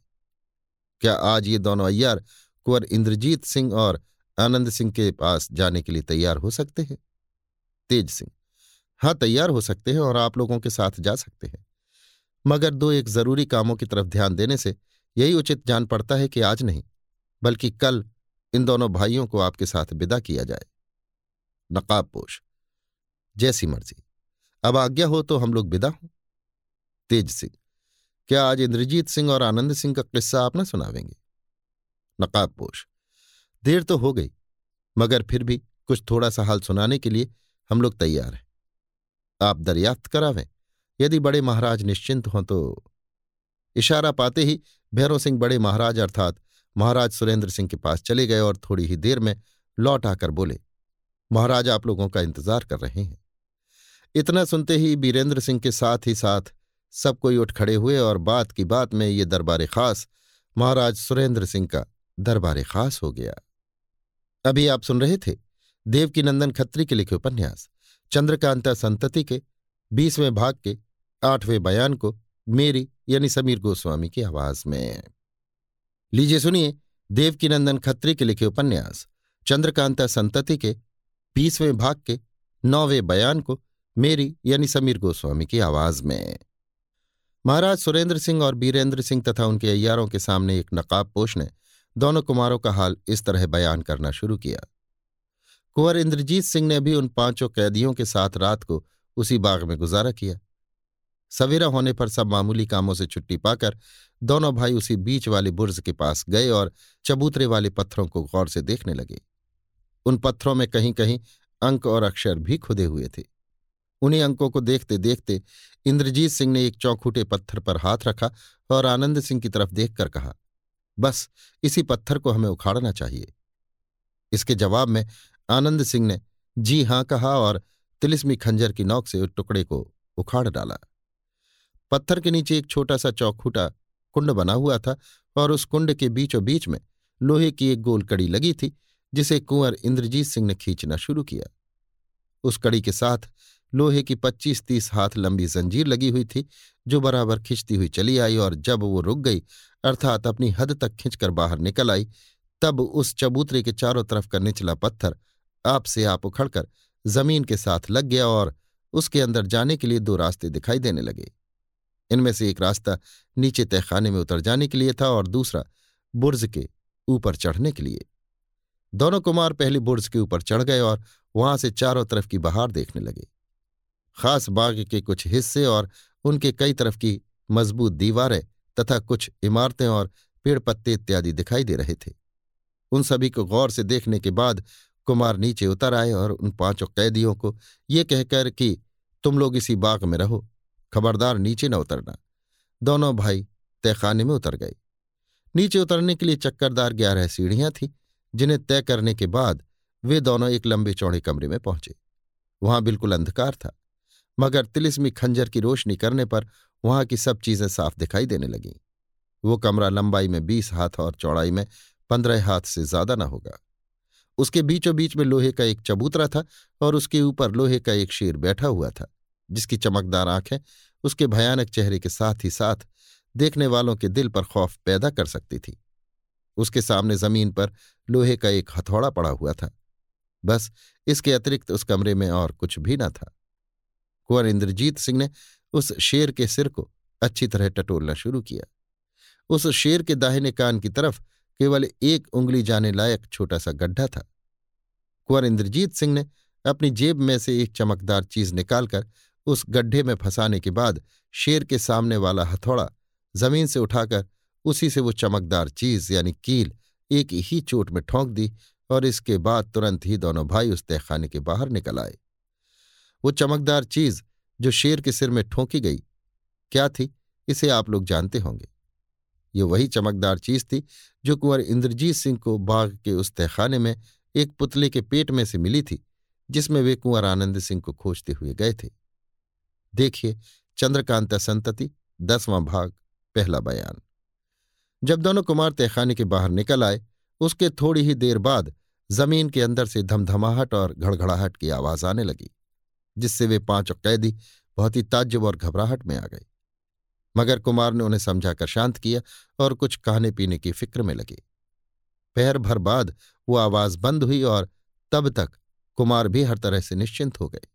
क्या आज ये दोनों अय्यार कुंवर इंद्रजीत सिंह और आनंद सिंह के पास जाने के लिए तैयार हो सकते हैं? तेज सिंह। हाँ तैयार हो सकते हैं और आप लोगों के साथ जा सकते हैं। मगर दो एक ज़रूरी कामों की तरफ़ ध्यान देने से यही उचित जान पड़ता है कि आज नहीं, बल्कि कल इन दोनों भाइयों को आपके साथ विदा किया जाए। नकाबपोश। जैसी मर्ज़ी। अब आज्ञा हो तो हम लोग विदा हों। तेज सिंह, क्या आज इंद्रजीत सिंह और आनंद सिंह का किस्सा आप न सुनावेंगे? नकाबपोश देर तो हो गई, मगर फिर भी कुछ थोड़ा सा हाल सुनाने के लिए हम लोग तैयार हैं। आप दरियाफ्त करावें, यदि बड़े महाराज निश्चिंत हों तो इशारा पाते ही भैरव सिंह बड़े महाराज अर्थात महाराज सुरेंद्र सिंह के पास चले गए और थोड़ी ही देर में लौट आकर बोले, महाराज, आप लोगों का इंतज़ार कर रहे हैं। इतना सुनते ही बीरेंद्र सिंह के साथ ही साथ सब कोई उठ खड़े हुए और बात की बात में ये दरबार खास, महाराज सुरेंद्र सिंह का दरबार खास हो गया। अभी आप सुन रहे थे देवकी नंदन खत्री के लिखे उपन्यास, चंद्रकांता संतति के, बीसवें भाग के, आठवें बयान को, मेरी यानी समीर गोस्वामी की आवाज़ में। लीजिए सुनिए देवकीनंदन खत्री के लिखे उपन्यास, चंद्रकांता संतति के, बीसवें भाग के, नौवें बयान को मेरी यानी समीर गोस्वामी की आवाज़ में। महाराज सुरेंद्र सिंह और बीरेंद्र सिंह तथा उनके अयारों के सामने एक नकाब पोष ने दोनों कुमारों का हाल इस तरह बयान करना शुरू किया। कुंवर इंद्रजीत सिंह ने भी उन पाँचों कैदियों के साथ रात को उसी बाग में गुजारा किया। सवेरा होने पर सब मामूली कामों से छुट्टी पाकर दोनों भाई उसी बीच वाले बुर्ज के पास गए और चबूतरे वाले पत्थरों को गौर से देखने लगे। उन पत्थरों में कहीं कहीं अंक और अक्षर भी खुदे हुए थे। उन्हीं अंकों को देखते देखते इंद्रजीत सिंह ने एक चौखूटे पत्थर पर हाथ रखा और आनंद सिंह की तरफ़ देखकर कहा, बस, इसी पत्थर को हमें उखाड़ना चाहिए। इसके जवाब में आनंद सिंह ने, जी हाँ, कहा और तिलिस्मी खंजर की नोक से उस टुकड़े को उखाड़ डाला। पत्थर के नीचे एक छोटा सा चौखूटा कुंड बना हुआ था और उस कुंड के बीचों बीच में लोहे की एक गोल कड़ी लगी थी, जिसे कुंवर इंद्रजीत सिंह ने खींचना शुरू किया। उस कड़ी के साथ लोहे की पच्चीस तीस हाथ लंबी जंजीर लगी हुई थी, जो बराबर खिंचती हुई चली आई और जब वो रुक गई, अर्थात अपनी हद तक खिंचकर बाहर निकल आई, तब उस चबूतरे के चारों तरफ़ का निचला पत्थर आप से आप उखड़कर ज़मीन के साथ लग गया और उसके अंदर जाने के लिए दो रास्ते दिखाई देने लगे। इनमें से एक रास्ता नीचे तहखाने में उतर जाने के लिए था और दूसरा बुर्ज के ऊपर चढ़ने के लिए। दोनों कुमार पहले बुर्ज के ऊपर चढ़ गए और वहाँ से चारों तरफ़ की बहार देखने लगे। खास बाग के कुछ हिस्से और उनके कई तरफ़ की मज़बूत दीवारें तथा कुछ इमारतें और पेड़ पत्ते इत्यादि दिखाई दे रहे थे। उन सभी को गौर से देखने के बाद कुमार नीचे उतर आए और उन पाँचों कैदियों को ये कहकर कि, तुम लोग इसी बाग में रहो, खबरदार नीचे न उतरना। दोनों भाई तहखाने में उतर गए। नीचे उतरने के लिए चक्करदार ग्यारह सीढ़ियाँ थीं, जिन्हें तय करने के बाद वे दोनों एक लंबे चौड़े कमरे में पहुँचे। वहाँ बिल्कुल अंधकार था। मगर तिलिस्मी खंजर की रोशनी करने पर वहाँ की सब चीज़ें साफ़ दिखाई देने लगीं। वो कमरा लंबाई में बीस हाथ और चौड़ाई में पंद्रह हाथ से ज़्यादा न होगा। उसके बीचों बीच में लोहे का एक चबूतरा था और उसके ऊपर लोहे का एक शेर बैठा हुआ था, जिसकी चमकदार आँखें उसके भयानक चेहरे के साथ ही साथ देखने वालों के दिल पर खौफ पैदा कर सकती थी। उसके सामने ज़मीन पर लोहे का एक हथौड़ा पड़ा हुआ था। बस इसके अतिरिक्त उस कमरे में और कुछ भी न था। कुंवर इंद्रजीत सिंह ने उस शेर के सिर को अच्छी तरह टटोलना शुरू किया। उस शेर के दाहिने कान की तरफ़ केवल एक उंगली जाने लायक छोटा सा गड्ढा था। कुंवर इंद्रजीत सिंह ने अपनी जेब में से एक चमकदार चीज़ निकालकर उस गड्ढे में फंसाने के बाद शेर के सामने वाला हथौड़ा ज़मीन से उठाकर उसी से वो चमकदार चीज़ यानी कील एक ही चोट में ठोंक दी और इसके बाद तुरंत ही दोनों भाई उस तहखाने के बाहर निकल आए। वो चमकदार चीज़ जो शेर के सिर में ठोंकी गई। क्या थी? इसे आप लोग जानते होंगे। ये वही चमकदार चीज़ थी जो कुंवर इंद्रजीत सिंह को बाघ के उस तहखाने में एक पुतले के पेट में से मिली थी, जिसमें वे कुंवर आनंद सिंह को खोजते हुए गए थे। देखिए, चंद्रकांता संतति, दसवां भाग, पहला बयान। जब दोनों कुमार तहखाने के बाहर निकल आए, उसके थोड़ी ही देर बाद ज़मीन के अंदर से धमधमाहट और घड़घड़ाहट की आवाज़ आने लगी। जिससे वे पाँचों कैदी बहुत ही ताज्जुब और घबराहट में आ गए मगर कुमार ने उन्हें समझाकर शांत किया और कुछ खाने पीने की फ़िक्र में लगे। पैर भर बाद वो आवाज़ बंद हुई और तब तक कुमार भी हर तरह से निश्चिंत हो गए।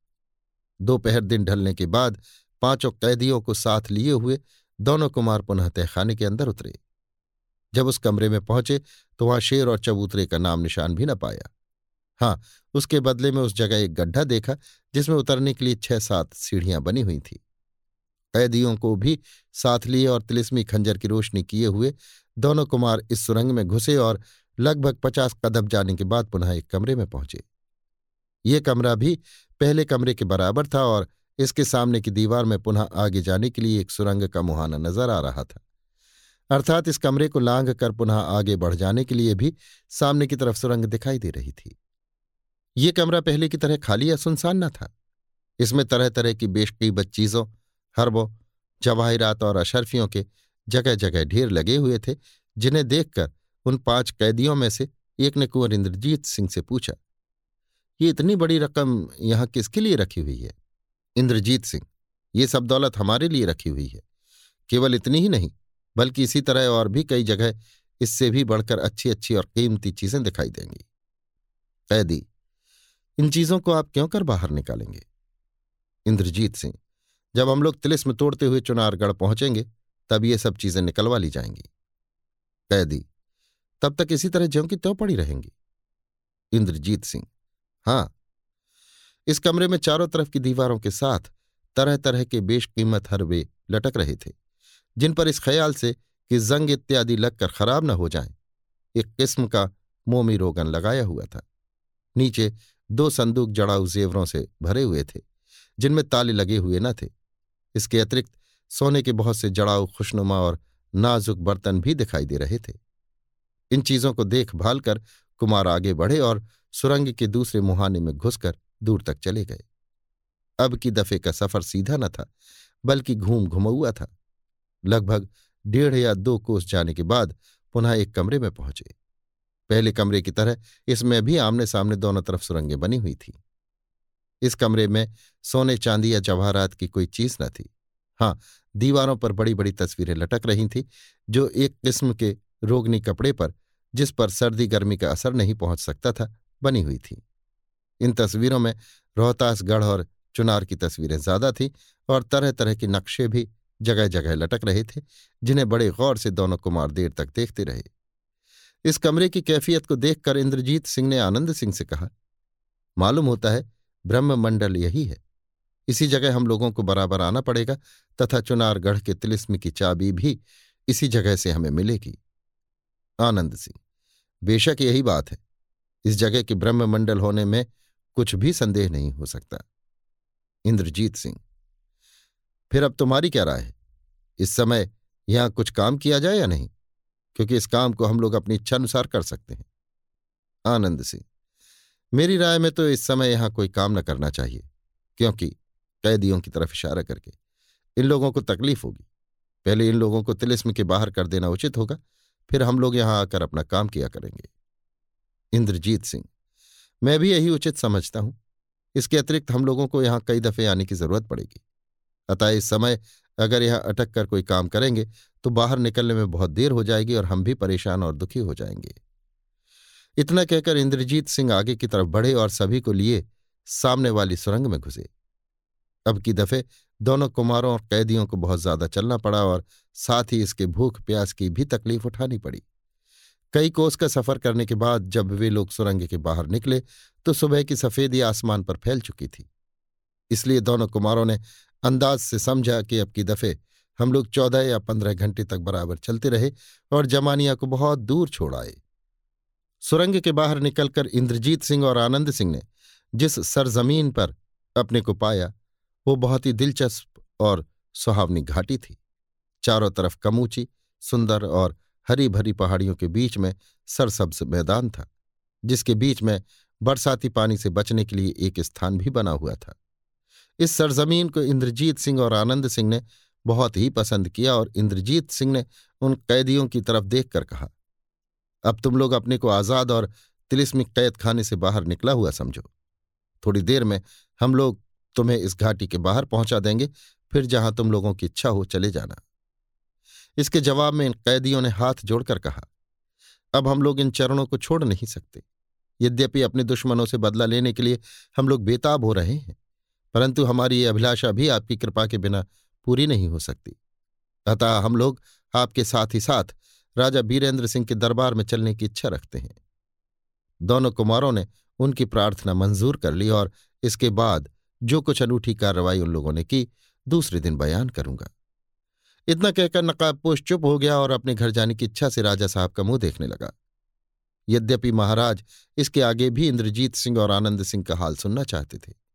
दोपहर दिन ढलने के बाद पाँचों कैदियों को साथ लिए हुए दोनों कुमार पुनः तहखाने के अंदर उतरे। जब उस कमरे में पहुँचे तो वहाँ शेर और चबूतरे का नाम निशान भी न पाया। हाँ उसके बदले में उस जगह एक गड्ढा देखा, जिसमें उतरने के लिए छह सात सीढ़ियाँ बनी हुई थीं। कैदियों को भी साथ लिए और तिलिस्मी खंजर की रोशनी किए हुए दोनों कुमार इस सुरंग में घुसे और लगभग पचास कदम जाने के बाद पुनः एक कमरे में पहुँचे। ये कमरा भी पहले कमरे के बराबर था और इसके सामने की दीवार में पुनः आगे जाने के लिए एक सुरंग का मुहाना नज़र आ रहा था। अर्थात इस कमरे को लांघ कर पुनः आगे बढ़ जाने के लिए भी सामने की तरफ़ सुरंग दिखाई दे रही थी। ये कमरा पहले की तरह खाली या सुनसान न था। इसमें तरह तरह की बेशकीबत चीज़ों, हरबों, जवाहिरात और अशरफियों के जगह जगह ढेर लगे हुए थे, जिन्हें देखकर उन पाँच कैदियों में से एक ने कुंवर इंद्रजीत सिंह से पूछा, ये इतनी बड़ी रकम यहाँ किसके लिए रखी हुई है? इंद्रजीत सिंह, ये सब दौलत हमारे लिए रखी हुई है। केवल इतनी ही नहीं, बल्कि इसी तरह और भी कई जगह इससे भी बढ़कर अच्छी अच्छी और कीमती चीज़ें दिखाई देंगी। कैदी इन चीज़ों को आप क्यों कर बाहर निकालेंगे? इंद्रजीत सिंह, जब हम लोग तिलिस्म तोड़ते हुए चुनारगढ़ पहुँचेंगे, तब ये सब चीज़ें निकलवा ली जाएँगी। कैदी, तब तक इसी तरह ज्यों की त्यों पड़ी रहेंगी। इंद्रजीत सिंह, हाँ, इस कमरे में चारों तरफ़ की दीवारों के साथ तरह तरह के बेशकीमत हरवे लटक रहे थे, जिन पर इस ख्याल से कि जंग इत्यादि लगकर खराब न हो जाएँ, एक किस्म का मोमी रोगन लगाया हुआ था। नीचे दो संदूक जड़ाऊ जेवरों से भरे हुए थे, जिनमें ताले लगे हुए न थे। इसके अतिरिक्त सोने के बहुत से जड़ाऊ खुशनुमा और नाजुक बर्तन भी दिखाई दे रहे थे। इन चीज़ों को देखभाल कर कुमार आगे बढ़े और सुरंग के दूसरे मुहाने में घुसकर दूर तक चले गए। अब की दफे का सफ़र सीधा न था, बल्कि घूम घुमौआ था। लगभग डेढ़ या दो कोस जाने के बाद पुनः एक कमरे में पहुँचे। पहले कमरे की तरह इसमें भी आमने सामने दोनों तरफ़ सुरंगें बनी हुई थी। इस कमरे में सोने, चांदी या जवाहरात की कोई चीज़ न थी। हाँ दीवारों पर बड़ी बड़ी तस्वीरें लटक रही थीं, जो एक किस्म के रोगनी कपड़े पर, जिस पर सर्दी, गर्मी का असर नहीं पहुँच सकता था, बनी हुई थी। इन तस्वीरों में रोहतासगढ़ और चुनार की तस्वीरें ज़्यादा थीं और तरह तरह के नक्शे भी जगह जगह लटक रहे थे, जिन्हें बड़े गौर से दोनों कुमार देर तक देखते रहे। इस कमरे की कैफियत को देखकर इंद्रजीत सिंह ने आनंद सिंह से कहा, मालूम होता है ब्रह्म मंडल यही है। इसी जगह हम लोगों को बराबर आना पड़ेगा, तथा चुनारगढ़ के तिलिस्म की चाबी भी इसी जगह से हमें मिलेगी। आनंद सिंह, बेशक यही बात है। इस जगह के ब्रह्म मंडल होने में कुछ भी संदेह नहीं हो सकता। इंद्रजीत सिंह, फिर अब तुम्हारी क्या राय है? इस समय यहाँ कुछ काम किया जाए या नहीं? क्योंकि इस काम को हम लोग अपनी इच्छा अनुसार कर सकते हैं। आनंद सिंह मेरी राय में तो इस समय यहाँ कोई काम न करना चाहिए, क्योंकि कैदियों की तरफ़ इशारा करके इन लोगों को तकलीफ़ होगी। पहले इन लोगों को तिलिस्म के बाहर कर देना उचित होगा, फिर हम लोग यहाँ आकर अपना काम किया करेंगे। इंद्रजीत सिंह, मैं भी यही उचित समझता हूँ। इसके अतिरिक्त हम लोगों को यहाँ कई दफे आने की ज़रूरत पड़ेगी। अतः इस समय अगर यहाँ अटक कर कोई काम करेंगे तो बाहर निकलने में बहुत देर हो जाएगी और हम भी परेशान और दुखी हो जाएँगे। इतना कहकर इंद्रजीत सिंह आगे की तरफ़ बढ़े और सभी को लिए सामने वाली सुरंग में घुसे। अब की दफे दोनों कुमारों और कैदियों को बहुत ज़्यादा चलना पड़ा और साथ ही इसके भूख प्यास की भी तकलीफ़ उठानी पड़ी। कई कोस का सफ़र करने के बाद जब वे लोग सुरंग के बाहर निकले तो सुबह की सफेदी आसमान पर फैल चुकी थी। इसलिए दोनों कुमारों ने अंदाज से समझा कि अब की दफे हम लोग चौदह या पंद्रह घंटे तक बराबर चलते रहे और जमानिया को बहुत दूर छोड़ आए। सुरंग के बाहर निकलकर इंद्रजीत सिंह और आनंद सिंह ने जिस सरजमीन पर अपने को पाया, वो बहुत ही दिलचस्प और सुहावनी घाटी थी। चारों तरफ़ कमूची, सुंदर और हरी भरी पहाड़ियों के बीच में सरसब्ज मैदान था, जिसके बीच में बरसाती पानी से बचने के लिए एक स्थान भी बना हुआ था। इस सरजमीन को इंद्रजीत सिंह और आनंद सिंह ने बहुत ही पसंद किया और इंद्रजीत सिंह ने उन कैदियों की तरफ़ देखकर कहा, अब तुम लोग अपने को आज़ाद और तिलिस्मिक कैद खाने से बाहर निकला हुआ समझो। थोड़ी देर में हम लोग तुम्हें इस घाटी के बाहर पहुँचा देंगे, फिर जहाँ तुम लोगों की इच्छा हो चले जाना। इसके जवाब में इन कैदियों ने हाथ जोड़कर कहा, अब हम लोग इन चरणों को छोड़ नहीं सकते। यद्यपि अपने दुश्मनों से बदला लेने के लिए हम लोग बेताब हो रहे हैं। परंतु हमारी ये अभिलाषा भी आपकी कृपा के बिना पूरी नहीं हो सकती। अतः हम लोग आपके साथ ही साथ राजा बीरेंद्र सिंह के दरबार में चलने की इच्छा रखते हैं। दोनों कुमारों ने उनकी प्रार्थना मंजूर कर ली और इसके बाद जो कुछ अनूठी कार्रवाई उन लोगों ने की, दूसरे दिन बयान करूँगा। इतना कहकर नकाबपोश चुप हो गया और अपने घर जाने की इच्छा से राजा साहब का मुँह देखने लगा। यद्यपि महाराज इसके आगे भी इंद्रजीत सिंह और आनंद सिंह का हाल सुनना चाहते थे।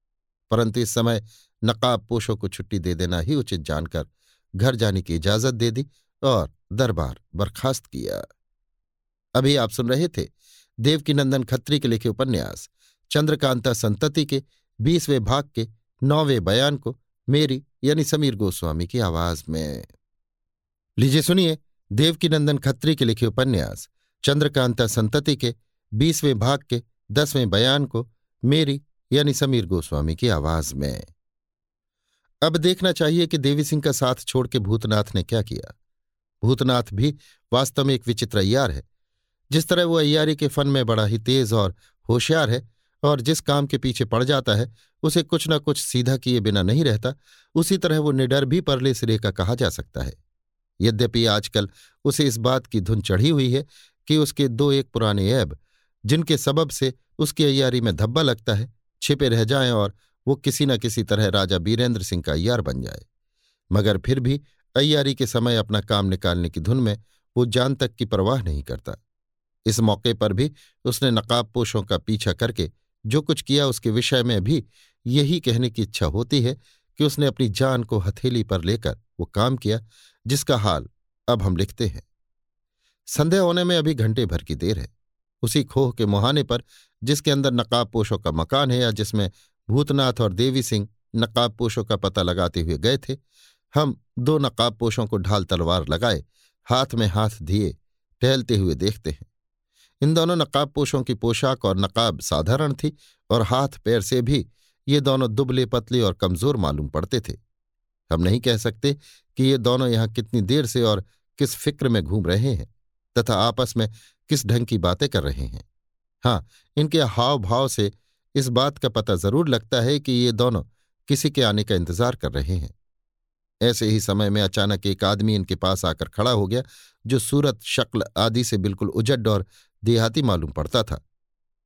परंतु इस समय नकाबपोशों को छुट्टी दे देना ही उचित जानकर घर जाने की इजाज़त दे दी और दरबार बर्खास्त किया। अभी आप सुन रहे थे देवकीनंदन खत्री के लिखे उपन्यास, चंद्रकांता संतति के बीसवें भाग के नौवें बयान को मेरी यानी समीर गोस्वामी की आवाज़ में। लीजिए सुनिए देवकीनंदन खत्री के लिखे उपन्यास, चंद्रकांता संतति के बीसवें भाग के दसवें बयान को मेरी यानी समीर गोस्वामी की आवाज़ में। अब देखना चाहिए कि देवी सिंह का साथ छोड़ के भूतनाथ ने क्या किया। भूतनाथ भी वास्तव में एक विचित्र अय्यार है। जिस तरह वो अय्यारी के फन में बड़ा ही तेज और होशियार है और जिस काम के पीछे पड़ जाता है, उसे कुछ न कुछ सीधा किए बिना नहीं रहता, उसी तरह वो निडर भी परले सिरे का कहा जा सकता है। यद्यपि आजकल उसे इस बात की धुन चढ़ी हुई है कि उसके दो एक पुराने ऐब, जिनके सबब से उसकी अय्यारी में धब्बा लगता है छिपे रह जाएँ और वो किसी न किसी तरह राजा बीरेंद्र सिंह का अय्यार बन जाए। मगर फिर भी अय्यारी के समय अपना काम निकालने की धुन में वो जान तक की परवाह नहीं करता। इस मौके पर भी उसने नकाब पोशों का पीछा करके जो कुछ किया उसके विषय में भी यही कहने की इच्छा होती है कि उसने अपनी जान को हथेली पर लेकर वो काम किया, जिसका हाल अब हम लिखते हैं। संध्या होने में अभी घंटे भर की देर है। उसी खोह के मुहाने पर, जिसके अंदर नकाब पोशों का मकान है या जिसमें भूतनाथ और देवी सिंह नकाब पोशों का पता लगाते हुए गए थे, हम दो नकाब पोशों को ढाल तलवार लगाए, हाथ में हाथ दिए, टहलते हुए देखते हैं। इन दोनों नकाब पोशों की पोशाक और नकाब साधारण थी और हाथ पैर से भी ये दोनों दुबले पतले और कमज़ोर मालूम पड़ते थे। हम नहीं कह सकते कि ये दोनों यहाँ कितनी देर से और किस फ़िक्र में घूम रहे हैं। तथा आपस में किस ढंग की बातें कर रहे हैं। हाँ इनके हाव भाव से इस बात का पता ज़रूर लगता है कि ये दोनों किसी के आने का इंतज़ार कर रहे हैं। ऐसे ही समय में अचानक एक आदमी इनके पास आकर खड़ा हो गया, जो सूरत, शक्ल आदि से बिल्कुल उजड और देहाती मालूम पड़ता था,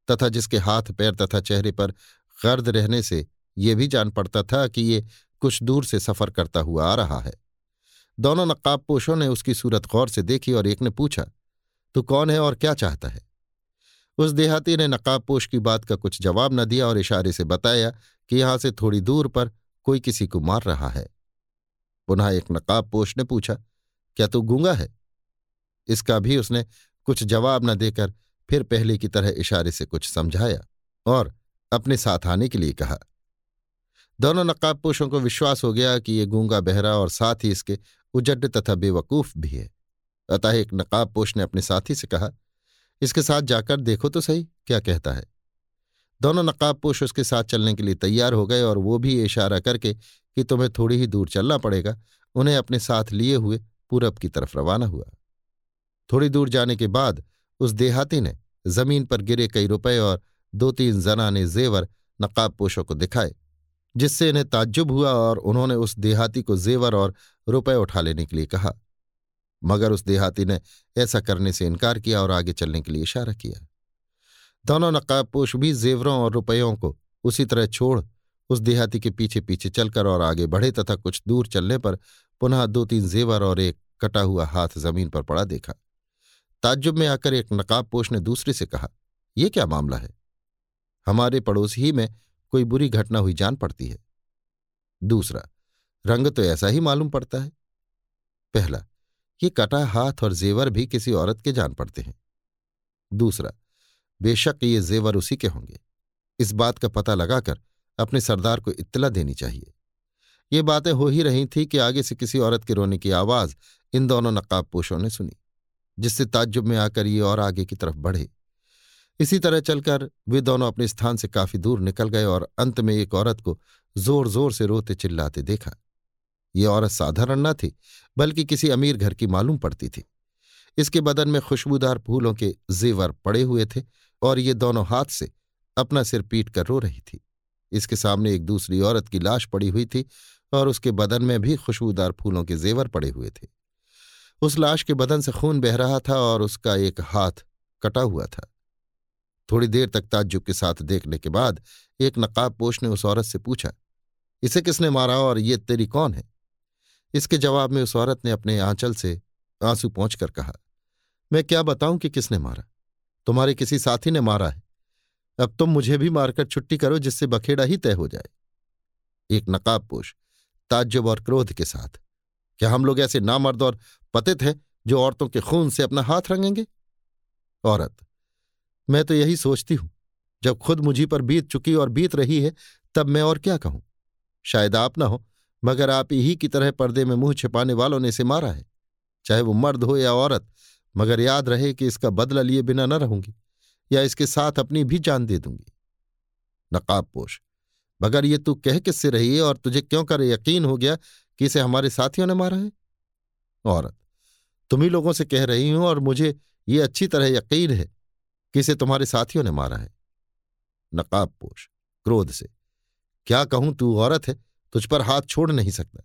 तथा जिसके हाथ, पैर तथा चेहरे पर गर्द रहने से ये भी जान पड़ता था कि ये कुछ दूर से सफ़र करता हुआ आ रहा है। दोनों नकाबपोशों ने उसकी सूरत गौर से देखी और एक ने पूछा तू कौन है और क्या चाहता है? उस देहाती ने नकाबपोश की बात का कुछ जवाब न दिया और इशारे से बताया कि यहाँ से थोड़ी दूर पर कोई किसी को मार रहा है। पुनः एक नकाबपोश ने पूछा, क्या तू गूँगा है? इसका भी उसने कुछ जवाब न देकर फिर पहले की तरह इशारे से कुछ समझाया और अपने साथ आने के लिए कहा। दोनों नकाबपोशों को विश्वास हो गया कि ये गूँगा बहरा और साथ ही इसके उजड तथा बेवकूफ़ भी है। अतः एक नकाबपोश ने अपने साथी से कहा, इसके साथ जाकर देखो तो सही, क्या कहता है। दोनों नकाबपोश उसके साथ चलने के लिए तैयार हो गए और वो भी इशारा करके कि तुम्हें थोड़ी ही दूर चलना पड़ेगा, उन्हें अपने साथ लिए हुए पूरब की तरफ़ रवाना हुआ। थोड़ी दूर जाने के बाद उस देहाती ने ज़मीन पर गिरे कई रुपए और दो तीन जना ने जेवर नकाबपोशों को दिखाए, जिससे इन्हें ताज्जुब हुआ और उन्होंने उस देहाती को जेवर और रुपए उठा लेने के लिए कहा। मगर उस देहाती ने ऐसा करने से इनकार किया और आगे चलने के लिए इशारा किया। दोनों नकाबपोश भी जेवरों और रुपयों को उसी तरह छोड़ उस देहाती के पीछे पीछे चलकर और आगे बढ़े तथा कुछ दूर चलने पर पुनः दो तीन जेवर और एक कटा हुआ हाथ ज़मीन पर पड़ा देखा। ताज्जुब में आकर एक नकाबपोश ने दूसरे से कहा यह क्या मामला है? हमारे पड़ोस ही में कोई बुरी घटना हुई जान पड़ती है। दूसरा, रंग तो ऐसा ही मालूम पड़ता है। पहला ये कटा हाथ और जेवर भी किसी औरत के जान पड़ते हैं। दूसरा, बेशक ये जेवर उसी के होंगे। इस बात का पता लगाकर अपने सरदार को इत्तला देनी चाहिए। ये बातें हो ही रही थी कि आगे से किसी औरत के रोने की आवाज़ इन दोनों नकाबपोशों ने सुनी, जिससे ताज्जुब में आकर ये और आगे की तरफ़ बढ़े। इसी तरह चलकर वे दोनों अपने स्थान से काफ़ी दूर निकल गए और अंत में एक औरत को ज़ोर ज़ोर से रोते चिल्लाते देखा। ये औरत साधारण न थी, बल्कि किसी अमीर घर की मालूम पड़ती थी। इसके बदन में खुशबूदार फूलों के जेवर पड़े हुए थे और ये दोनों हाथ से अपना सिर पीट कर रो रही थी। इसके सामने एक दूसरी औरत की लाश पड़ी हुई थी और उसके बदन में भी खुशबूदार फूलों के जेवर पड़े हुए थे। उस लाश के बदन से खून बह रहा था और उसका एक हाथ कटा हुआ था। थोड़ी देर तक ताज्जुब के साथ देखने के बाद एक नकाब पोश ने उस औरत से पूछा, इसे किसने मारा और ये तेरी कौन है? इसके जवाब में उस औरत ने अपने आंचल से आँसू पहुंचकर कहा, मैं क्या बताऊँ कि किसने मारा? तुम्हारे किसी साथी ने मारा है। अब तुम मुझे भी मारकर छुट्टी करो जिससे बखेड़ा ही तय हो जाए। एक नकाबपोश ताज्जुब और क्रोध के साथ, क्या हम लोग ऐसे नामर्द और पतित हैं जो औरतों के खून से अपना हाथ रंगेंगे? औरत, मैं तो यही सोचती हूँ, जब खुद मुझी पर बीत चुकी और बीत रही है, तब मैं और क्या कहूँ? शायद आप ना हो मगर आप ही की तरह पर्दे में मुँह छिपाने वालों ने इसे मारा है, चाहे वो मर्द हो या औरत। मगर याद रहे कि इसका बदला लिए बिना न रहूँगी, या इसके साथ अपनी भी जान दे दूँगी। नकाबपोश मगर ये तू कह किससे रही है और तुझे क्यों कर यकीन हो गया कि इसे हमारे साथियों ने मारा है? औरत तुम्ही लोगों से कह रही हूँ और मुझे ये अच्छी तरह यकीन है कि इसे तुम्हारे साथियों ने मारा है। नकाब पोष क्रोध से, क्या कहूँ तू औरत है? तुझ पर हाथ छोड़ नहीं सकता।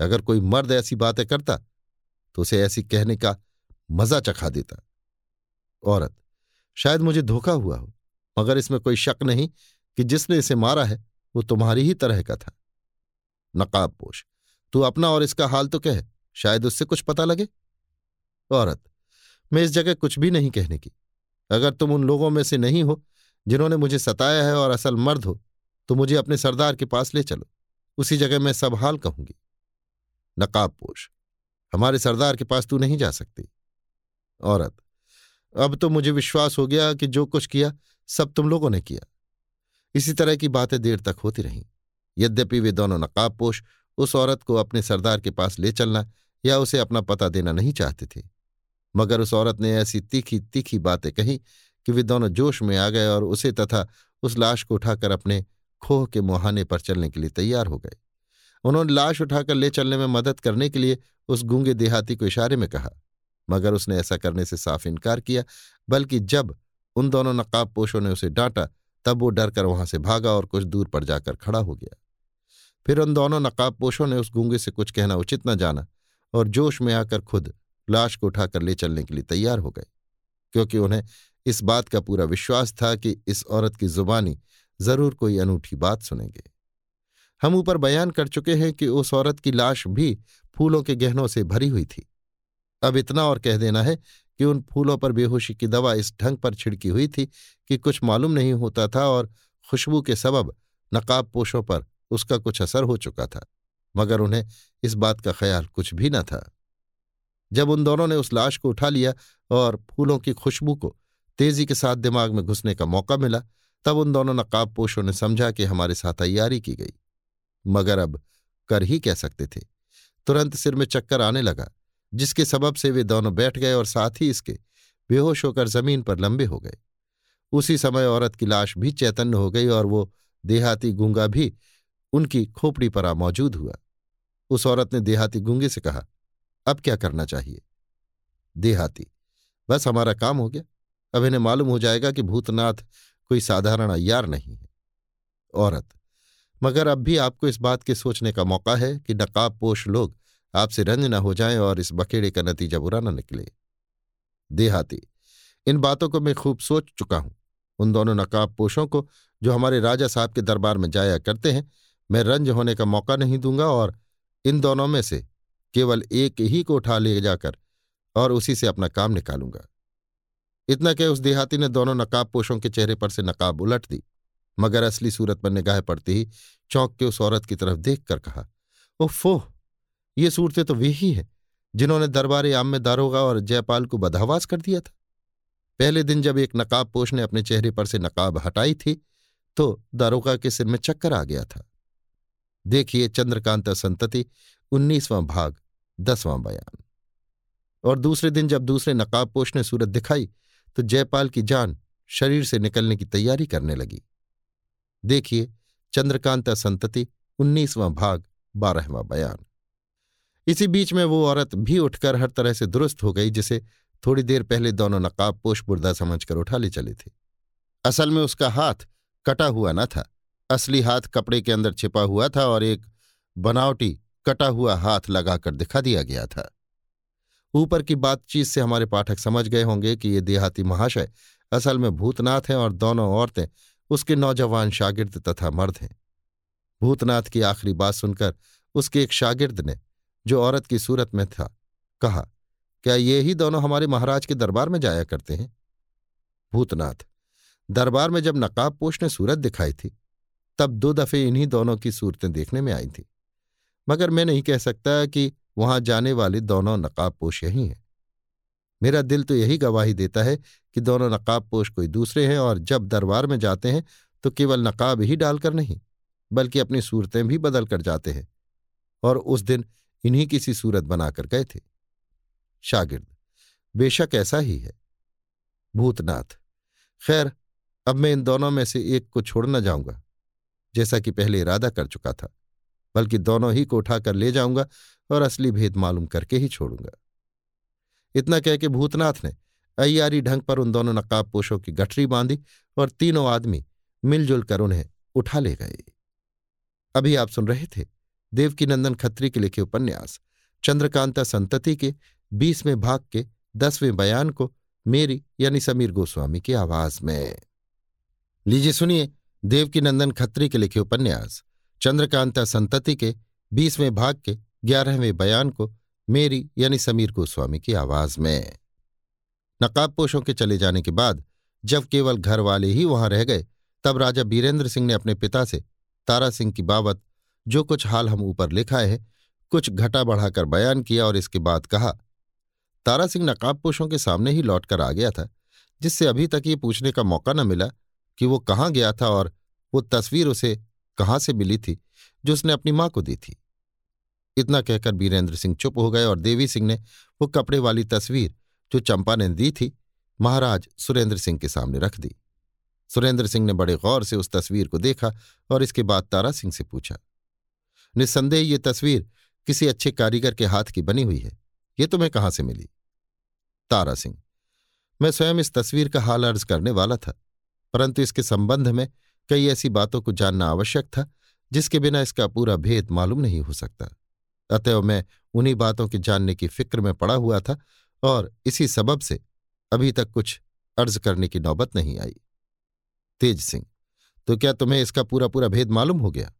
अगर कोई मर्द ऐसी बातें करता तो उसे ऐसी कहने का मज़ा चखा देता। औरत, शायद मुझे धोखा हुआ हो, मगर इसमें कोई शक नहीं कि जिसने इसे मारा है, वो तुम्हारी ही तरह का था। नकाब पोष तू अपना और इसका हाल तो कह, शायद उससे कुछ पता लगे। औरत, मैं इस जगह कुछ भी नहीं कहने की। अगर तुम उन लोगों में से नहीं हो, जिन्होंने मुझे सताया है और असल मर्द हो तो मुझे अपने सरदार के पास ले चलो। उसी जगह मैं सब हाल कहूँगी। नकाब पोष हमारे सरदार के पास तू नहीं जा सकती। औरत, अब तो मुझे विश्वास हो गया कि जो कुछ किया, सब तुम लोगों ने किया। इसी तरह की बातें देर तक होती रहीं। यद्यपि वे दोनों नकाबपोश उस औरत को अपने सरदार के पास ले चलना या उसे अपना पता देना नहीं चाहते थे। मगर उस औरत ने ऐसी तीखी तीखी बातें कही कि वे दोनों जोश में आ गए और उसे तथा उस लाश को उठाकर अपने खोह के मुहाने पर चलने के लिए तैयार हो गए। उन्होंने लाश उठाकर ले चलने में मदद करने के लिए उस गूँगे देहाती को इशारे में कहा, मगर उसने ऐसा करने से साफ़ इनकार किया, बल्कि जब उन दोनों नकाब पोशों ने उसे डांटा, तब वो डरकर वहाँ से भागा और कुछ दूर पर जाकर खड़ा हो गया। फिर उन दोनों नकाब पोशों ने उस गूँगे से कुछ कहना उचित न जाना और जोश में आकर खुद लाश को उठाकर ले चलने के लिए तैयार हो गए, क्योंकि उन्हें इस बात का पूरा विश्वास था कि इस औरत की जुबानी ज़रूर कोई अनूठी बात सुनेंगे। हम ऊपर बयान कर चुके हैं कि उस औरत की लाश भी फूलों के गहनों से भरी हुई थी। अब इतना और कह देना है कि उन फूलों पर बेहोशी की दवा इस ढंग पर छिड़की हुई थी कि कुछ मालूम नहीं होता था और खुशबू के सबब नकाब पोशों पर उसका कुछ असर हो चुका था, मगर उन्हें इस बात का ख्याल कुछ भी न था। जब उन दोनों ने उस लाश को उठा लिया और फूलों की खुशबू को तेज़ी के साथ दिमाग में घुसने का मौका मिला तब उन दोनों नकाब पोशों ने समझा कि हमारे साथ तैयारी की गई। मगर अब कर ही कह सकते थे। तुरंत सिर में चक्कर आने लगा, जिसके सबब से वे दोनों बैठ गए और साथ ही इसके बेहोश होकर ज़मीन पर लंबे हो गए। उसी समय औरत की लाश भी चैतन्य हो गई और वो देहाती गूँगा भी उनकी खोपड़ी पर आ मौजूद हुआ। उस औरत ने देहाती गूँगे से कहा, अब क्या करना चाहिए? देहाती? बस हमारा काम हो गया। अब इन्हें मालूम हो जाएगा कि भूतनाथ कोई साधारण अयार नहीं है। औरत, मगर अब भी आपको इस बात के सोचने का मौका है कि नकाब पोष लोग आपसे रंज न हो जाएँ और इस बखेड़े का नतीजा बुरा न निकले। देहाती, इन बातों को मैं खूब सोच चुका हूँ। उन दोनों नकाब पोषों को जो हमारे राजा साहब के दरबार में जाया करते हैं, मैं रंज होने का मौका नहीं दूँगा और इन दोनों में से केवल एक ही को उठा ले जाकर और उसी से अपना काम निकालूँगा। इतना कह उस देहाती ने दोनों नकाब पोषों के चेहरे पर से नकाब उलट दी, मगर असली सूरत पर निगाह पड़ती ही चौंक के उस औरत की तरफ़ देख कर कहा ओफोह ये सूरतें तो वे ही हैं जिन्होंने दरबार आम में दारोगा और जयपाल को बदहवास कर दिया था। पहले दिन जब एक नकाब पोष ने अपने चेहरे पर से नकाब हटाई थी तो दारोगा के सिर में चक्कर आ गया था। देखिए चंद्रकांता संतति, उन्नीसवां भाग, दसवां बयान। और दूसरे दिन जब दूसरे नकाबपोश ने सूरत दिखाई तो जयपाल की जान शरीर से निकलने की तैयारी करने लगी। देखिए, चंद्रकांता संतति, उन्नीसवां भाग, बारहवां बयान। इसी बीच में वो औरत भी उठकर हर तरह से दुरुस्त हो गई, जिसे थोड़ी देर पहले दोनों नकाब पोश बुर्दा समझकर उठा ले चले थे। असल में उसका हाथ कटा हुआ न था। असली हाथ कपड़े के अंदर छिपा हुआ था और एक बनावटी कटा हुआ हाथ लगाकर दिखा दिया गया था। ऊपर की बातचीत से हमारे पाठक समझ गए होंगे कि ये देहाती महाशय असल में भूतनाथ हैं और दोनों औरतें उसके नौजवान शागिर्द तथा मर्द हैं। भूतनाथ की आखिरी बात सुनकर उसके एक शागिर्द ने, जो औरत की सूरत में था, कहा, क्या ये ही दोनों हमारे महाराज के दरबार में जाया करते हैं? भूतनाथ, दरबार में जब नकाब पोष ने सूरत दिखाई थी, तब दो दफे इन्हीं दोनों की सूरतें देखने में आई थी। मगर मैं नहीं कह सकता कि वहाँ जाने वाले दोनों नकाबपोश यही हैं। मेरा दिल तो यही गवाही देता है कि दोनों नकाबपोश कोई दूसरे हैं और जब दरबार में जाते हैं तो केवल नकाब ही डालकर नहीं, बल्कि अपनी सूरतें भी बदल कर जाते हैं और उस दिन इन्हीं किसी सूरत बनाकर गए थे। शागिर्द, बेशक ऐसा ही है। भूतनाथ, खैर, अब मैं इन दोनों में से एक को छोड़ना जाऊँगा, जैसा कि पहले इरादा कर चुका था, बल्कि दोनों ही को उठाकर ले जाऊँगा और असली भेद मालूम करके ही छोड़ूँगा। इतना कह के भूतनाथ ने अयारी ढंग पर उन दोनों नकाब पोषों की गठरी बांधी और तीनों आदमी मिलजुल कर उन्हें उठा ले गए। अभी आप सुन रहे थे देवकीनंदन खत्री के लिखे उपन्यास, चंद्रकांता संतति के बीसवें भाग के दसवें बयान को मेरी यानी समीर गोस्वामी की आवाज़ में। लीजिए सुनिए देवकीनंदन खत्री के लिखे उपन्यास, चंद्रकांता संतति के बीसवें भाग के ग्यारहवें बयान को मेरी यानी समीर गोस्वामी की आवाज़ में। नकाबपोशों के चले जाने के बाद, जब केवल घर वाले ही वहाँ रह गए, तब राजा बीरेंद्र सिंह ने अपने पिता से, तारा सिंह की बाबत, जो कुछ हाल हम ऊपर लिखा है, कुछ घटा बढ़ाकर बयान किया और इसके बाद कहा, तारा सिंह नकाबपोशों के सामने ही लौटकर आ गया था, जिससे अभी तक ये पूछने का मौका न मिला कि वो कहाँ गया था और वो तस्वीर उसे कहाँ से मिली थी, जो उसने अपनी माँ को दी थी। इतना कहकर बीरेंद्र सिंह चुप हो गए और देवी सिंह ने वो कपड़े वाली तस्वीर, जो चंपा ने दी थी, महाराज सुरेंद्र सिंह के सामने रख दी। सुरेंद्र सिंह ने बड़े गौर से उस तस्वीर को देखा और इसके बाद तारा सिंह से पूछा, निस्संदेह ये तस्वीर किसी अच्छे कारीगर के हाथ की बनी हुई है? ये तुम्हें कहाँ से मिली? तारा सिंह, मैं स्वयं इस तस्वीर का हाल अर्ज़ करने वाला था, परंतु इसके संबंध में कई ऐसी बातों को जानना आवश्यक था, जिसके बिना इसका पूरा भेद मालूम नहीं हो सकता। अतएव मैं उन्हीं बातों के जानने की फ़िक्र में पड़ा हुआ था और इसी सबब से अभी तक कुछ अर्ज़ करने की नौबत नहीं आई। तेज सिंह तो क्या तुम्हें इसका पूरा पूरा भेद मालूम हो गया?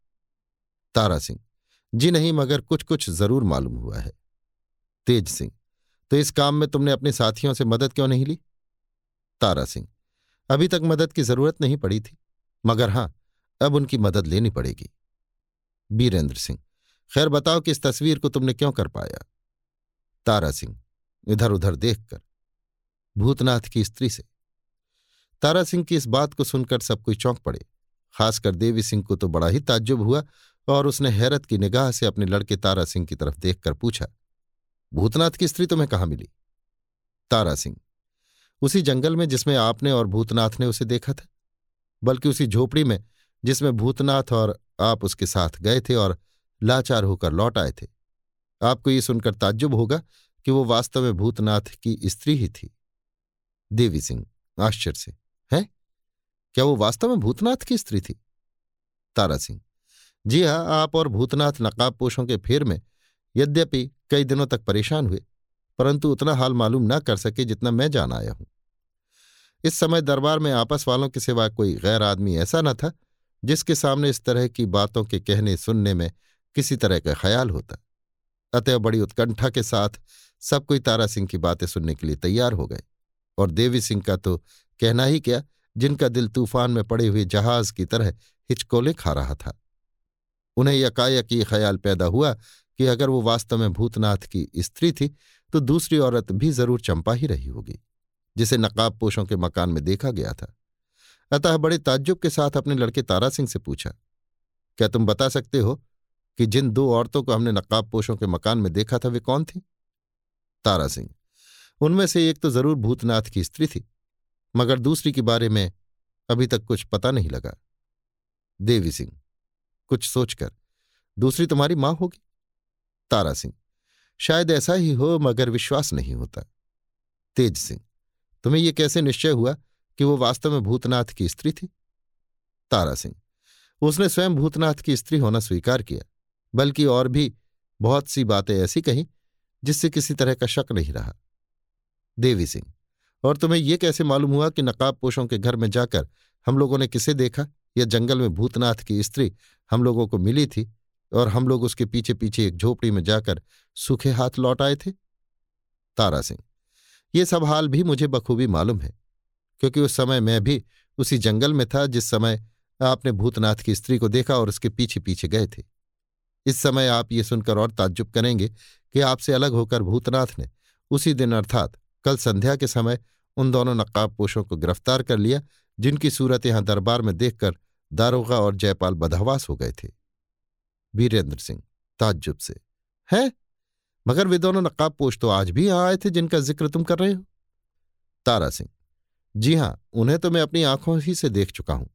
तारा सिंह, जी नहीं, मगर कुछ कुछ ज़रूर मालूम हुआ है। तेज सिंह तो इस काम में तुमने अपने साथियों से मदद क्यों नहीं ली? तारा सिंह, अभी तक मदद की ज़रूरत नहीं पड़ी थी, मगर हाँ, अब उनकी मदद लेनी पड़ेगी। बीरेंद्र सिंह खैर बताओ कि इस तस्वीर को तुमने क्यों कर पाया? तारा सिंह इधर उधर देखकर। भूतनाथ की स्त्री से। तारा सिंह की इस बात को सुनकर सब कोई चौंक पड़े। खासकर देवी सिंह को तो बड़ा ही ताज्जुब हुआ और उसने हैरत की निगाह से अपने लड़के तारा सिंह की तरफ़ देखकर पूछा, भूतनाथ की स्त्री तुम्हें कहाँ मिली? तारा सिंह, उसी जंगल में जिसमें आपने और भूतनाथ ने उसे देखा था, बल्कि उसी झोपड़ी में जिसमें भूतनाथ और आप उसके साथ गए थे और लाचार होकर लौट आए थे। आपको ये सुनकर ताज्जुब होगा कि वो वास्तव में भूतनाथ की स्त्री ही थी। देवी सिंह, आश्चर्य से, है? क्या वो वास्तव में भूतनाथ की स्त्री थी? तारा सिंह, जी हाँ आप और भूतनाथ नकाबपोशों के फेर में यद्यपि कई दिनों तक परेशान हुए, परंतु उतना हाल मालूम न कर सके जितना मैं जान आया हूँ। इस समय दरबार में आपस वालों के सिवा कोई गैर आदमी ऐसा न था जिसके सामने इस तरह की बातों के कहने सुनने में किसी तरह का ख्याल होता। अतः बड़ी उत्कंठा के साथ सब कोई तारा सिंह की बातें सुनने के लिए तैयार हो गए। और देवी सिंह का तो कहना ही क्या, जिनका दिल तूफ़ान में पड़े हुए जहाज़ की तरह हिचकोले खा रहा था। उन्हें यकायक ये ख्याल पैदा हुआ कि अगर वो वास्तव में भूतनाथ की स्त्री थी तो दूसरी औरत भी ज़रूर चंपा ही रही होगी, जिसे नकाब पोशों के मकान में देखा गया था। अतः बड़े ताज्जुब के साथ अपने लड़के तारा सिंह से पूछा, क्या तुम बता सकते हो कि जिन दो औरतों को हमने नकाब पोशों के मकान में देखा था, वे कौन थी? तारा सिंह। उनमें से एक तो ज़रूर भूतनाथ की स्त्री थी, मगर दूसरी के बारे में अभी तक कुछ पता नहीं लगा। देवी सिंह, कुछ सोचकर, दूसरी तुम्हारी माँ होगी? तारा सिंह, शायद ऐसा ही हो, मगर विश्वास नहीं होता। तेज सिंह, तुम्हें यह कैसे निश्चय हुआ कि वो वास्तव में भूतनाथ की स्त्री थी? तारा सिंह, उसने स्वयं भूतनाथ की स्त्री होना स्वीकार किया। बल्कि और भी बहुत सी बातें ऐसी कहीं, जिससे किसी तरह का शक नहीं रहा। देवी सिंह, और तुम्हें यह कैसे मालूम हुआ कि नकाब पोशों के घर में जाकर हम लोगों ने किसे देखा? या जंगल में भूतनाथ की स्त्री हम लोगों को मिली थी, और हम लोग उसके पीछे पीछे एक झोपड़ी में जाकर सूखे हाथ लौट आए थे? तारा सिंह, ये सब हाल भी मुझे बखूबी मालूम है, क्योंकि उस समय मैं भी उसी जंगल में था जिस समय आपने भूतनाथ की स्त्री को देखा और उसके पीछे पीछे गए थे। इस समय आप ये सुनकर और ताज्जुब करेंगे कि आपसे अलग होकर भूतनाथ ने उसी दिन अर्थात कल संध्या के समय उन दोनों नकाबपोशों को गिरफ़्तार कर लिया, जिनकी सूरत यहाँ दरबार में देखकर दारोगा और जयपाल बदहवास हो गए थे। वीरेंद्र सिंह ताज्जुब से, है? मगर वे दोनों नकाबपोश तो आज भी यहाँ आए थे जिनका ज़िक्र तुम कर रहे हो? तारा सिंह, जी हाँ, उन्हें तो मैं अपनी आँखों ही से देख चुका हूँ।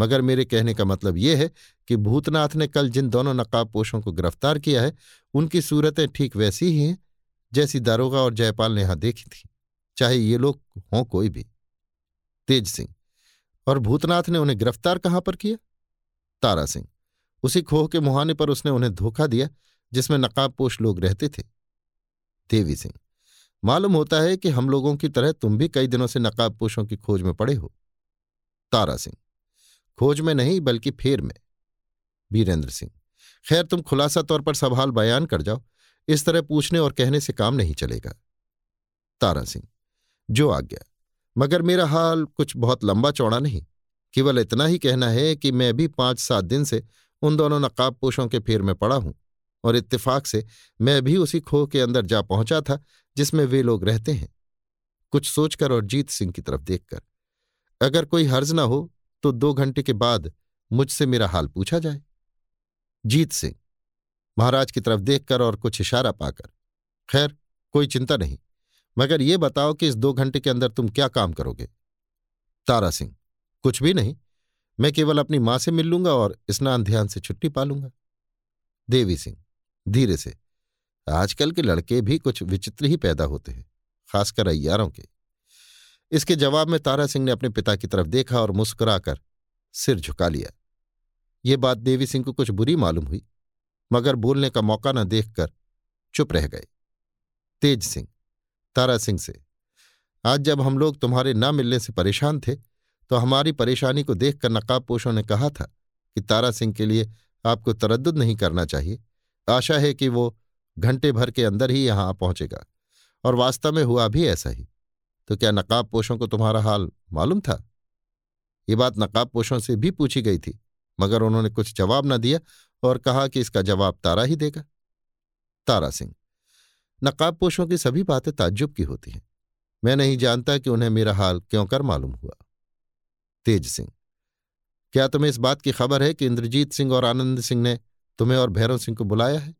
मगर मेरे कहने का मतलब यह है कि भूतनाथ ने कल जिन दोनों नकाब पोषों को गिरफ़्तार किया है, उनकी सूरतें ठीक वैसी ही हैं, जैसी दारोगा और जयपाल ने यहाँ देखी थी, चाहे ये लोग हों कोई भी। तेज सिंह, और भूतनाथ ने उन्हें गिरफ़्तार कहाँ पर किया? तारा सिंह, उसी खोह के मुहाने पर उसने उन्हें धोखा दिया, जिसमें नकाबपोश लोग रहते थे। देवी सिंह, मालूम होता है कि हम लोगों की तरह तुम भी कई दिनों से नकाबपोशों की खोज में पड़े हो। तारा सिंह खोज में नहीं, बल्कि फेर में। वीरेंद्र सिंह, खैर तुम खुलासा तौर पर सवाल बयान कर जाओ। इस तरह पूछने और कहने से काम नहीं चलेगा। तारा सिंह, जो आ गया मगर मेरा हाल कुछ बहुत लंबा चौड़ा नहीं। केवल इतना ही कहना है कि मैं भी पाँच सात दिन से उन दोनों नकाब पोषों के फेर में पड़ा हूँ, और इत्तेफाक से मैं भी उसी खोह के अंदर जा पहुँचा था, जिसमें वे लोग रहते हैं। कुछ सोचकर और जीत सिंह की तरफ़ देखकर, अगर कोई हर्ज न हो तो दो घंटे के बाद मुझसे मेरा हाल पूछा जाए। जीत सिंह, महाराज की तरफ़ देखकर और कुछ इशारा पाकर, खैर, कोई चिंता नहीं, मगर ये बताओ कि इस दो घंटे के अंदर तुम क्या काम करोगे? तारा सिंह, कुछ भी नहीं, मैं केवल अपनी माँ से मिल लूँगा और स्नान ध्यान से छुट्टी पालूँगा देवी सिंह, धीरे से, आजकल के लड़के भी कुछ विचित्र ही पैदा होते हैं, खासकर अयारों के। इसके जवाब में तारा सिंह ने अपने पिता की तरफ़ देखा और मुस्कुराकर सिर झुका लिया। ये बात देवी सिंह को कुछ बुरी मालूम हुई, मगर बोलने का मौका न देखकर चुप रह गए। तेज सिंह, तारा सिंह से, आज जब हम लोग तुम्हारे न मिलने से परेशान थे तो हमारी परेशानी को देखकर नकाब पोषों ने कहा था कि तारा सिंह के लिए आपको तरद्दुद नहीं करना चाहिए। आशा है कि वो घंटे भर के अंदर ही यहाँ पहुंचेगा, और वास्तव में हुआ भी ऐसा ही। तो क्या नकाब पोषों को तुम्हारा हाल मालूम था? ये बात नकाब पोषों से भी पूछी गई थी, मगर उन्होंने कुछ जवाब न दिया और कहा कि इसका जवाब तारा ही देगा। तारा सिंह, नकाब पोषों की सभी बातें ताज्जुब की होती हैं। मैं नहीं जानता कि उन्हें मेरा हाल क्यों कर मालूम हुआ। तेज सिंह, क्या तुम्हें इस बात की खबर है कि इंद्रजीत सिंह और आनंद सिंह ने तुम्हें और भैरव सिंह को बुलाया है?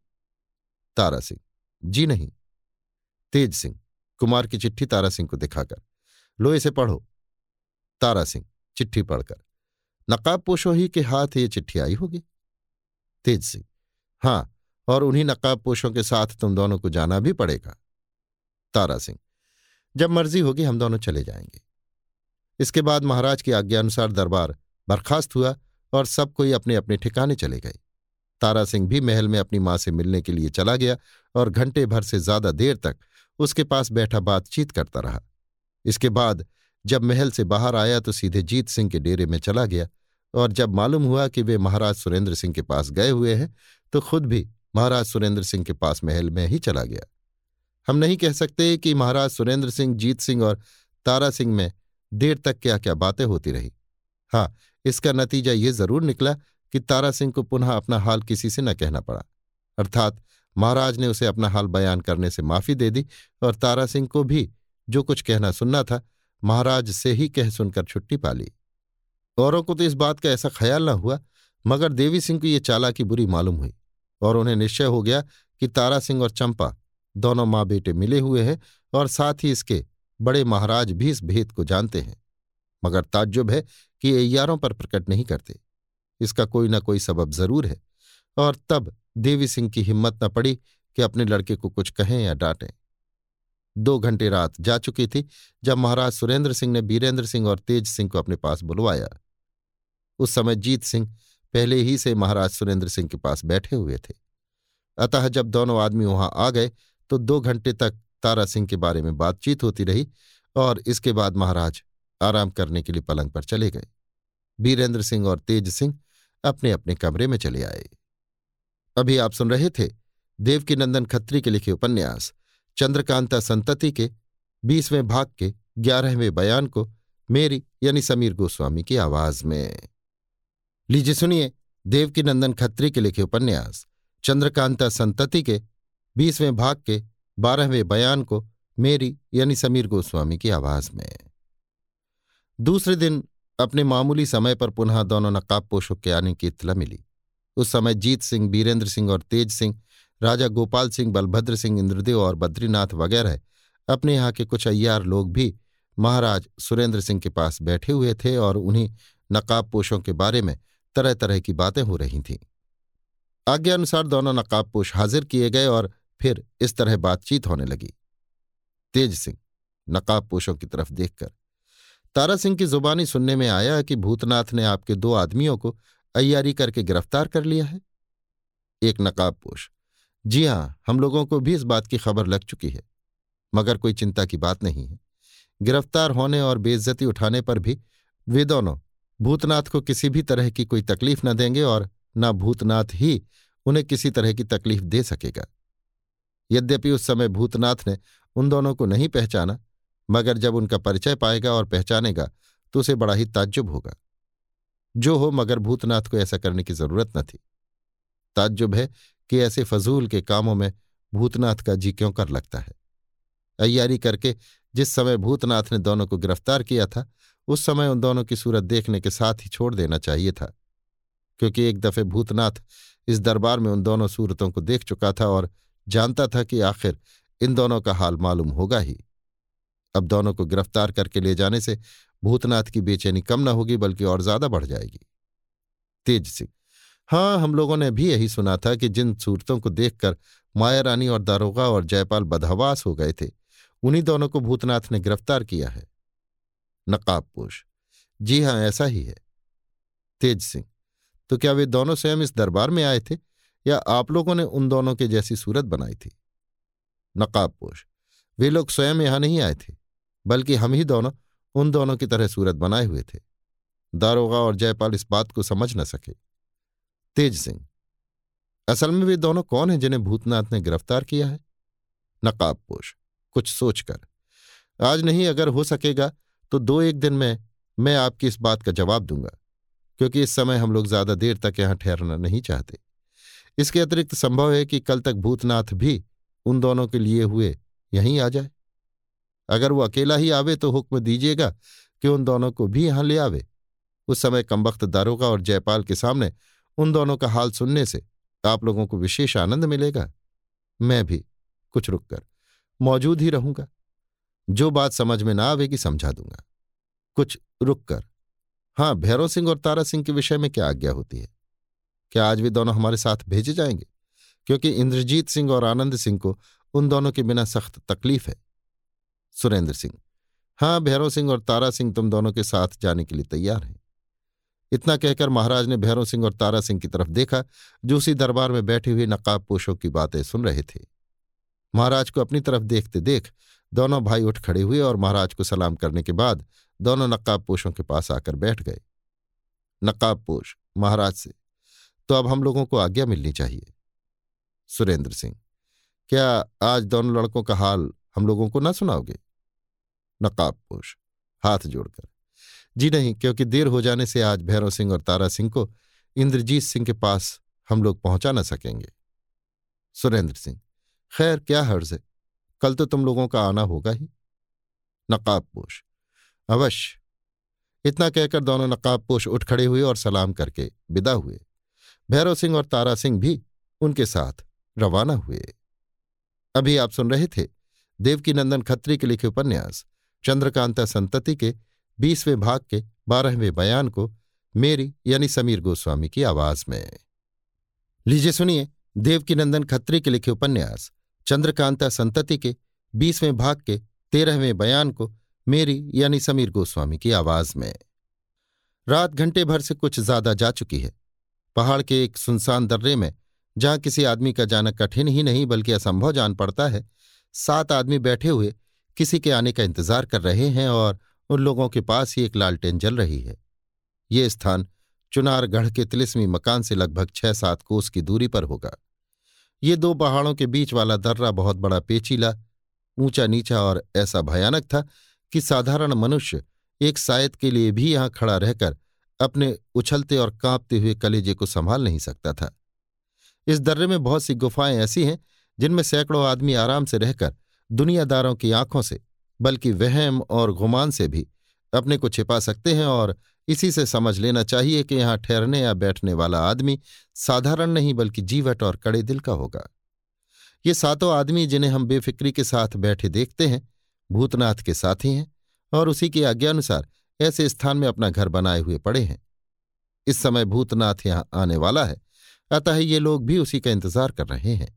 तारा सिंह, जी नहीं। तेज सिंह कुमार की चिट्ठी तारा सिंह को दिखाकर। लो इसे पढ़ो। तारा सिंह, चिट्ठी पढ़कर। नकाब पोशो ही के हाथ ये चिट्ठी आई होगी? तेज सिंह, हाँ, और उन्हीं नकाब पोशों के साथ तुम दोनों को जाना भी पड़ेगा। तारा सिंह, जब मर्ज़ी होगी हम दोनों चले जाएँगे। इसके बाद महाराज की आज्ञानुसार दरबार बर्खास्त हुआ और सब कोई अपने अपने ठिकाने चले गए। तारा सिंह भी महल में अपनी माँ से मिलने के लिए चला गया और घंटे भर से ज़्यादा देर तक उसके पास बैठा बातचीत करता रहा। इसके बाद जब महल से बाहर आया तो सीधे जीत सिंह के डेरे में चला गया और जब मालूम हुआ कि वे महाराज सुरेंद्र सिंह के पास गए हुए हैं तो खुद भी महाराज सुरेंद्र सिंह के पास महल में ही चला गया। हम नहीं कह सकते कि महाराज सुरेंद्र सिंह, जीत सिंह और तारा सिंह में देर तक क्या क्या बातें होती रही। हाँ इसका नतीजा ये ज़रूर निकला कि तारा सिंह को पुनः अपना हाल किसी से न कहना पड़ा। अर्थात महाराज ने उसे अपना हाल बयान करने से माफ़ी दे दी और तारा सिंह को भी जो कुछ कहना सुनना था, महाराज से ही कह सुनकर छुट्टी पा ली। औरों को तो इस बात का ऐसा ख्याल न हुआ, मगर देवी सिंह को ये चालाकी बुरी मालूम हुई और उन्हें निश्चय हो गया कि तारा सिंह और चंपा दोनों माँ बेटे मिले हुए हैं और साथ ही इसके बड़े महाराज भी इस भेद को जानते हैं। मगर ताज्जुब है कि अयारों पर प्रकट नहीं करते। इसका कोई ना कोई सबब ज़रूर है। और तब देवी सिंह की हिम्मत न पड़ी कि अपने लड़के को कुछ कहें या डांटें। दो घंटे रात जा चुकी थी, जब महाराज सुरेंद्र सिंह ने बीरेंद्र सिंह और तेज सिंह को अपने पास बुलवाया। उस समय जीत सिंह पहले ही से महाराज सुरेंद्र सिंह के पास बैठे हुए थे। अतः जब दोनों आदमी वहाँ आ गए तो दो घंटे तक तारा सिंह के बारे में बातचीत होती रही और इसके बाद महाराज आराम करने के लिए पलंग पर चले गए। बीरेंद्र सिंह और तेज सिंह अपने अपने कमरे में चले आए। अभी आप सुन रहे थे देवकीनंदन खत्री के लिखे उपन्यास, चंद्रकांता संतति के बीसवें भाग के ग्यारहवें बयान को मेरी यानी समीर गोस्वामी की आवाज़ में। लीजिए सुनिए देवकीनंदन खत्री के लिखे उपन्यास, चंद्रकांता संतति के बीसवें भाग के बारहवें बयान को मेरी यानी समीर गोस्वामी की आवाज़ में। दूसरे दिन अपने मामूली समय पर पुनः दोनों नकाब पोषों के आने की इतला मिली। उस समय जीत सिंह, बीरेंद्र सिंह और तेज सिंह, राजा गोपाल सिंह, बलभद्र सिंह, इंद्रदेव और बद्रीनाथ वगैरह अपने यहाँ के कुछ अय्यार लोग भी महाराज सुरेंद्र सिंह के पास बैठे हुए थे और उन्हीं नकाबपोशों के बारे में तरह तरह की बातें हो रही थीं। आज्ञा अनुसार दोनों नकाबपोश हाजिर किए गए और फिर इस तरह बातचीत होने लगी। तेज सिंह नकाबपोशों की तरफ़ देखकर, तारा सिंह की जुबानी सुनने में आया कि भूतनाथ ने आपके दो आदमियों को अयारी करके गिरफ़्तार कर लिया है। एक नकाबपोश जी हाँ, हम लोगों को भी इस बात की खबर लग चुकी है, मगर कोई चिंता की बात नहीं है। गिरफ़्तार होने और बेइज्जती उठाने पर भी वे दोनों भूतनाथ को किसी भी तरह की कोई तकलीफ़ न देंगे और न भूतनाथ ही उन्हें किसी तरह की तकलीफ़ दे सकेगा। यद्यपि उस समय भूतनाथ ने उन दोनों को नहीं पहचाना, मगर जब उनका परिचय पाएगा और पहचानेगा तो उसे बड़ा ही ताज्जुब होगा। जो हो, मगर भूतनाथ को ऐसा करने की ज़रूरत न थी। ताज्जुब है कि ऐसे फजूल के कामों में भूतनाथ का जी क्यों कर लगता है। अयारी करके जिस समय भूतनाथ ने दोनों को गिरफ़्तार किया था, उस समय उन दोनों की सूरत देखने के साथ ही छोड़ देना चाहिए था, क्योंकि एक दफे भूतनाथ इस दरबार में उन दोनों सूरतों को देख चुका था और जानता था कि आखिर इन दोनों का हाल मालूम होगा ही। अब दोनों को गिरफ़्तार करके ले जाने से भूतनाथ की बेचैनी कम न होगी, बल्कि और ज़्यादा बढ़ जाएगी। तेज सिंह हाँ हम लोगों ने भी यही सुना था कि जिन सूरतों को देखकर माया रानी और दारोगा और जयपाल बदहवास हो गए थे, उन्हीं दोनों को भूतनाथ ने गिरफ़्तार किया है। नकाबपोश जी हाँ ऐसा ही है। तेज सिंह तो क्या वे दोनों स्वयं इस दरबार में आए थे, या आप लोगों ने उन दोनों के जैसी सूरत बनाई थी? नकाबपोश वे लोग स्वयं यहाँ नहीं आए थे, बल्कि हम ही दोनों उन दोनों की तरह सूरत बनाए हुए थे। दारोगा और जयपाल इस बात को समझ न सके। तेज सिंह, असल में वे दोनों कौन हैं जिन्हें भूतनाथ ने गिरफ़्तार किया है? नकाबपोश कुछ सोचकर। आज नहीं अगर हो सकेगा तो दो एक दिन में मैं आपकी इस बात का जवाब दूँगा, क्योंकि इस समय हम लोग ज़्यादा देर तक यहाँ ठहरना नहीं चाहते। इसके अतिरिक्त संभव है कि कल तक भूतनाथ भी उन दोनों के लिए हुए यहीं आ जाए। अगर वो अकेला ही आवे तो हुक्म दीजिएगा कि उन दोनों को भी यहाँ ले आवे। उस समय कमबख्त दारोगा और जयपाल के सामने उन दोनों का हाल सुनने से आप लोगों को विशेष आनंद मिलेगा। मैं भी कुछ रुककर मौजूद ही रहूँगा। जो बात समझ में ना आवेगी समझा दूँगा। कुछ रुककर। हाँ भैरव सिंह और तारा सिंह के विषय में क्या आज्ञा होती है? क्या आज वे दोनों हमारे साथ भेजे जाएँगे? क्योंकि इंद्रजीत सिंह और आनंद सिंह को उन दोनों के बिना सख्त तकलीफ़ है। सुरेंद्र सिंह। हाँ भैरव सिंह और तारा सिंह तुम दोनों के साथ जाने के लिए तैयार हैं। इतना कहकर महाराज ने भैरव सिंह और तारा सिंह की तरफ़ देखा जो उसी दरबार में बैठे हुए नकाब पोशों की बातें सुन रहे थे। महाराज को अपनी तरफ़ देखते देख दोनों भाई उठ खड़े हुए और महाराज को सलाम करने के बाद दोनों नकाब पोशों के पास आकर बैठ गए। नकाब पोश महाराज से तो अब हम लोगों को आज्ञा मिलनी चाहिए। सुरेंद्र सिंह, क्या आज दोनों लड़कों का हाल हम लोगों को ना सुनाओगे। नकाबपोश हाथ जोड़कर। जी नहीं, क्योंकि देर हो जाने से आज भैरव सिंह और तारा सिंह को इंद्रजीत सिंह के पास हम लोग पहुँचा ना सकेंगे। सुरेंद्र सिंह, खैर, क्या हर्ज है? कल तो तुम लोगों का आना होगा ही। नकाबपोश अवश्य। इतना कहकर दोनों नकाबपोश उठ खड़े हुए और सलाम करके विदा हुए। भैरव सिंह और तारा सिंह भी उनके साथ रवाना हुए। अभी आप सुन रहे थे देवकी नंदन खत्री के लिखे उपन्यास, चंद्रकांता संतति के बीसवें भाग के बारहवें बयान को मेरी यानी समीर गोस्वामी की आवाज़ में। लीजिए सुनिए देवकीनंदन खत्री के लिखे उपन्यास, चंद्रकांता संतति के बीसवें भाग के तेरहवें बयान को मेरी यानी समीर गोस्वामी की आवाज़ में। रात घंटे भर से कुछ ज़्यादा जा चुकी है। पहाड़ के एक सुनसान दर्रे में जहाँ किसी आदमी का जाना कठिन ही नहीं, बल्कि असंभव जान पड़ता है सात आदमी बैठे हुए किसी के आने का इंतज़ार कर रहे हैं और उन लोगों के पास ही एक लालटेन जल रही है। ये स्थान चुनारगढ़ के तिलिस्मी मकान से लगभग छह सात कोस की दूरी पर होगा। ये दो पहाड़ों के बीच वाला दर्रा बहुत बड़ा पेचीला ऊँचा नीचा और ऐसा भयानक था कि साधारण मनुष्य एक सायद के लिए भी यहाँ खड़ा रहकर अपने उछलते और कांपते हुए कलेजे को संभाल नहीं सकता था। इस दर्रे में बहुत सी गुफाएँ ऐसी हैं जिनमें सैकड़ों आदमी आराम से रहकर दुनियादारों की आँखों से, बल्कि वहम और गुमान से भी अपने को छिपा सकते हैं और इसी से समझ लेना चाहिए कि यहाँ ठहरने या बैठने वाला आदमी साधारण नहीं, बल्कि जीवट और कड़े दिल का होगा। ये सातों आदमी जिन्हें हम बेफिक्री के साथ बैठे देखते हैं, भूतनाथ के साथी हैं और उसी की आज्ञानुसार ऐसे स्थान में अपना घर बनाए हुए पड़े हैं। इस समय भूतनाथ यहाँ आने वाला है, अतः ये लोग भी उसी का इंतज़ार कर रहे हैं।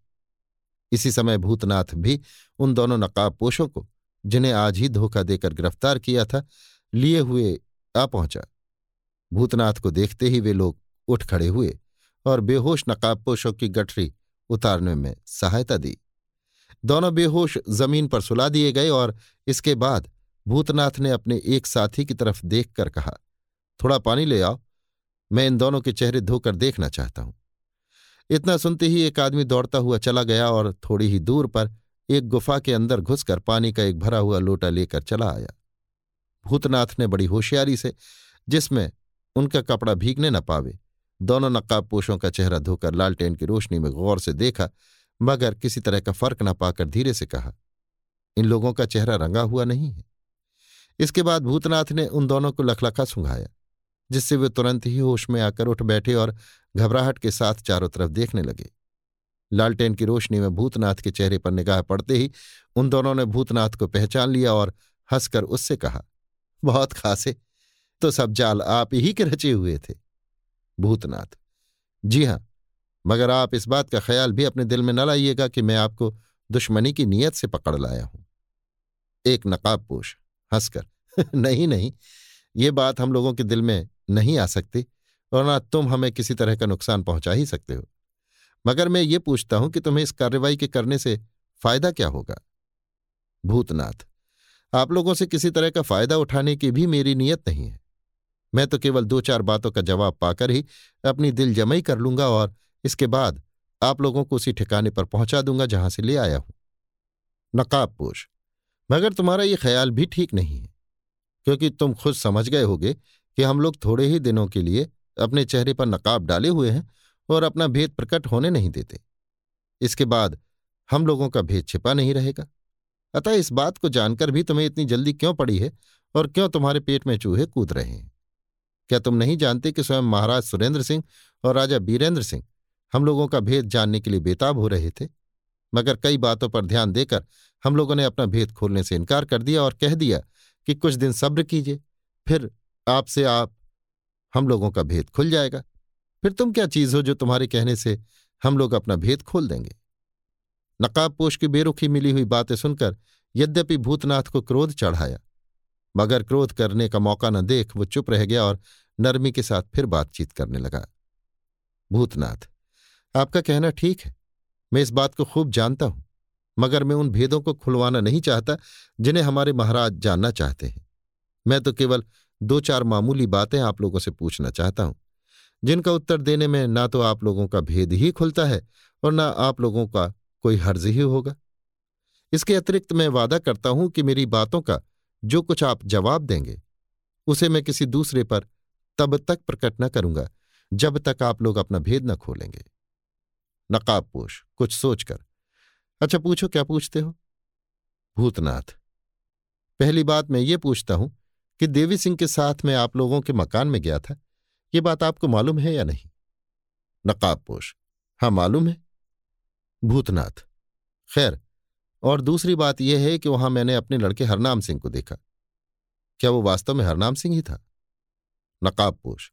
इसी समय भूतनाथ भी उन दोनों नकाबपोशों को, जिन्हें आज ही धोखा देकर गिरफ़्तार किया था, लिए हुए आ पहुँचा। भूतनाथ को देखते ही वे लोग उठ खड़े हुए और बेहोश नकाबपोशों की गठरी उतारने में सहायता दी। दोनों बेहोश ज़मीन पर सुला दिए गए और इसके बाद भूतनाथ ने अपने एक साथी की तरफ़ देखकर कहा, थोड़ा पानी ले आओ, मैं इन दोनों के चेहरे धोकर देखना चाहता हूँ। इतना सुनते ही एक आदमी दौड़ता हुआ चला गया और थोड़ी ही दूर पर एक गुफा के अंदर घुसकर पानी का एक भरा हुआ लोटा लेकर चला आया। भूतनाथ ने बड़ी होशियारी से, जिसमें उनका कपड़ा भीगने न पावे, दोनों नकाबपोशों का चेहरा धोकर लालटेन की रोशनी में गौर से देखा, मगर किसी तरह का फ़र्क न पाकर धीरे से कहा, इन लोगों का चेहरा रंगा हुआ नहीं है। इसके बाद भूतनाथ ने उन दोनों को लखलखा सुंघाया, जिससे वे तुरंत ही होश में आकर उठ बैठे और घबराहट के साथ चारों तरफ़ देखने लगे। लालटेन की रोशनी में भूतनाथ के चेहरे पर निगाह पड़ते ही उन दोनों ने भूतनाथ को पहचान लिया और हंसकर उससे कहा, बहुत खासे तो सब जाल आप ही के रचे हुए थे। भूतनाथ, जी हाँ, मगर आप इस बात का ख्याल भी अपने दिल में न लाइएगा कि मैं आपको दुश्मनी की नीयत से पकड़ लाया हूँ। एक नकाबपोश हंसकर, नहीं नहीं, ये बात हम लोगों के दिल में नहीं आ सकती। और ना तुम हमें किसी तरह का नुकसान पहुँचा ही सकते हो। मगर मैं ये पूछता हूँ कि तुम्हें इस कार्रवाई के करने से फ़ायदा क्या होगा? भूतनाथ, आप लोगों से किसी तरह का फ़ायदा उठाने की भी मेरी नीयत नहीं है। मैं तो केवल दो चार बातों का जवाब पाकर ही अपनी दिल जमई कर लूँगा और इसके बाद आप लोगों को उसी ठिकाने पर पहुँचा दूँगा जहाँ से ले आया हूँ। नकाबपोश मगर तुम्हारा ये ख्याल भी ठीक नहीं है, क्योंकि तुम खुद समझ गए होगे कि हम लोग थोड़े ही दिनों के लिए अपने चेहरे पर नकाब डाले हुए हैं और अपना भेद प्रकट होने नहीं देते। इसके बाद हम लोगों का भेद छिपा नहीं रहेगा। अतः इस बात को जानकर भी तुम्हें इतनी जल्दी क्यों पड़ी है और क्यों तुम्हारे पेट में चूहे कूद रहे हैं? क्या तुम नहीं जानते कि स्वयं महाराज सुरेंद्र सिंह और राजा बीरेंद्र सिंह हम लोगों का भेद जानने के लिए बेताब हो रहे थे? मगर कई बातों पर ध्यान देकर हम लोगों ने अपना भेद खोलने से इनकार कर दिया और कह दिया कि कुछ दिन सब्र कीजिए, फिर आपसे आप हम लोगों का भेद खुल जाएगा। फिर तुम क्या चीज़ हो जो तुम्हारे कहने से हम लोग अपना भेद खोल देंगे? नकाबपोश की बेरुखी मिली हुई बातें सुनकर यद्यपि भूतनाथ को क्रोध चढ़ाया, मगर क्रोध करने का मौका न देख वो चुप रह गया और नरमी के साथ फिर बातचीत करने लगा। भूतनाथ, आपका कहना ठीक है, मैं इस बात को खूब जानता हूँ, मगर मैं उन भेदों को खुलवाना नहीं चाहता जिन्हें हमारे महाराज जानना चाहते हैं। मैं तो केवल दो चार मामूली बातें आप लोगों से पूछना चाहता हूँ। जिनका उत्तर देने में ना तो आप लोगों का भेद ही खुलता है और ना आप लोगों का कोई हर्ज ही होगा। इसके अतिरिक्त मैं वादा करता हूँ कि मेरी बातों का जो कुछ आप जवाब देंगे, उसे मैं किसी दूसरे पर तब तक प्रकट न करूँगा, जब तक आप लोग अपना भेद न खोलेंगे। नकाबपोश कुछ सोचकर। अच्छा पूछो, क्या पूछते हो? भूतनाथ। पहली बात मैं ये पूछता हूँ कि देवी सिंह के साथ मैं आप लोगों के मकान में गया था। ये बात आपको मालूम है या नहीं? नकाबपोश हाँ मालूम है। भूतनाथ। खैर, और दूसरी बात यह है कि वहाँ मैंने अपने लड़के हरनाम सिंह को देखा। क्या वो वास्तव में हरनाम सिंह ही था? नकाबपोश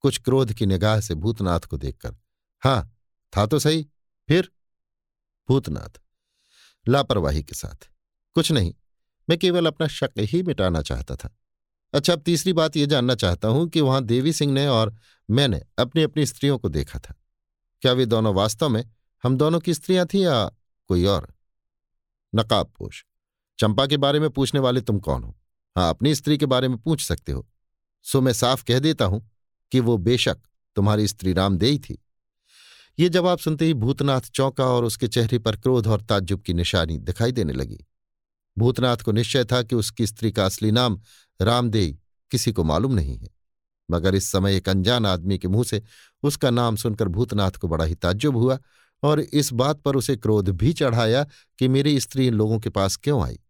कुछ क्रोध की निगाह से भूतनाथ को देखकर। हाँ, था तो सही। फिर? भूतनाथ। लापरवाही के साथ। कुछ नहीं। मैं केवल अपना शक ही मिटाना चाहता था। अच्छा अब तीसरी बात यह जानना चाहता हूँ कि वहाँ देवी सिंह ने और मैंने अपनी अपनी स्त्रियों को देखा था। क्या वे दोनों वास्तव में हम दोनों की स्त्रियाँ थीं या कोई और? नकाबपोश। चंपा के बारे में पूछने वाले तुम कौन हो? हाँ अपनी स्त्री के बारे में पूछ सकते हो। सो मैं साफ़ कह देता हूँ कि वो बेशक तुम्हारी स्त्री रामदेही थी। ये जवाब सुनते ही भूतनाथ चौंका और उसके चेहरे पर क्रोध और ताज्जुब की निशानी दिखाई देने लगी। भूतनाथ को निश्चय था कि उसकी स्त्री का असली नाम रामदेई, किसी को मालूम नहीं है। मगर इस समय एक अनजान आदमी के मुँह से उसका नाम सुनकर भूतनाथ को बड़ा ही ताज्जुब हुआ और इस बात पर उसे क्रोध भी चढ़ाया कि मेरी स्त्री इन लोगों के पास क्यों आई?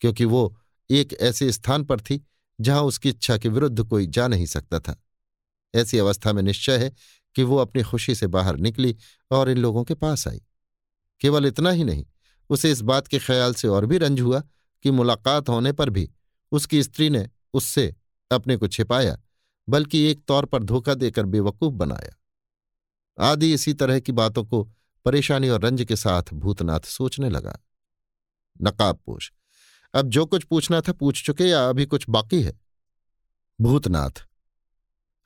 क्योंकि वो एक ऐसे स्थान पर थी जहाँ उसकी इच्छा के विरुद्ध कोई जा नहीं सकता था। ऐसी अवस्था में निश्चय है कि वो अपनी खुशी से बाहर निकली और इन लोगों के पास आई। केवल इतना ही नहीं उसे इस बात के ख्याल से और भी रंज हुआ कि मुलाकात होने पर भी उसकी स्त्री ने उससे अपने को छिपाया, बल्कि एक तौर पर धोखा देकर बेवकूफ़ बनाया। आदि इसी तरह की बातों को परेशानी और रंज के साथ भूतनाथ सोचने लगा। नकाबपोश अब जो कुछ पूछना था पूछ चुके या अभी कुछ बाकी है? भूतनाथ,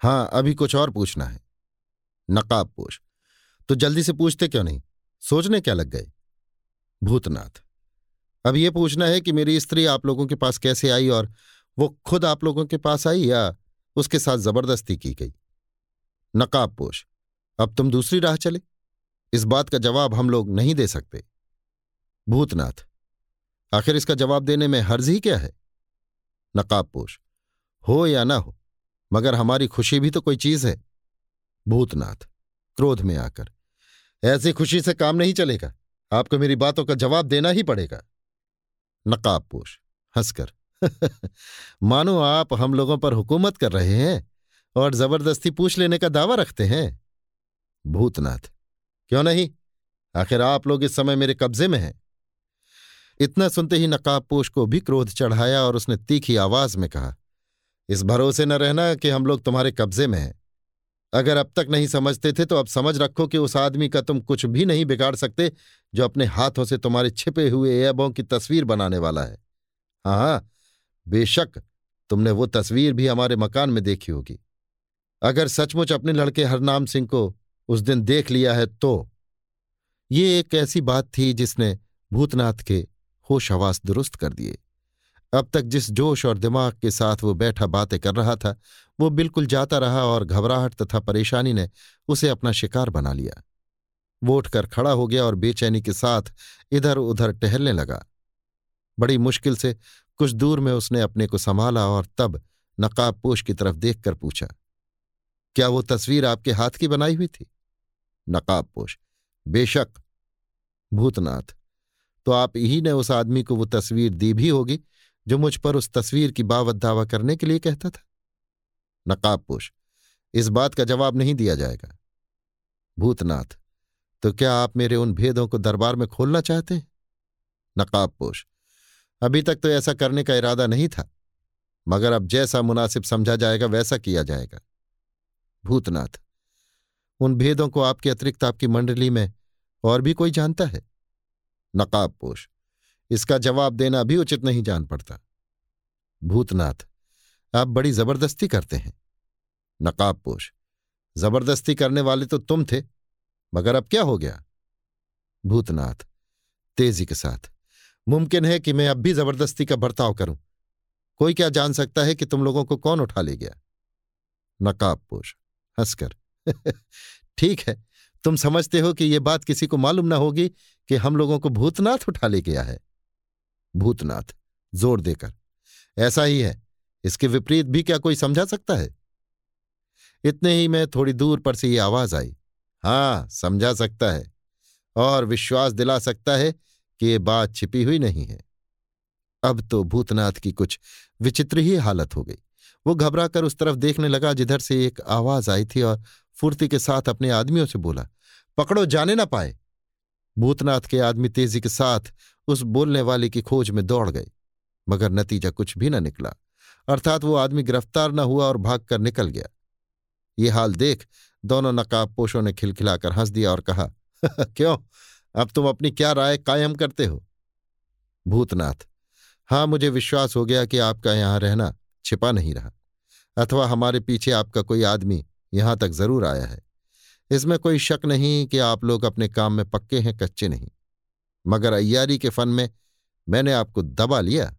हाँ, अभी कुछ और पूछना है। नकाबपोश तो जल्दी से पूछते क्यों नहीं? सोचने क्या लग गए? भूतनाथ। अब यह पूछना है कि मेरी स्त्री आप लोगों के पास कैसे आई और वो खुद आप लोगों के पास आई या उसके साथ ज़बरदस्ती की गई? नकाबपोश अब तुम दूसरी राह चले। इस बात का जवाब हम लोग नहीं दे सकते। भूतनाथ, आखिर इसका जवाब देने में हर्ज ही क्या है? नकाबपोश हो या ना हो, मगर हमारी खुशी भी तो कोई चीज़ है। भूतनाथ, क्रोध में आकर, ऐसी खुशी से काम नहीं चलेगा। आपको मेरी बातों का जवाब देना ही पड़ेगा। नकाबपोश हंसकर। [laughs] मानो आप हम लोगों पर हुकूमत कर रहे हैं और ज़बरदस्ती पूछ लेने का दावा रखते हैं। भूतनाथ, क्यों नहीं? आखिर आप लोग इस समय मेरे कब्जे में हैं। इतना सुनते ही नकाबपोश को भी क्रोध चढ़ाया और उसने तीखी आवाज़ में कहा, इस भरोसे न रहना कि हम लोग तुम्हारे कब्जे में हैं। अगर अब तक नहीं समझते थे तो अब समझ रखो कि उस आदमी का तुम कुछ भी नहीं बिगाड़ सकते, जो अपने हाथों से तुम्हारे छिपे हुए ऐबों की तस्वीर बनाने वाला है। हाँ हाँ बेशक, तुमने वो तस्वीर भी हमारे मकान में देखी होगी। अगर सचमुच अपने लड़के हरनाम सिंह को उस दिन देख लिया है तो। ये एक ऐसी बात थी जिसने भूतनाथ के होश हवास दुरुस्त कर दिए। अब तक जिस जोश और दिमाग के साथ वो बैठा बातें कर रहा था, वो बिल्कुल जाता रहा और घबराहट तथा परेशानी ने उसे अपना शिकार बना लिया। वो उठकर खड़ा हो गया और बेचैनी के साथ इधर उधर टहलने लगा। बड़ी मुश्किल से कुछ दूर में उसने अपने को संभाला और तब नकाबपोश की तरफ़ देखकर पूछा, क्या वो तस्वीर आपके हाथ की बनाई हुई थी? नकाबपोश बेशक, भूतनाथ। तो आप ही ने उस आदमी को वो तस्वीर दी भी होगी जो मुझ पर उस तस्वीर की बावत दावा करने के लिए कहता था। नकाबपोश इस बात का जवाब नहीं दिया जाएगा। भूतनाथ तो क्या आप मेरे उन भेदों को दरबार में खोलना चाहते हैं? नकाबपोश अभी तक तो ऐसा करने का इरादा नहीं था, मगर अब जैसा मुनासिब समझा जाएगा वैसा किया जाएगा। भूतनाथ, उन भेदों को आपके अतिरिक्त आपकी मंडली में और भी कोई जानता है? नकाबपोश इसका जवाब देना भी उचित नहीं जान पड़ता। भूतनाथ, आप बड़ी ज़बरदस्ती करते हैं। नकाबपोश ज़बरदस्ती करने वाले तो तुम थे, मगर अब क्या हो गया? भूतनाथ, तेज़ी के साथ, मुमकिन है कि मैं अब भी ज़बरदस्ती का बर्ताव करूँ। कोई क्या जान सकता है कि तुम लोगों को कौन उठा ले गया? नकाबपोश हंसकर, [laughs] ठीक है, तुम समझते हो कि यह बात किसी को मालूम ना होगी कि हम लोगों को भूतनाथ उठा ले गया है। भूतनाथ, ज़ोर देकर। ऐसा ही है। इसके विपरीत भी क्या कोई समझा सकता है? इतने ही में थोड़ी दूर पर से ये आवाज़ आई। हाँ, समझा सकता है। और विश्वास दिला सकता है कि ये बात छिपी हुई नहीं है। अब तो भूतनाथ की कुछ विचित्र ही हालत हो गई। वो घबरा कर उस तरफ़ देखने लगा जिधर से एक आवाज़ आई थी और फुर्ती के साथ अपने आदमियों से बोला, पकड़ो, जाने ना पाए। भूतनाथ के आदमी तेज़ी के साथ उस बोलने वाले की खोज में दौड़ गए, मगर नतीजा कुछ भी न निकला। अर्थात वो आदमी गिरफ़्तार न हुआ और भाग कर निकल गया। ये हाल देख दोनों नकाब पोषों ने खिलखिलाकर हंस दिया और कहा, [laughs] क्यों? अब तुम अपनी क्या राय कायम करते हो? भूतनाथ, हाँ, मुझे विश्वास हो गया कि आपका यहाँ रहना छिपा नहीं रहा, अथवा हमारे पीछे आपका कोई आदमी यहाँ तक ज़रूर आया है। इसमें कोई शक नहीं कि आप लोग अपने काम में पक्के हैं, कच्चे नहीं। मगर अय्यारी के फन में मैंने आपको दबा लिया।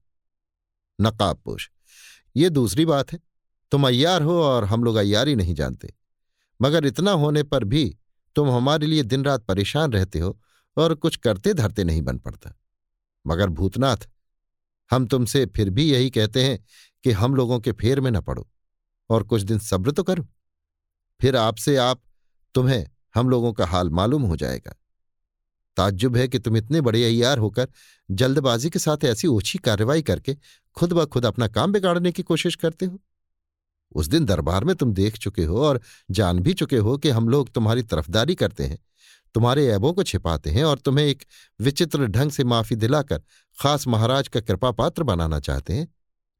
नकाबपोश ये दूसरी बात है। तुम अय्यार हो और हम लोग अय्यारी नहीं जानते। मगर इतना होने पर भी तुम हमारे लिए दिन रात परेशान रहते हो और कुछ करते धरते नहीं बन पड़ता। मगर भूतनाथ, हम तुमसे फिर भी यही कहते हैं कि हम लोगों के फेर में न पड़ो और कुछ दिन सब्र तो करो। फिर आपसे आप तुम्हें हम लोगों का हाल मालूम हो जाएगा। ताज्जुब है कि तुम इतने बड़े अयार होकर जल्दबाजी के साथ ऐसी ओछी कार्रवाई करके खुद ब खुद अपना काम बिगाड़ने की कोशिश करते हो। उस दिन दरबार में तुम देख चुके हो और जान भी चुके हो कि हम लोग तुम्हारी तरफदारी करते हैं, तुम्हारे ऐबों को छिपाते हैं और तुम्हें एक विचित्र ढंग से माफ़ी दिलाकर खास महाराज का कृपा पात्र बनाना चाहते हैं।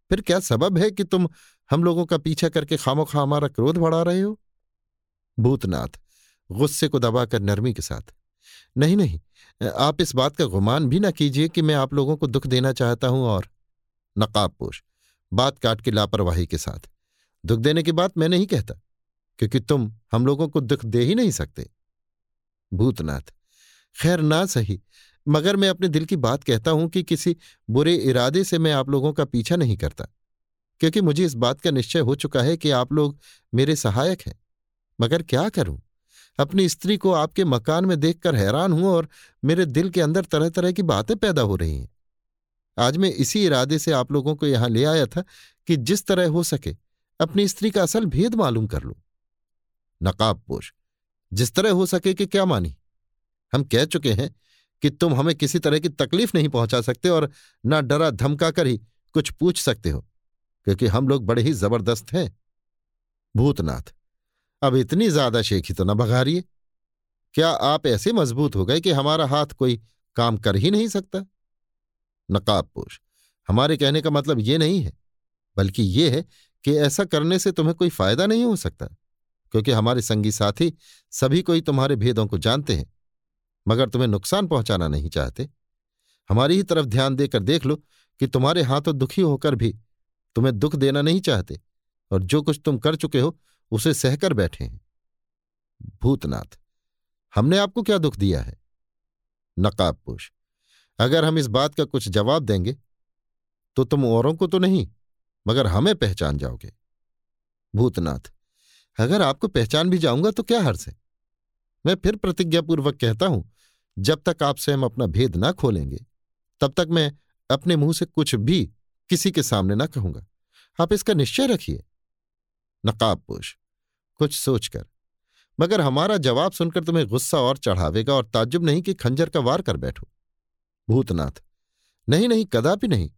फिर क्या सबब है कि तुम हम लोगों का पीछा करके खामोखा हमारा क्रोध बढ़ा रहे हो? भूतनाथ गुस्से को दबाकर नरमी के साथ। नहीं नहीं, आप इस बात का गुमान भी ना कीजिए कि मैं आप लोगों को दुख देना चाहता हूँ और नकाबपोश बात काट के लापरवाही के साथ। दुख देने की बात मैं नहीं कहता, क्योंकि तुम हम लोगों को दुख दे ही नहीं सकते। भूतनाथ, खैर ना सही, मगर मैं अपने दिल की बात कहता हूँ कि किसी बुरे इरादे से मैं आप लोगों का पीछा नहीं करता, क्योंकि मुझे इस बात का निश्चय हो चुका है कि आप लोग मेरे सहायक हैं। मगर क्या करूँ? अपनी स्त्री को आपके मकान में देखकर हैरान हूँ और मेरे दिल के अंदर तरह तरह की बातें पैदा हो रही हैं। आज मैं इसी इरादे से आप लोगों को यहाँ ले आया था कि जिस तरह हो सके अपनी स्त्री का असल भेद मालूम कर लूँ। नकाबपोश जिस तरह हो सके कि क्या मानी? हम कह चुके हैं कि तुम हमें किसी तरह की तकलीफ़ नहीं पहुँचा सकते और ना डरा धमका कर ही कुछ पूछ सकते हो, क्योंकि हम लोग बड़े ही ज़बरदस्त हैं। भूतनाथ अब इतनी ज़्यादा शेखी तो न बघारिए क्या आप ऐसे मज़बूत हो गए कि हमारा हाथ कोई काम कर ही नहीं सकता? नकाबपोश हमारे कहने का मतलब ये नहीं है, बल्कि ये है कि ऐसा करने से तुम्हें कोई फ़ायदा नहीं हो सकता, क्योंकि हमारे संगी साथी सभी कोई तुम्हारे भेदों को जानते हैं, मगर तुम्हें नुकसान पहुंचाना नहीं चाहते। हमारी ही तरफ़ ध्यान देकर देख लो कि तुम्हारे हाथों दुखी होकर भी तुम्हें दुख देना नहीं चाहते, और जो कुछ तुम कर चुके हो उसे सहकर बैठे हैं। भूतनाथ, हमने आपको क्या दुख दिया है? नकाबपोश अगर हम इस बात का कुछ जवाब देंगे तो तुम औरों को तो नहीं, मगर हमें पहचान जाओगे। भूतनाथ, अगर आपको पहचान भी जाऊँगा तो क्या हर्ष है? मैं फिर प्रतिज्ञापूर्वक कहता हूँ, जब तक आपसे हम अपना भेद ना खोलेंगे, तब तक मैं अपने मुँह से कुछ भी किसी के सामने ना कहूँगा। आप इसका निश्चय रखिए। नकाबपोश कुछ सोचकर। मगर हमारा जवाब सुनकर तुम्हें गुस्सा और चढ़ावेगा और ताज्जुब नहीं कि खंजर का वार कर बैठो। भूतनाथ। नहीं नहीं, कदापि नहीं,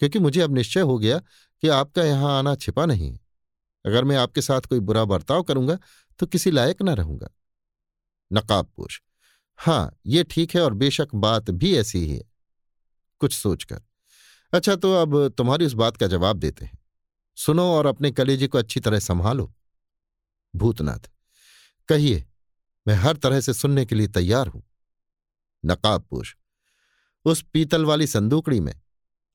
क्योंकि मुझे अब निश्चय हो गया कि आपका यहाँ आना छिपा नहीं है। अगर मैं आपके साथ कोई बुरा बर्ताव करूँगा तो किसी लायक ना रहूँगा। नकाबपोश हाँ ये ठीक है और बेशक बात भी ऐसी ही है। कुछ सोचकर। अच्छा तो अब तुम्हारी उस बात का जवाब देते हैं। सुनो और अपने कलेजे को अच्छी तरह संभालो। भूतनाथ, कहिए, मैं हर तरह से सुनने के लिए तैयार हूँ। नकाबपोश उस पीतल वाली संदूकड़ी में,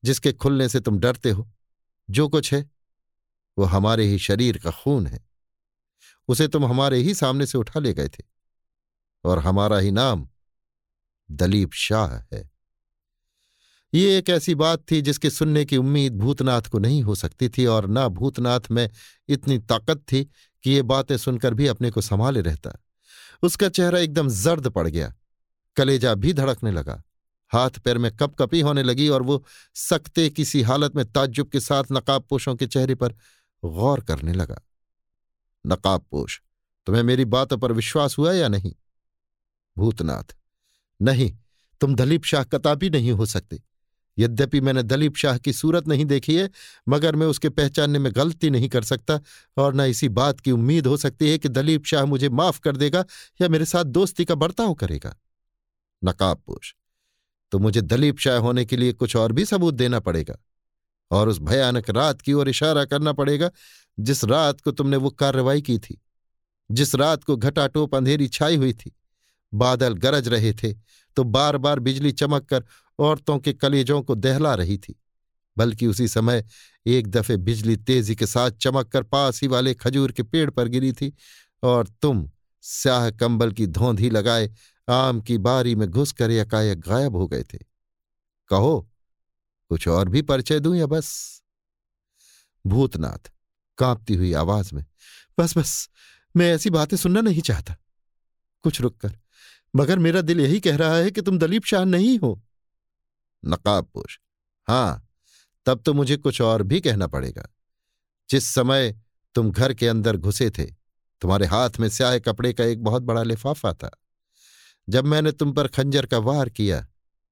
जिसके खुलने से तुम डरते हो, जो कुछ है, वो हमारे ही शरीर का खून है। उसे तुम हमारे ही सामने से उठा ले गए थे, और हमारा ही नाम दलीप शाह है। ये एक ऐसी बात थी जिसके सुनने की उम्मीद भूतनाथ को नहीं हो सकती थी और न भूतनाथ में इतनी ताकत थी कि ये बातें सुनकर भी अपने को संभाले रहता। उसका चेहरा एकदम जर्द पड़ गया। कलेजा भी धड़कने लगा। हाथ पैर में कप कपी होने लगी और वो सकते किसी हालत में ताज्जुब के साथ नकाबपोशों के चेहरे पर गौर करने लगा। नकाबपोश तुम्हें मेरी बातों पर विश्वास हुआ या नहीं? भूतनाथ, नहीं, तुम दलीप शाह कताबी नहीं हो सकते। यद्यपि मैंने दलीप शाह की सूरत नहीं देखी है, मगर मैं उसके पहचानने में गलती नहीं कर सकता और न इसी बात की उम्मीद हो सकती है कि दलीप शाह मुझे माफ़ कर देगा या मेरे साथ दोस्ती का बर्ताव करेगा। नकाबपोश तो मुझे दलीप शाह होने के लिए कुछ और भी सबूत देना पड़ेगा और उस भयानक रात की ओर इशारा करना पड़ेगा जिस रात को तुमने वो कार्रवाई की थी, जिस रात को घटाटोप अंधेरी छाई हुई थी। बादल गरज रहे थे तो बार बार बिजली चमक कर औरतों के कलेजों को दहला रही थी, बल्कि उसी समय एक दफे बिजली तेज़ी के साथ चमक कर पास ही वाले खजूर के पेड़ पर गिरी थी, और तुम स्याह कंबल की धोंधी लगाए आम की बारी में घुसकर एकाएक गायब हो गए थे। कहो, कुछ और भी परिचय दूँ या बस? भूतनाथ कांपती हुई आवाज़ में, बस बस, मैं ऐसी बातें सुनना नहीं चाहता। कुछ रुककर, मगर मेरा दिल यही कह रहा है कि तुम दलीप शाह नहीं हो। नकाबपोश हाँ, तब तो मुझे कुछ और भी कहना पड़ेगा। जिस समय तुम घर के अंदर घुसे थे, तुम्हारे हाथ में स्याह कपड़े का एक बहुत बड़ा लिफाफा था। जब मैंने तुम पर खंजर का वार किया,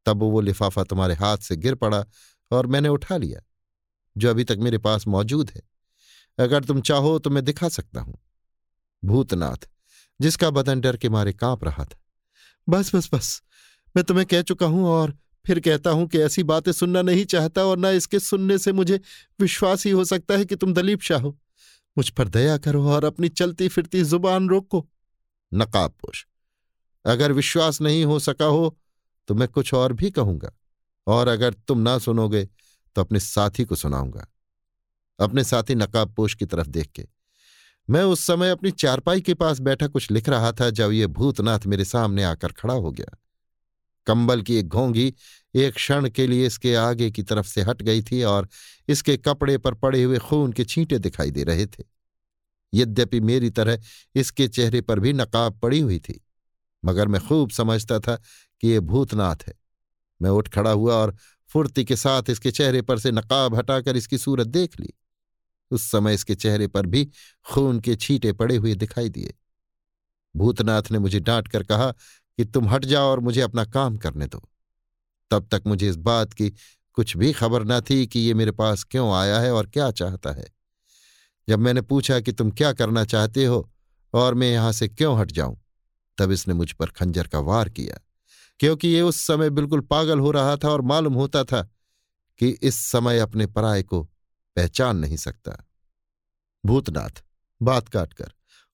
तब वो लिफाफा तुम्हारे हाथ से गिर पड़ा और मैंने उठा लिया, जो अभी तक मेरे पास मौजूद है। अगर तुम चाहो तो मैं दिखा सकता हूँ। भूतनाथ, जिसका बदन डर के मारे काँप रहा था। बस बस बस, मैं तुम्हें कह चुका हूँ और फिर कहता हूँ कि ऐसी बातें सुनना नहीं चाहता और न इसके सुनने से मुझे विश्वास ही हो सकता है कि तुम दलीप शाह हो। मुझ पर दया करो और अपनी चलती फिरती ज़ुबान रोको। नकाबपोश अगर विश्वास नहीं हो सका हो तो मैं कुछ और भी कहूँगा और अगर तुम ना सुनोगे तो अपने साथी को सुनाऊँगा। अपने साथी नकाबपोश की तरफ़ देख के, मैं उस समय अपनी चारपाई के पास बैठा कुछ लिख रहा था, जब ये भूतनाथ मेरे सामने आकर खड़ा हो गया। कंबल की एक घोंगी एक क्षण के लिए इसके आगे की तरफ़ से हट गई थी और इसके कपड़े पर पड़े हुए खून के छींटे दिखाई दे रहे थे। यद्यपि मेरी तरह इसके चेहरे पर भी नकाब पड़ी हुई थी, मगर मैं खूब समझता था कि ये भूतनाथ है। मैं उठ खड़ा हुआ और फुर्ती के साथ इसके चेहरे पर से नकाब हटाकर इसकी सूरत देख ली। उस समय इसके चेहरे पर भी खून के छींटे पड़े हुए दिखाई दिए। भूतनाथ ने मुझे डांट कर कहा कि तुम हट जाओ और मुझे अपना काम करने दो। तब तक मुझे इस बात की कुछ भी खबर न थी कि ये मेरे पास क्यों आया है और क्या चाहता है। जब मैंने पूछा कि तुम क्या करना चाहते हो और मैं यहाँ से क्यों हट जाऊँ, तब इसने मुझ पर खंजर का वार किया, क्योंकि ये उस समय बिल्कुल पागल हो रहा था और मालूम होता था कि इस समय अपने पराय को पहचान नहीं सकता। भूतनाथ, बात काटकर,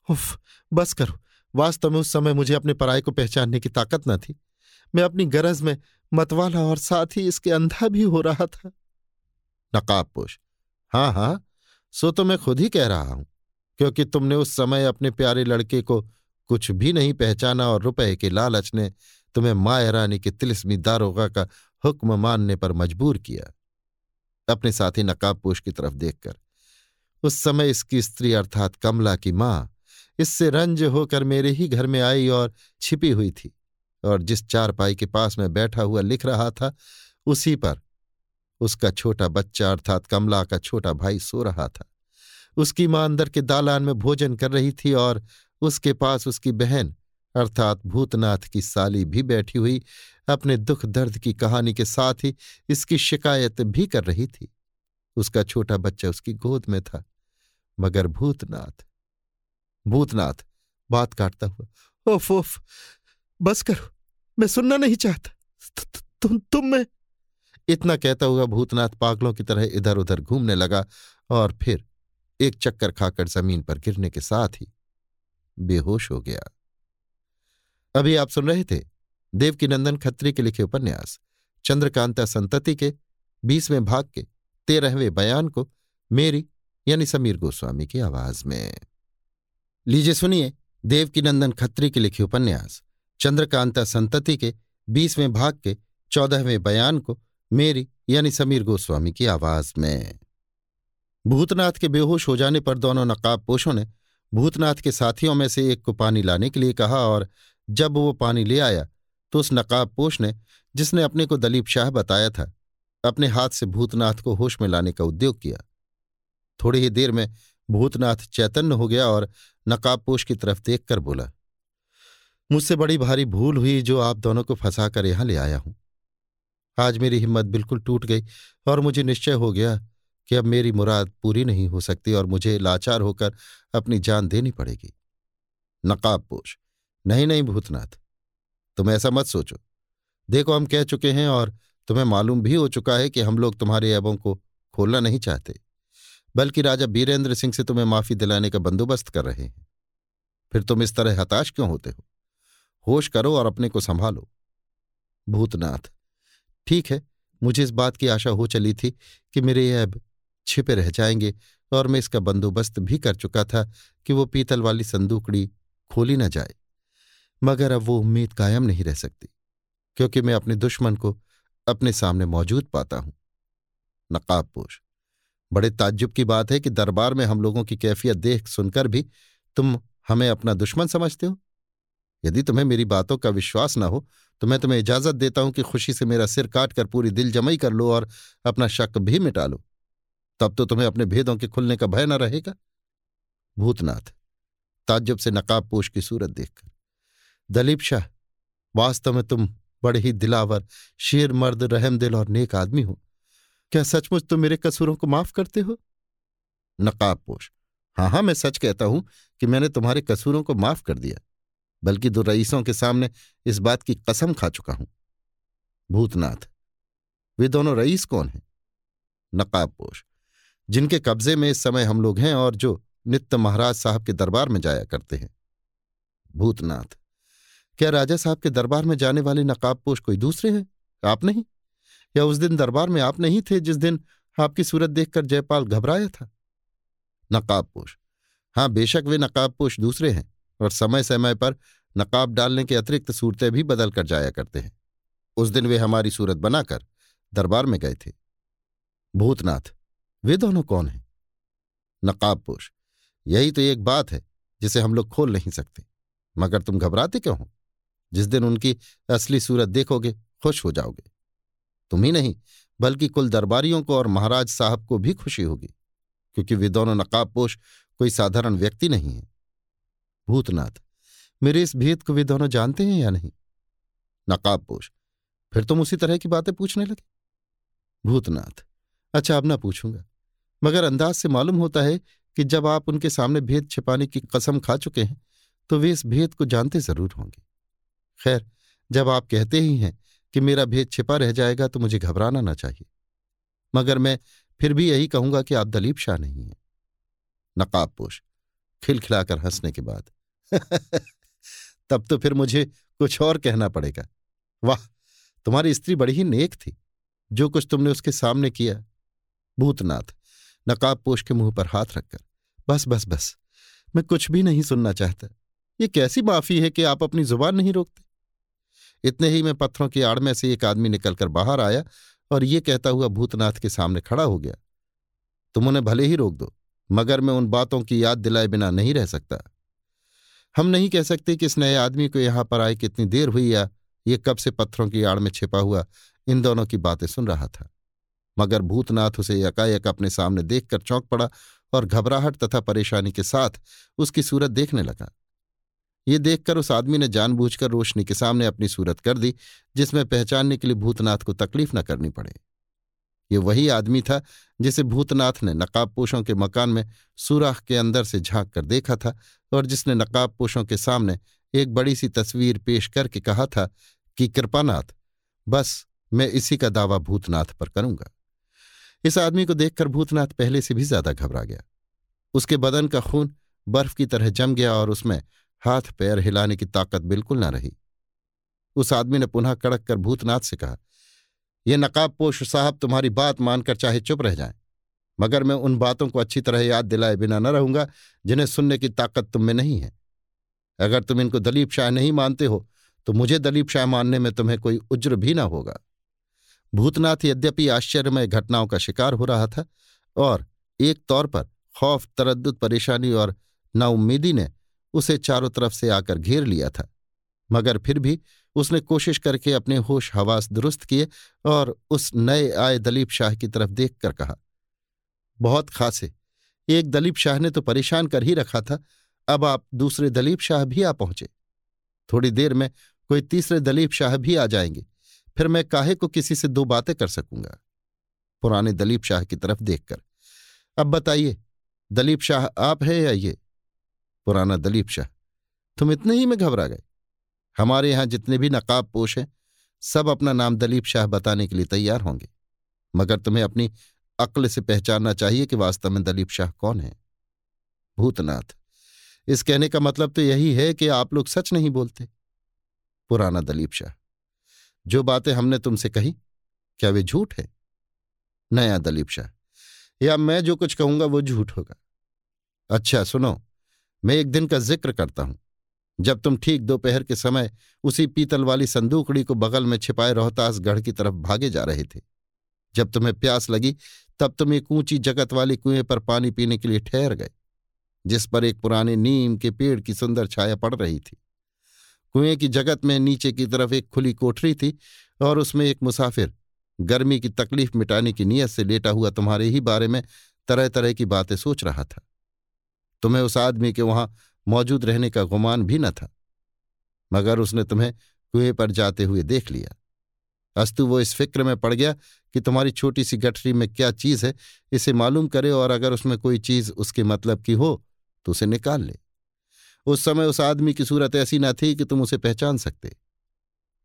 उफ, बस करो वास्तव में उस समय मुझे अपने पराय को पहचानने की ताकत न थी। मैं अपनी गरज में मतवाला और साथ ही इसके अंधा भी हो रहा था। नकाबपोश हाँ हाँ सो तो मैं खुद ही कह रहा हूँ, क्योंकि तुमने उस समय अपने प्यारे लड़के को कुछ भी नहीं पहचाना और रुपए के लालच ने तुम्हें माया रानी के तिलिस्मी दारोगा का हुक्म मानने पर मजबूर किया। अपने साथी नकाबपोश की तरफ़ देखकर, उस समय इसकी स्त्री अर्थात कमला की माँ इससे रंज होकर मेरे ही घर में आई और छिपी हुई थी और जिस चारपाई के पास में बैठा हुआ लिख रहा था, उसी पर उसका छोटा बच्चा अर्थात कमला का छोटा भाई सो रहा था। उसकी माँ अंदर के दालान में भोजन कर रही थी और उसके पास उसकी बहन अर्थात भूतनाथ की साली भी बैठी हुई अपने दुख दर्द की कहानी के साथ ही इसकी शिकायत भी कर रही थी। उसका छोटा बच्चा उसकी गोद में था, मगर भूतनाथ भूतनाथ, बात काटता हुआ, ओफ ओफ, बस करो, मैं सुनना नहीं चाहता। तुम तुम मैं इतना कहता हुआ भूतनाथ पागलों की तरह इधर उधर घूमने लगा और फिर एक चक्कर खाकर ज़मीन पर गिरने के साथ ही बेहोश हो गया। अभी आप सुन रहे थे देवकीनंदन खत्री के लिखे उपन्यास, चंद्रकांता संतति के बीसवें भाग के तेरहवें बयान को मेरी यानी समीर गोस्वामी की आवाज़ में। लीजिए, सुनिए, देवकीनंदन खत्री के लिखे उपन्यास, चंद्रकांता संतति के बीसवें भाग के चौदहवें बयान को मेरी यानी समीर गोस्वामी की आवाज़ में। भूतनाथ के बेहोश हो जाने पर दोनों नकाब पोषों ने भूतनाथ के साथियों में से एक को पानी लाने के लिए कहा और जब वो पानी ले आया तो उस नकाब पोष ने, जिसने अपने को दलीप शाह बताया था, अपने हाथ से भूतनाथ को होश में लाने का उद्योग किया। थोड़ी ही देर में भूतनाथ चैतन्य हो गया और नकाबपोश की तरफ़ देखकर बोला, मुझसे बड़ी भारी भूल हुई जो आप दोनों को फंसाकर यहाँ ले आया हूँ। आज मेरी हिम्मत बिल्कुल टूट गई और मुझे निश्चय हो गया कि अब मेरी मुराद पूरी नहीं हो सकती और मुझे लाचार होकर अपनी जान देनी पड़ेगी। नकाबपोश, नहीं नहीं भूतनाथ, तुम ऐसा मत सोचो। देखो, हम कह चुके हैं और तुम्हें मालूम भी हो चुका है कि हम लोग तुम्हारे ऐबों को खोलना नहीं चाहते। बल्कि राजा बीरेंद्र सिंह से तुम्हें माफ़ी दिलाने का बंदोबस्त कर रहे हैं। फिर तुम इस तरह हताश क्यों होते हो? होश करो और अपने को संभालो। भूतनाथ, ठीक है, मुझे इस बात की आशा हो चली थी कि मेरे ऐब छिपे रह जाएँगे और मैं इसका बंदोबस्त भी कर चुका था कि वो पीतल वाली संदूकड़ी खोली न जाए। मगर अब वो उम्मीद कायम नहीं रह सकती, क्योंकि मैं अपने दुश्मन को अपने सामने मौजूद पाता हूँ। नकाबपोश। बड़े ताज्जुब की बात है कि दरबार में हम लोगों की कैफियत देख सुनकर भी तुम हमें अपना दुश्मन समझते हो। यदि तुम्हें मेरी बातों का विश्वास न हो तो मैं तुम्हें इजाज़त देता हूँ कि खुशी से मेरा सिर काट कर पूरी दिल जमई कर लो और अपना शक भी मिटा लो। तब तो तुम्हें अपने भेदों के खुलने का भय न रहेगा। भूतनाथ, ताज्जुब से नकाब नकाबपोश की सूरत देखकर। दलीप शाह, वास्तव में तुम बड़े ही दिलावर, शेर, मर्द रहम दिल और नेक आदमी हो। क्या सचमुच तुम मेरे कसूरों को माफ़ करते हो? नकाबपोश। हाँ हाँ मैं सच कहता हूँ कि मैंने तुम्हारे कसूरों को माफ़ कर दिया, बल्कि दो रईसों के सामने इस बात की कसम खा चुका हूँ। भूतनाथ, वे दोनों रईस कौन हैं? नकाबपोश, जिनके कब्जे में इस समय हम लोग हैं और जो नित्य महाराज साहब के दरबार में जाया करते हैं। भूतनाथ, क्या राजा साहब के दरबार में जाने वाले नकाबपोश कोई दूसरे हैं? आप नहीं? या उस दिन दरबार में आप नहीं थे जिस दिन आपकी सूरत देखकर जयपाल घबराया था? नकाबपोश। हाँ बेशक वे नकाबपोश दूसरे हैं और समय समय पर नकाब डालने के अतिरिक्त सूरतें भी बदल कर जाया करते हैं। उस दिन वे हमारी सूरत बनाकर दरबार में गए थे। भूतनाथ, वे दोनों कौन हैं? नकाबपोश, यही तो एक बात है जिसे हम लोग खोल नहीं सकते। मगर तुम घबराते क्यों हो? जिस दिन उनकी असली सूरत देखोगे, खुश हो जाओगे। तुम ही नहीं, बल्कि कुल दरबारियों को और महाराज साहब को भी खुशी होगी, क्योंकि वे दोनों नकाबपोश कोई साधारण व्यक्ति नहीं है। भूतनाथ, मेरे इस भेद को वे दोनों जानते हैं या नहीं? नकाबपोश, फिर तुम उसी तरह की बातें पूछने लगे? भूतनाथ अच्छा अब ना पूछूँगा, मगर अंदाज से मालूम होता है कि जब आप उनके सामने भेद छिपाने की कसम खा चुके हैं तो वे इस भेद को जानते ज़रूर होंगे। खैर, जब आप कहते ही हैं कि मेरा भेद छिपा रह जाएगा तो मुझे घबराना ना चाहिए। मगर मैं फिर भी यही कहूँगा कि आप दलीप शाह नहीं हैं। नकाबपोश खिलखिलाकर हंसने के बाद। [laughs] तब तो फिर मुझे कुछ और कहना पड़ेगा। वाह, तुम्हारी स्त्री बड़ी ही नेक थी, जो कुछ तुमने उसके सामने किया। भूतनाथ नकाबपोश के मुँह पर हाथ रखकर, बस बस बस, मैं कुछ भी नहीं सुनना चाहता। ये कैसी माफ़ी है कि आप अपनी ज़ुबान नहीं रोकते? इतने ही में पत्थरों की आड़ में से एक आदमी निकलकर बाहर आया और ये कहता हुआ भूतनाथ के सामने खड़ा हो गया। तुम उन्हें भले ही रोक दो, मगर मैं उन बातों की याद दिलाए बिना नहीं रह सकता। हम नहीं कह सकते कि इस नए आदमी को यहाँ पर आए कितनी देर हुई या ये कब से पत्थरों की आड़ में छिपा हुआ इन दोनों की बातें सुन रहा था। मगर भूतनाथ उसे यकायक अपने सामने देखकर चौंक पड़ा और घबराहट तथा परेशानी के साथ उसकी सूरत देखने लगा। ये देखकर उस आदमी ने जानबूझकर रोशनी के सामने अपनी सूरत कर दी, जिसमें पहचानने के लिए भूतनाथ को तकलीफ़ न करनी पड़े। ये वही आदमी था, जिसे भूतनाथ ने नकाबपोशों के मकान में सुराख के अंदर से झाँक कर देखा था और जिसने नकाबपोशों के सामने एक बड़ी सी तस्वीर पेश करके कहा था कि कृपानाथ बस मैं इसी का दावा भूतनाथ पर करूँगा। इस आदमी को देखकर भूतनाथ पहले से भी ज़्यादा घबरा गया। उसके बदन का खून बर्फ़ की तरह जम गया और उसमें हाथ पैर हिलाने की ताकत बिल्कुल ना रही। उस आदमी ने पुनः कड़क कर भूतनाथ से कहा, ये नकाबपोश साहब तुम्हारी बात मानकर चाहे चुप रह जाए, मगर मैं उन बातों को अच्छी तरह याद दिलाए बिना न रहूँगा जिन्हें सुनने की ताकत तुम में नहीं है। अगर तुम इनको दलीप शाह नहीं मानते हो तो मुझे दलीप शाह मानने में तुम्हें कोई उज्र भी ना होगा। भूतनाथ यद्यपि आश्चर्यमय घटनाओं का शिकार हो रहा था और एक तौर पर खौफ तरद परेशानी और नाउम्मीदी ने उसे चारों तरफ़ से आकर घेर लिया था। मगर फिर भी उसने कोशिश करके अपने होश हवास दुरुस्त किए और उस नए आए दलीप शाह की तरफ़ देखकर कहा, बहुत खासे। एक दलीप शाह ने तो परेशान कर ही रखा था। अब आप दूसरे दलीप शाह भी आ पहुँचे। थोड़ी देर में कोई तीसरे दलीप शाह भी आ जाएँगे। फिर मैं काहे को किसी से दो बातें कर सकूँगा? पुराने दलीप शाह की तरफ़ देखकर, अब बताइए, दलीप शाह आप है या ये? पुराना दलीप शाह। तुम इतने ही में घबरा गए। हमारे यहाँ जितने भी नकाब पोश हैं, सब अपना नाम दलीप शाह बताने के लिए तैयार होंगे। मगर तुम्हें अपनी अक्ल से पहचानना चाहिए कि वास्तव में दलीप शाह कौन है। भूतनाथ, इस कहने का मतलब तो यही है कि आप लोग सच नहीं बोलते। पुराना दलीप शाह, जो बातें हमने तुमसे कही, क्या वे झूठ है? नया दलीप शाह, या मैं जो कुछ कहूँगा वो झूठ होगा। अच्छा सुनो मैं एक दिन का ज़िक्र करता हूँ। जब तुम ठीक दोपहर के समय उसी पीतल वाली संदूकड़ी को बगल में छिपाए रोहतास गढ़ की तरफ़ भागे जा रहे थे। जब तुम्हें प्यास लगी, तब तुम एक ऊँची जगत वाली कुएँ पर पानी पीने के लिए ठहर गए, जिस पर एक पुराने नीम के पेड़ की सुंदर छाया पड़ रही थी। कुएँ की जगत में नीचे की तरफ़ एक खुली कोठरी थी और उसमें एक मुसाफिर, गर्मी की तकलीफ़ मिटाने की नीयत से लेटा हुआ तुम्हारे ही बारे में तरह तरह की बातें सोच रहा था। तुम्हें उस आदमी के वहाँ मौजूद रहने का गुमान भी न था, मगर उसने तुम्हें कुएँ पर जाते हुए देख लिया। अस्तु, वो इस फ़िक्र में पड़ गया कि तुम्हारी छोटी सी गठरी में क्या चीज़ है, इसे मालूम करे और अगर उसमें कोई चीज़ उसके मतलब की हो तो उसे निकाल ले। उस समय उस आदमी की सूरत ऐसी न थी कि तुम उसे पहचान सकते,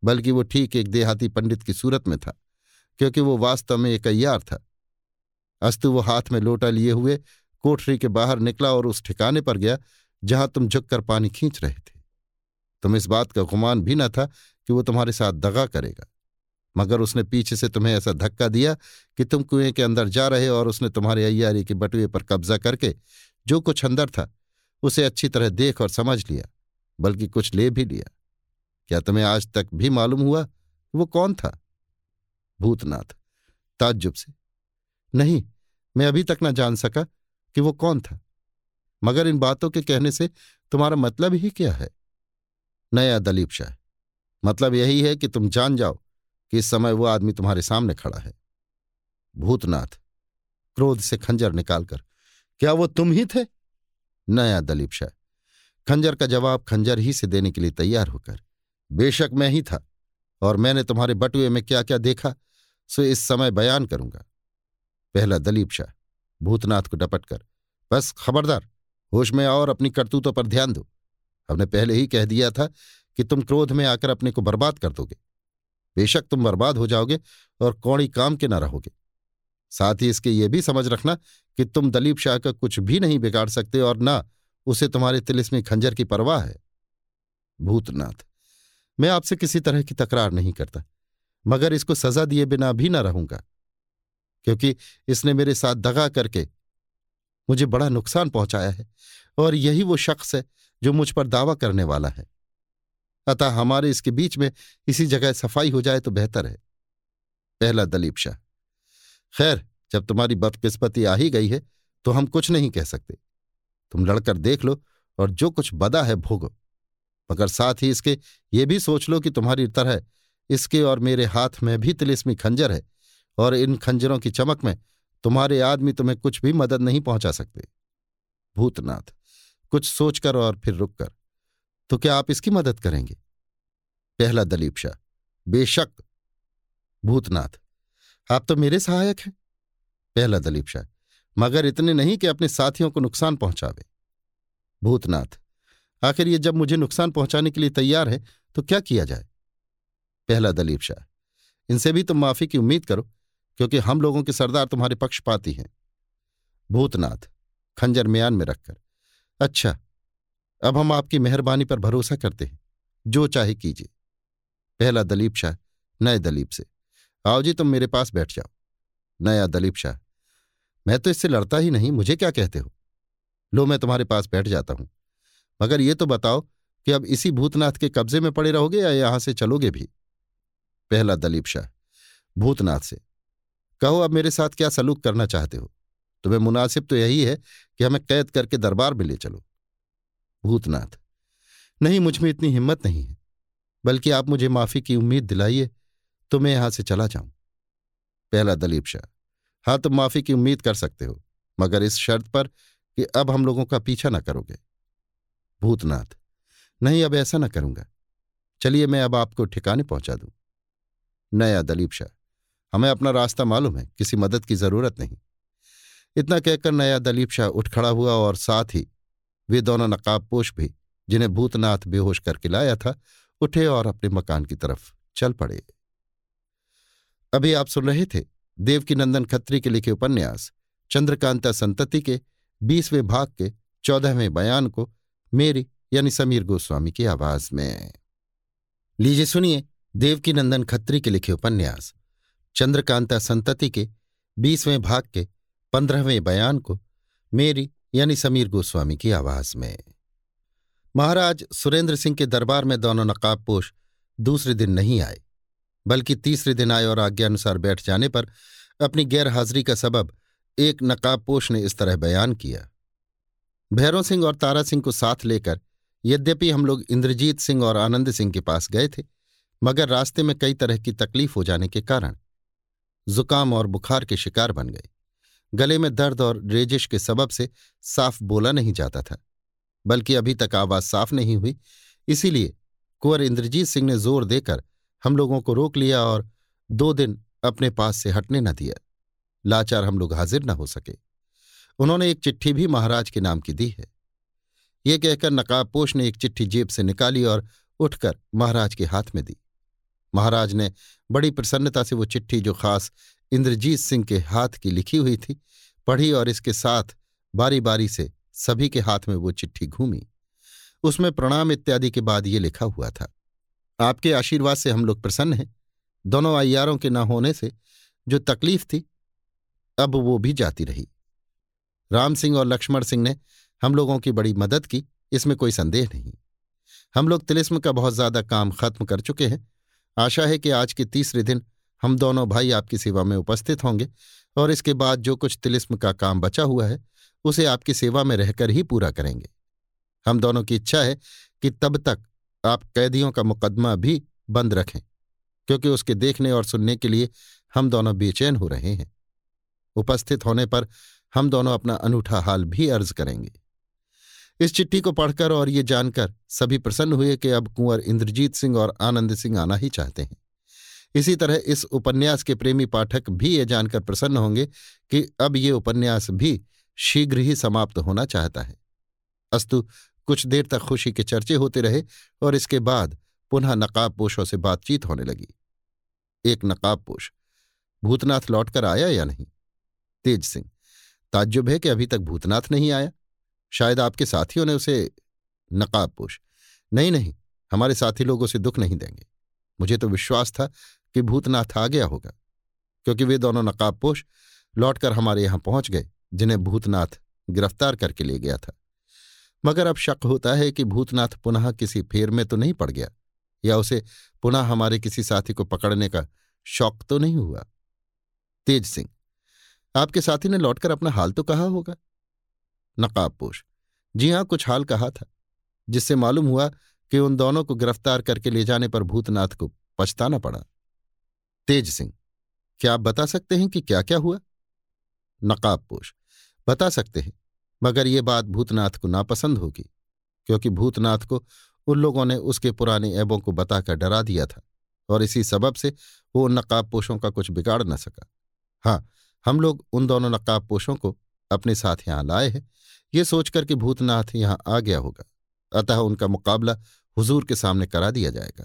बल्कि वो ठीक एक देहाती पंडित की सूरत में था, क्योंकि वो वास्तव में एक अय्यार था। अस्तु, वो हाथ में लोटा लिए हुए कोठरी के बाहर निकला और उस ठिकाने पर गया जहाँ तुम झुककर पानी खींच रहे थे। तुम इस बात का गुमान भी न था कि वो तुम्हारे साथ दगा करेगा, मगर उसने पीछे से तुम्हें ऐसा धक्का दिया कि तुम कुएँ के अंदर जा रहे और उसने तुम्हारे अय्यारी के बटुए पर कब्जा करके जो कुछ अंदर था उसे अच्छी तरह देख और समझ लिया, बल्कि कुछ ले भी लिया। क्या तुम्हें आज तक भी मालूम हुआ वो कौन था? भूतनाथ, ताज्जुब से। नहीं, मैं अभी तक न जान सका कि वो कौन था? मगर इन बातों के कहने से तुम्हारा मतलब ही क्या है? नया दलीप शाह मतलब यही है कि तुम जान जाओ कि इस समय वो आदमी तुम्हारे सामने खड़ा है। भूतनाथ, क्रोध से खंजर निकालकर, क्या वो तुम ही थे? नया दलीप शाह, खंजर का जवाब खंजर ही से देने के लिए तैयार होकर, बेशक मैं ही था और मैंने तुम्हारे बटुए में क्या क्या देखा, सो इस समय बयान करूँगा। पहला दलीप शाह भूतनाथ को डपटकर बस खबरदार, होश में आओ और अपनी करतूतों पर ध्यान दो। हमने पहले ही कह दिया था कि तुम क्रोध में आकर अपने को बर्बाद कर दोगे। बेशक तुम बर्बाद हो जाओगे और कौड़ी काम के न रहोगे। साथ ही इसके ये भी समझ रखना कि तुम दलीप शाह का कुछ भी नहीं बिगाड़ सकते और ना उसे तुम्हारे तिलिस्मी खंजर की परवाह है। भूतनाथ, मैं आपसे किसी तरह की तकरार नहीं करता, मगर इसको सजा दिए बिना भी न रहूँगा। क्योंकि इसने मेरे साथ दगा करके मुझे बड़ा नुकसान पहुँचाया है, और यही वो शख्स है जो मुझ पर दावा करने वाला है। अतः हमारे इसके बीच में इसी जगह सफ़ाई हो जाए तो बेहतर है। पहला दलीप शाह, खैर, जब तुम्हारी बदकिस्मती आ ही गई है तो हम कुछ नहीं कह सकते। तुम लड़कर देख लो और जो कुछ बदा है भोगो। मगर साथ ही इसके ये भी सोच लो कि तुम्हारी तरह इसके और मेरे हाथ में भी तिलिस्मी खंजर है और इन खंजरों की चमक में तुम्हारे आदमी तुम्हें कुछ भी मदद नहीं पहुँचा सकते। भूतनाथ, कुछ सोचकर और फिर रुककर तो क्या आप इसकी मदद करेंगे? पहला दलीप शाह बेशक। भूतनाथ, आप तो मेरे सहायक हैं। पहला दलीप शाह मगर इतने नहीं कि अपने साथियों को नुकसान पहुंचावे। भूतनाथ, आखिर ये जब मुझे नुकसान पहुँचाने के लिए तैयार है तो क्या किया जाए? पहला दलीप शाह इनसे भी तुम माफ़ी की उम्मीद करो। क्योंकि हम लोगों के सरदार तुम्हारे पक्ष पाती हैं। भूतनाथ, खंजर म्यान में रखकर। अच्छा अब हम आपकी मेहरबानी पर भरोसा करते हैं। जो चाहे कीजिए। पहला दलीप शाह, नए दलीप से। आओ जी, तुम मेरे पास बैठ जाओ। नया दलीप शाह, मैं तो इससे लड़ता ही नहीं, मुझे क्या कहते हो? लो, मैं तुम्हारे पास बैठ जाता हूँ। मगर ये तो बताओ कि अब इसी भूतनाथ के कब्जे में पड़े रहोगे या यहाँ से चलोगे भी? पहला दलीप शाह, भूतनाथ से। कहो, अब मेरे साथ क्या सलूक करना चाहते हो? तुम्हें मुनासिब तो यही है कि हमें कैद करके दरबार में ले चलो। भूतनाथ, नहीं, मुझमें इतनी हिम्मत नहीं है। बल्कि आप मुझे माफ़ी की उम्मीद दिलाइए तो मैं यहाँ से चला जाऊँ। पहला दलीप शाह हाँ तुम माफ़ी की उम्मीद कर सकते हो, मगर इस शर्त पर कि अब हम लोगों का पीछा न करोगे। भूतनाथ, नहीं, अब ऐसा ना करूँगा। चलिए, मैं अब आपको ठिकाने पहुँचा दूँ। नया दलीप शाह हमें अपना रास्ता मालूम है, किसी मदद की ज़रूरत नहीं। इतना कहकर नया दलीप शाह उठ खड़ा हुआ और साथ ही वे दोनों नकाबपोश भी, जिन्हें भूतनाथ बेहोश करके लाया था, उठे और अपने मकान की तरफ़ चल पड़े। अभी आप सुन रहे थे देवकीनंदन खत्री के लिखे उपन्यास, चंद्रकांता संतति के बीसवें भाग के चौदहवें बयान को मेरी यानी समीर गोस्वामी की आवाज़ में। लीजिए सुनिए देवकीनंदन खत्री के लिखे उपन्यास चंद्रकांता संतति के, बीसवें भाग के, पंद्रहवें बयान को, मेरी, यानी समीर गोस्वामी की आवाज़ में। महाराज सुरेंद्र सिंह के दरबार में दोनों नकाबपोश दूसरे दिन नहीं आए, बल्कि तीसरे दिन आए और आज्ञानुसार बैठ जाने पर अपनी गैरहाजिरी का सबब एक नकाबपोश ने इस तरह बयान किया। भैरव सिंह और तारा सिंह को साथ लेकर यद्यपि हम लोग इंद्रजीत सिंह और आनंद सिंह के पास गए थे, मगर रास्ते में कई तरह की तकलीफ़ हो जाने के कारण जुकाम और बुखार के शिकार बन गए। गले में दर्द और रेजिश के सबब से साफ़ बोला नहीं जाता था, बल्कि अभी तक आवाज़ साफ़ नहीं हुई। इसीलिए कुंवर इंद्रजीत सिंह ने ज़ोर देकर हम लोगों को रोक लिया और दो दिन अपने पास से हटने न दिया। लाचार हम लोग हाजिर न हो सके। उन्होंने एक चिट्ठी भी महाराज के नाम की दी है। ये कहकर नकाबपोश ने एक चिट्ठी जेब से निकाली और उठकर महाराज के हाथ में दी। महाराज ने बड़ी प्रसन्नता से वो चिट्ठी जो खास इंद्रजीत सिंह के हाथ की लिखी हुई थी, पढ़ी और इसके साथ बारी बारी से सभी के हाथ में वो चिट्ठी घूमी। उसमें प्रणाम इत्यादि के बाद ये लिखा हुआ था, आपके आशीर्वाद से हम लोग प्रसन्न हैं। दोनों अयारों के न होने से जो तकलीफ़ थी, अब वो भी जाती रही। राम सिंह और लक्ष्मण सिंह ने हम लोगों की बड़ी मदद की, इसमें कोई संदेह नहीं। हम लोग तिलिस्म का बहुत ज़्यादा काम खत्म कर चुके हैं आशा है कि आज के तीसरे दिन हम दोनों भाई आपकी सेवा में उपस्थित होंगे और इसके बाद जो कुछ तिलिस्म का काम बचा हुआ है, उसे आपकी सेवा में रहकर ही पूरा करेंगे। हम दोनों की इच्छा है कि तब तक आप कैदियों का मुकदमा भी बंद रखें, क्योंकि उसके देखने और सुनने के लिए हम दोनों बेचैन हो रहे हैं। उपस्थित होने पर हम दोनों अपना अनूठा हाल भी अर्ज़ करेंगे। इस चिट्ठी को पढ़कर और ये जानकर सभी प्रसन्न हुए कि अब कुंवर इंद्रजीत सिंह और आनंद सिंह आना ही चाहते हैं। इसी तरह इस उपन्यास के प्रेमी पाठक भी ये जानकर प्रसन्न होंगे कि अब ये उपन्यास भी शीघ्र ही समाप्त होना चाहता है। अस्तु, कुछ देर तक खुशी के चर्चे होते रहे और इसके बाद पुनः नकाबपोशों से बातचीत होने लगी। एक नकाबपोश, भूतनाथ लौटकर आया या नहीं? तेज सिंह, ताज्जुब है कि अभी तक भूतनाथ नहीं आया? शायद आपके साथियों ने उसे नकाबपोश नहीं नहीं, हमारे साथी लोग उसे दुख नहीं देंगे। मुझे तो विश्वास था कि भूतनाथ आ गया होगा, क्योंकि वे दोनों नकाबपोश लौटकर हमारे यहाँ पहुँच गए, जिन्हें भूतनाथ गिरफ़्तार करके ले गया था। मगर अब शक होता है कि भूतनाथ पुनः किसी फेर में तो नहीं पड़ गया, या उसे पुनः हमारे किसी साथी को पकड़ने का शौक तो नहीं हुआ। तेज सिंह, आपके साथी ने लौटकर अपना हाल तो कहा होगा? नकाबपोश जी हाँ, कुछ हाल कहा था, जिससे मालूम हुआ कि उन दोनों को गिरफ़्तार करके ले जाने पर भूतनाथ को पछताना पड़ा। तेज सिंह, क्या आप बता सकते हैं कि क्या क्या हुआ नकाबपोश बता सकते हैं, मगर ये बात भूतनाथ को नापसंद होगी, क्योंकि भूतनाथ को उन लोगों ने उसके पुराने ऐबों को बताकर डरा दिया था, और इसी सबब से वो उन नकाबपोशों का कुछ बिगाड़ न सका। हाँ हम लोग उन दोनों नकाबपोशों को अपने साथ यहाँ लाए हैं ये सोचकर कि भूतनाथ यहाँ आ गया होगा। अतः उनका मुकाबला हुजूर के सामने करा दिया जाएगा।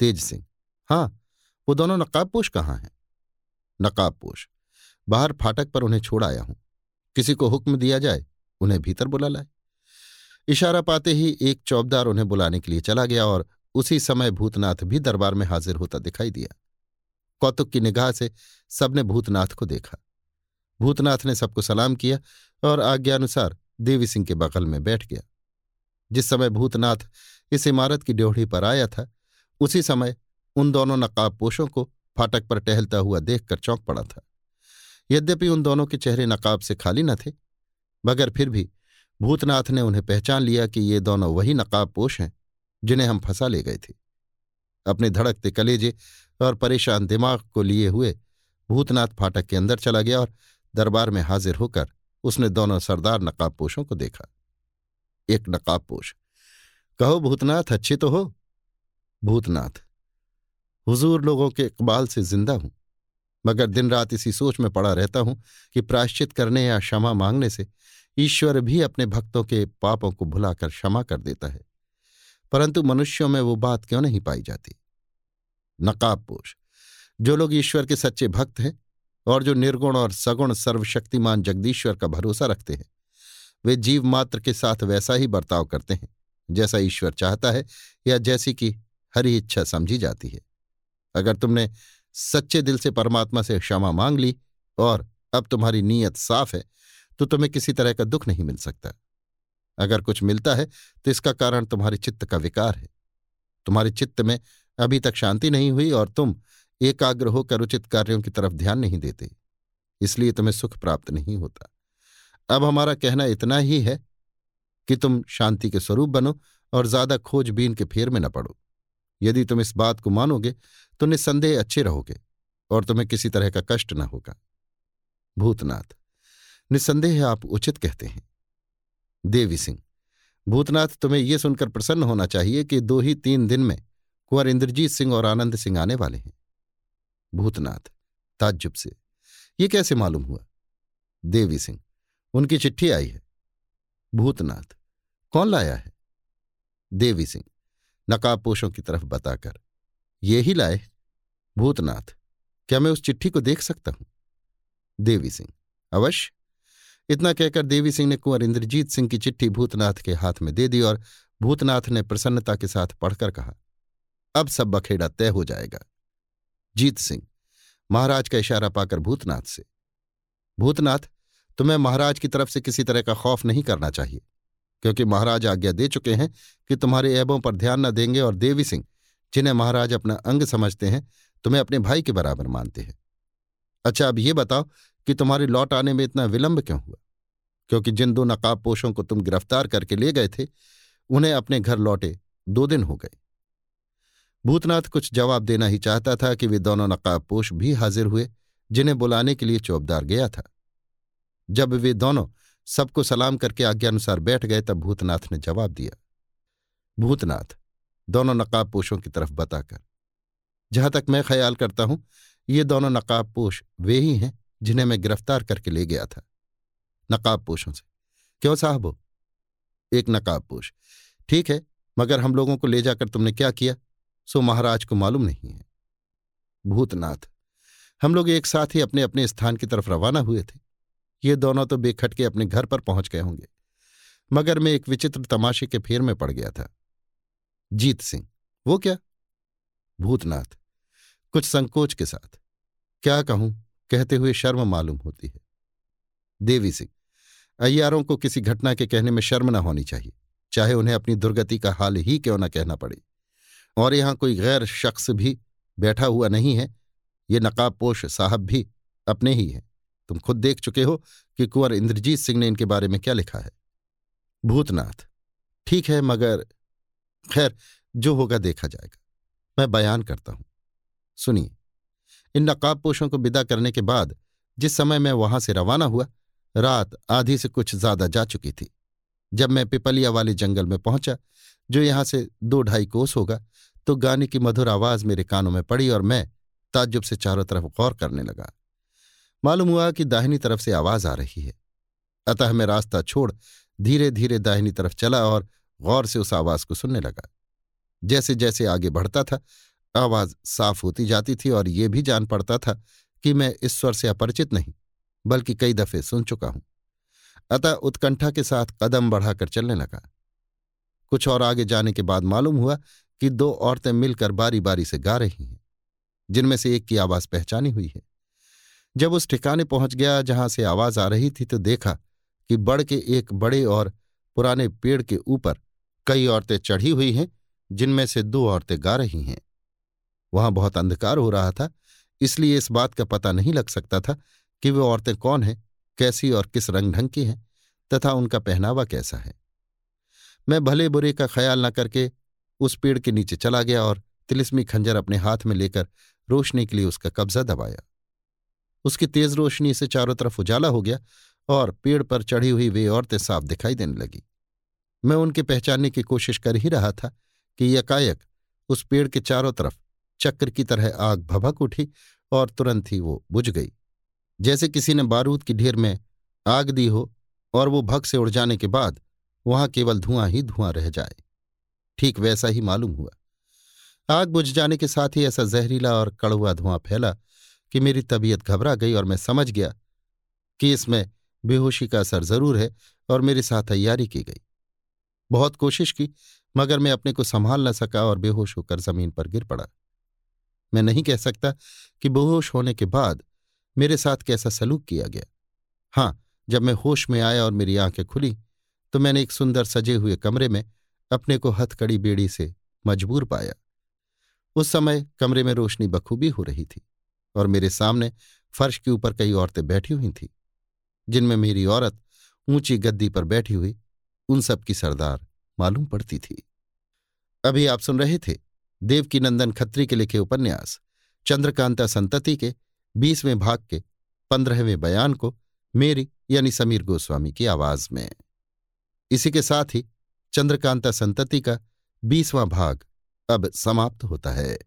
तेज सिंह हाँ वो दोनों नकाबपोश कहाँ हैं? नकाबपोश। बाहर फाटक पर उन्हें छोड़ आया हूँ। किसी को हुक्म दिया जाए, उन्हें भीतर बुला लाए। इशारा पाते ही एक चौबदार उन्हें बुलाने के लिए चला गया और उसी समय भूतनाथ भी दरबार में हाजिर होता दिखाई दिया। कौतुक की निगाह से सबने भूतनाथ को देखा। भूतनाथ ने सबको सलाम किया और आज्ञानुसार देवी सिंह के बगल में बैठ गया। जिस समय भूतनाथ इस इमारत की ड्योढ़ी पर आया था, उसी समय उन दोनों नकाबपोशों को फाटक पर टहलता हुआ देखकर चौंक पड़ा था। यद्यपि उन दोनों के चेहरे नकाब से खाली न थे, मगर फिर भी भूतनाथ ने उन्हें पहचान लिया कि ये दोनों वही नकाबपोश हैं, जिन्हें हम फंसा ले गए थे। अपने धड़कते कलेजे और परेशान दिमाग को लिए हुए भूतनाथ फाटक के अंदर चला गया और दरबार में हाजिर होकर उसने दोनों सरदार नकाबपोशों को देखा। एक नकाबपोश, कहो, भूतनाथ, अच्छे तो हो? भूतनाथ, हुजूर लोगों के इकबाल से ज़िंदा हूँ, मगर दिन रात इसी सोच में पड़ा रहता हूँ कि प्रायश्चित करने या क्षमा मांगने से ईश्वर भी अपने भक्तों के पापों को भुलाकर क्षमा कर देता है, परंतु मनुष्यों में वो बात क्यों नहीं पाई जाती? नकाबपोश, जो लोग ईश्वर के सच्चे भक्त हैं और जो निर्गुण और सगुण सर्वशक्तिमान जगदीश्वर का भरोसा रखते हैं, वे जीव मात्र के साथ वैसा ही बर्ताव करते हैं, जैसा ईश्वर चाहता है या जैसी कि हरी इच्छा समझी जाती है। अगर तुमने सच्चे दिल से परमात्मा से क्षमा मांग ली और अब तुम्हारी नीयत साफ़ है तो तुम्हें किसी तरह का दुख नहीं मिल सकता। अगर कुछ मिलता है तो इसका कारण तुम्हारे चित्त का विकार है। तुम्हारे चित्त में अभी तक शांति नहीं हुई और तुम एकाग्र होकर उचित कार्यों की तरफ़ ध्यान नहीं देते, इसलिए तुम्हें सुख प्राप्त नहीं होता। अब हमारा कहना इतना ही है कि तुम शांति के स्वरूप बनो और ज़्यादा खोजबीन के फेर में न पड़ो। यदि तुम इस बात को मानोगे तो निस्संदेह अच्छे रहोगे और तुम्हें किसी तरह का कष्ट न होगा। भूतनाथ, निस्संदेह आप उचित कहते हैं। देवी सिंह, भूतनाथ, तुम्हें यह सुनकर प्रसन्न होना चाहिए कि दो ही तीन दिन में कुंवर इंद्रजीत सिंह और आनंद सिंह आने वाले हैं। भूतनाथ, ताज्जुब से। ये कैसे मालूम हुआ? देवी सिंह, उनकी चिट्ठी आई है। भूतनाथ, कौन लाया है? देवी सिंह, नकाबपोशों की तरफ़ बताकर। ये ही लाए भूतनाथ, क्या मैं उस चिट्ठी को देख सकता हूँ? देवी सिंह, अवश्य। इतना कहकर देवी सिंह ने कुंवर इंद्रजीत सिंह की चिट्ठी भूतनाथ के हाथ में दे दी और भूतनाथ ने प्रसन्नता के साथ पढ़कर कहा, अब सब बखेड़ा तय हो जाएगा। जीत सिंह, महाराज का इशारा पाकर भूतनाथ से। भूतनाथ, तुम्हें महाराज की तरफ़ से किसी तरह का खौफ नहीं करना चाहिए, क्योंकि महाराज आज्ञा दे चुके हैं कि तुम्हारे ऐबों पर ध्यान न देंगे और देवी सिंह, जिन्हें महाराज अपना अंग समझते हैं, तुम्हें अपने भाई के बराबर मानते हैं। अच्छा अब ये बताओ कि तुम्हारे लौट आने में इतना विलंब क्यों हुआ? क्योंकि जिन दो नकाब पोषों को तुम गिरफ़्तार करके ले गए थे, उन्हें अपने घर लौटे दो दिन हो गए। भूतनाथ कुछ जवाब देना ही चाहता था कि वे दोनों नकाबपोश भी हाजिर हुए, जिन्हें बुलाने के लिए चौबदार गया था। जब वे दोनों सबको सलाम करके आज्ञानुसार बैठ गए, तब भूतनाथ ने जवाब दिया, भूतनाथ, दोनों नकाबपोशों की तरफ़ बताकर, जहाँ तक मैं ख्याल करता हूँ, ये दोनों नकाबपोश वे ही हैं जिन्हें मैं गिरफ़्तार करके ले गया था। नकाबपोशों से, क्यों साहब एक नकाबपोश, ठीक है, मगर हम लोगों को ले जाकर तुमने क्या किया? सो महाराज को मालूम नहीं है। भूतनाथ, हम लोग एक साथ ही अपने अपने स्थान की तरफ़ रवाना हुए थे। ये दोनों तो बेखटके अपने घर पर पहुँच गए होंगे, मगर मैं एक विचित्र तमाशे के फेर में पड़ गया था। जीत सिंह, वो क्या? भूतनाथ, कुछ संकोच के साथ, क्या कहूँ? कहते हुए शर्म मालूम होती है। देवी सिंह, अय्यारों को किसी घटना के कहने में शर्म न होनी चाहिए, चाहे उन्हें अपनी दुर्गति का हाल ही क्यों न कहना पड़े। और यहाँ कोई गैर शख्स भी बैठा हुआ नहीं है। ये नकाबपोश साहब भी अपने ही हैं। तुम खुद देख चुके हो कि कुंवर इंद्रजीत सिंह ने इनके बारे में क्या लिखा है। भूतनाथ, ठीक है, मगर खैर, जो होगा देखा जाएगा। मैं बयान करता हूँ। सुनिए, इन नकाबपोशों को विदा करने के बाद, जिस समय मैं वहाँ से रवाना हुआ, रात आधी से कुछ ज़्यादा जा चुकी थी। जब मैं पिपलिया वाले जंगल में पहुँचा जो यहाँ से दो ढाई कोस होगा। तो गाने की मधुर आवाज़ मेरे कानों में पड़ी और मैं ताज्जुब से चारों तरफ़ गौर करने लगा। मालूम हुआ कि दाहिनी तरफ़ से आवाज़ आ रही है। अतः मैं रास्ता छोड़ धीरे धीरे दाहिनी तरफ़ चला और गौर से उस आवाज़ को सुनने लगा। जैसे जैसे आगे बढ़ता था, आवाज़ साफ़ होती जाती थी और ये भी जान पड़ता था कि मैं इस स्वर से अपरिचित नहीं, बल्कि कई दफे सुन चुका हूँ। अतः उत्कंठा के साथ कदम बढ़ाकर चलने लगा। कुछ और आगे जाने के बाद मालूम हुआ कि दो औरतें मिलकर बारी बारी से गा रही हैं, जिनमें से एक की आवाज़ पहचानी हुई है। जब उस ठिकाने पहुँच गया जहाँ से आवाज़ आ रही थी तो देखा कि बड़ के एक बड़े और पुराने पेड़ के ऊपर कई औरतें चढ़ी हुई हैं, जिनमें से दो औरतें गा रही हैं। वहाँ बहुत अंधकार हो रहा था, इसलिए इस बात का पता नहीं लग सकता था कि वे औरतें कौन हैं, कैसी और किस रंग ढंग की हैं, तथा उनका पहनावा कैसा है। मैं भले बुरे का ख्याल न करके उस पेड़ के नीचे चला गया और तिलिस्मी खंजर अपने हाथ में लेकर रोशनी के लिए उसका कब्जा दबाया। उसकी तेज रोशनी से चारों तरफ़ उजाला हो गया और पेड़ पर चढ़ी हुई वे औरतें साफ़ दिखाई देने लगी। मैं उनके पहचानने की कोशिश कर ही रहा था कि यकायक उस पेड़ के चारों तरफ़ चक्र की तरह आग भभक उठी और तुरंत ही वो बुझ गई। जैसे किसी ने बारूद की ढेर में आग दी हो और वो भग से उड़ जाने के बाद वहाँ केवल धुआँ ही धुआँ रह जाए। ठीक वैसा ही मालूम हुआ। आग बुझ जाने के साथ ही ऐसा जहरीला और कड़वा धुआँ फैला कि मेरी तबीयत घबरा गई और मैं समझ गया कि इसमें बेहोशी का असर ज़रूर है और मेरे साथ तैयारी की गई। बहुत कोशिश की, मगर मैं अपने को संभाल न सका और बेहोश होकर ज़मीन पर गिर पड़ा। मैं नहीं कह सकता कि बेहोश होने के बाद मेरे साथ कैसा सलूक किया गया। हाँ, जब मैं होश में आया और मेरी आँखें खुली तो मैंने एक सुंदर सजे हुए कमरे में अपने को हथकड़ी बेड़ी से मजबूर पाया। उस समय कमरे में रोशनी बखूबी हो रही थी और मेरे सामने फर्श के ऊपर कई औरतें बैठी हुई थीं, जिनमें मेरी औरत ऊँची गद्दी पर बैठी हुई उन सब की सरदार मालूम पड़ती थी। अभी आप सुन रहे थे देवकी नंदन खत्री के लिखे उपन्यास, चंद्रकांता संतति के बीसवें भाग के पंद्रहवें बयान को मेरी यानी समीर गोस्वामी की आवाज़ में। इसी के साथ ही चंद्रकांता संतति का बीसवां भाग अब समाप्त होता है।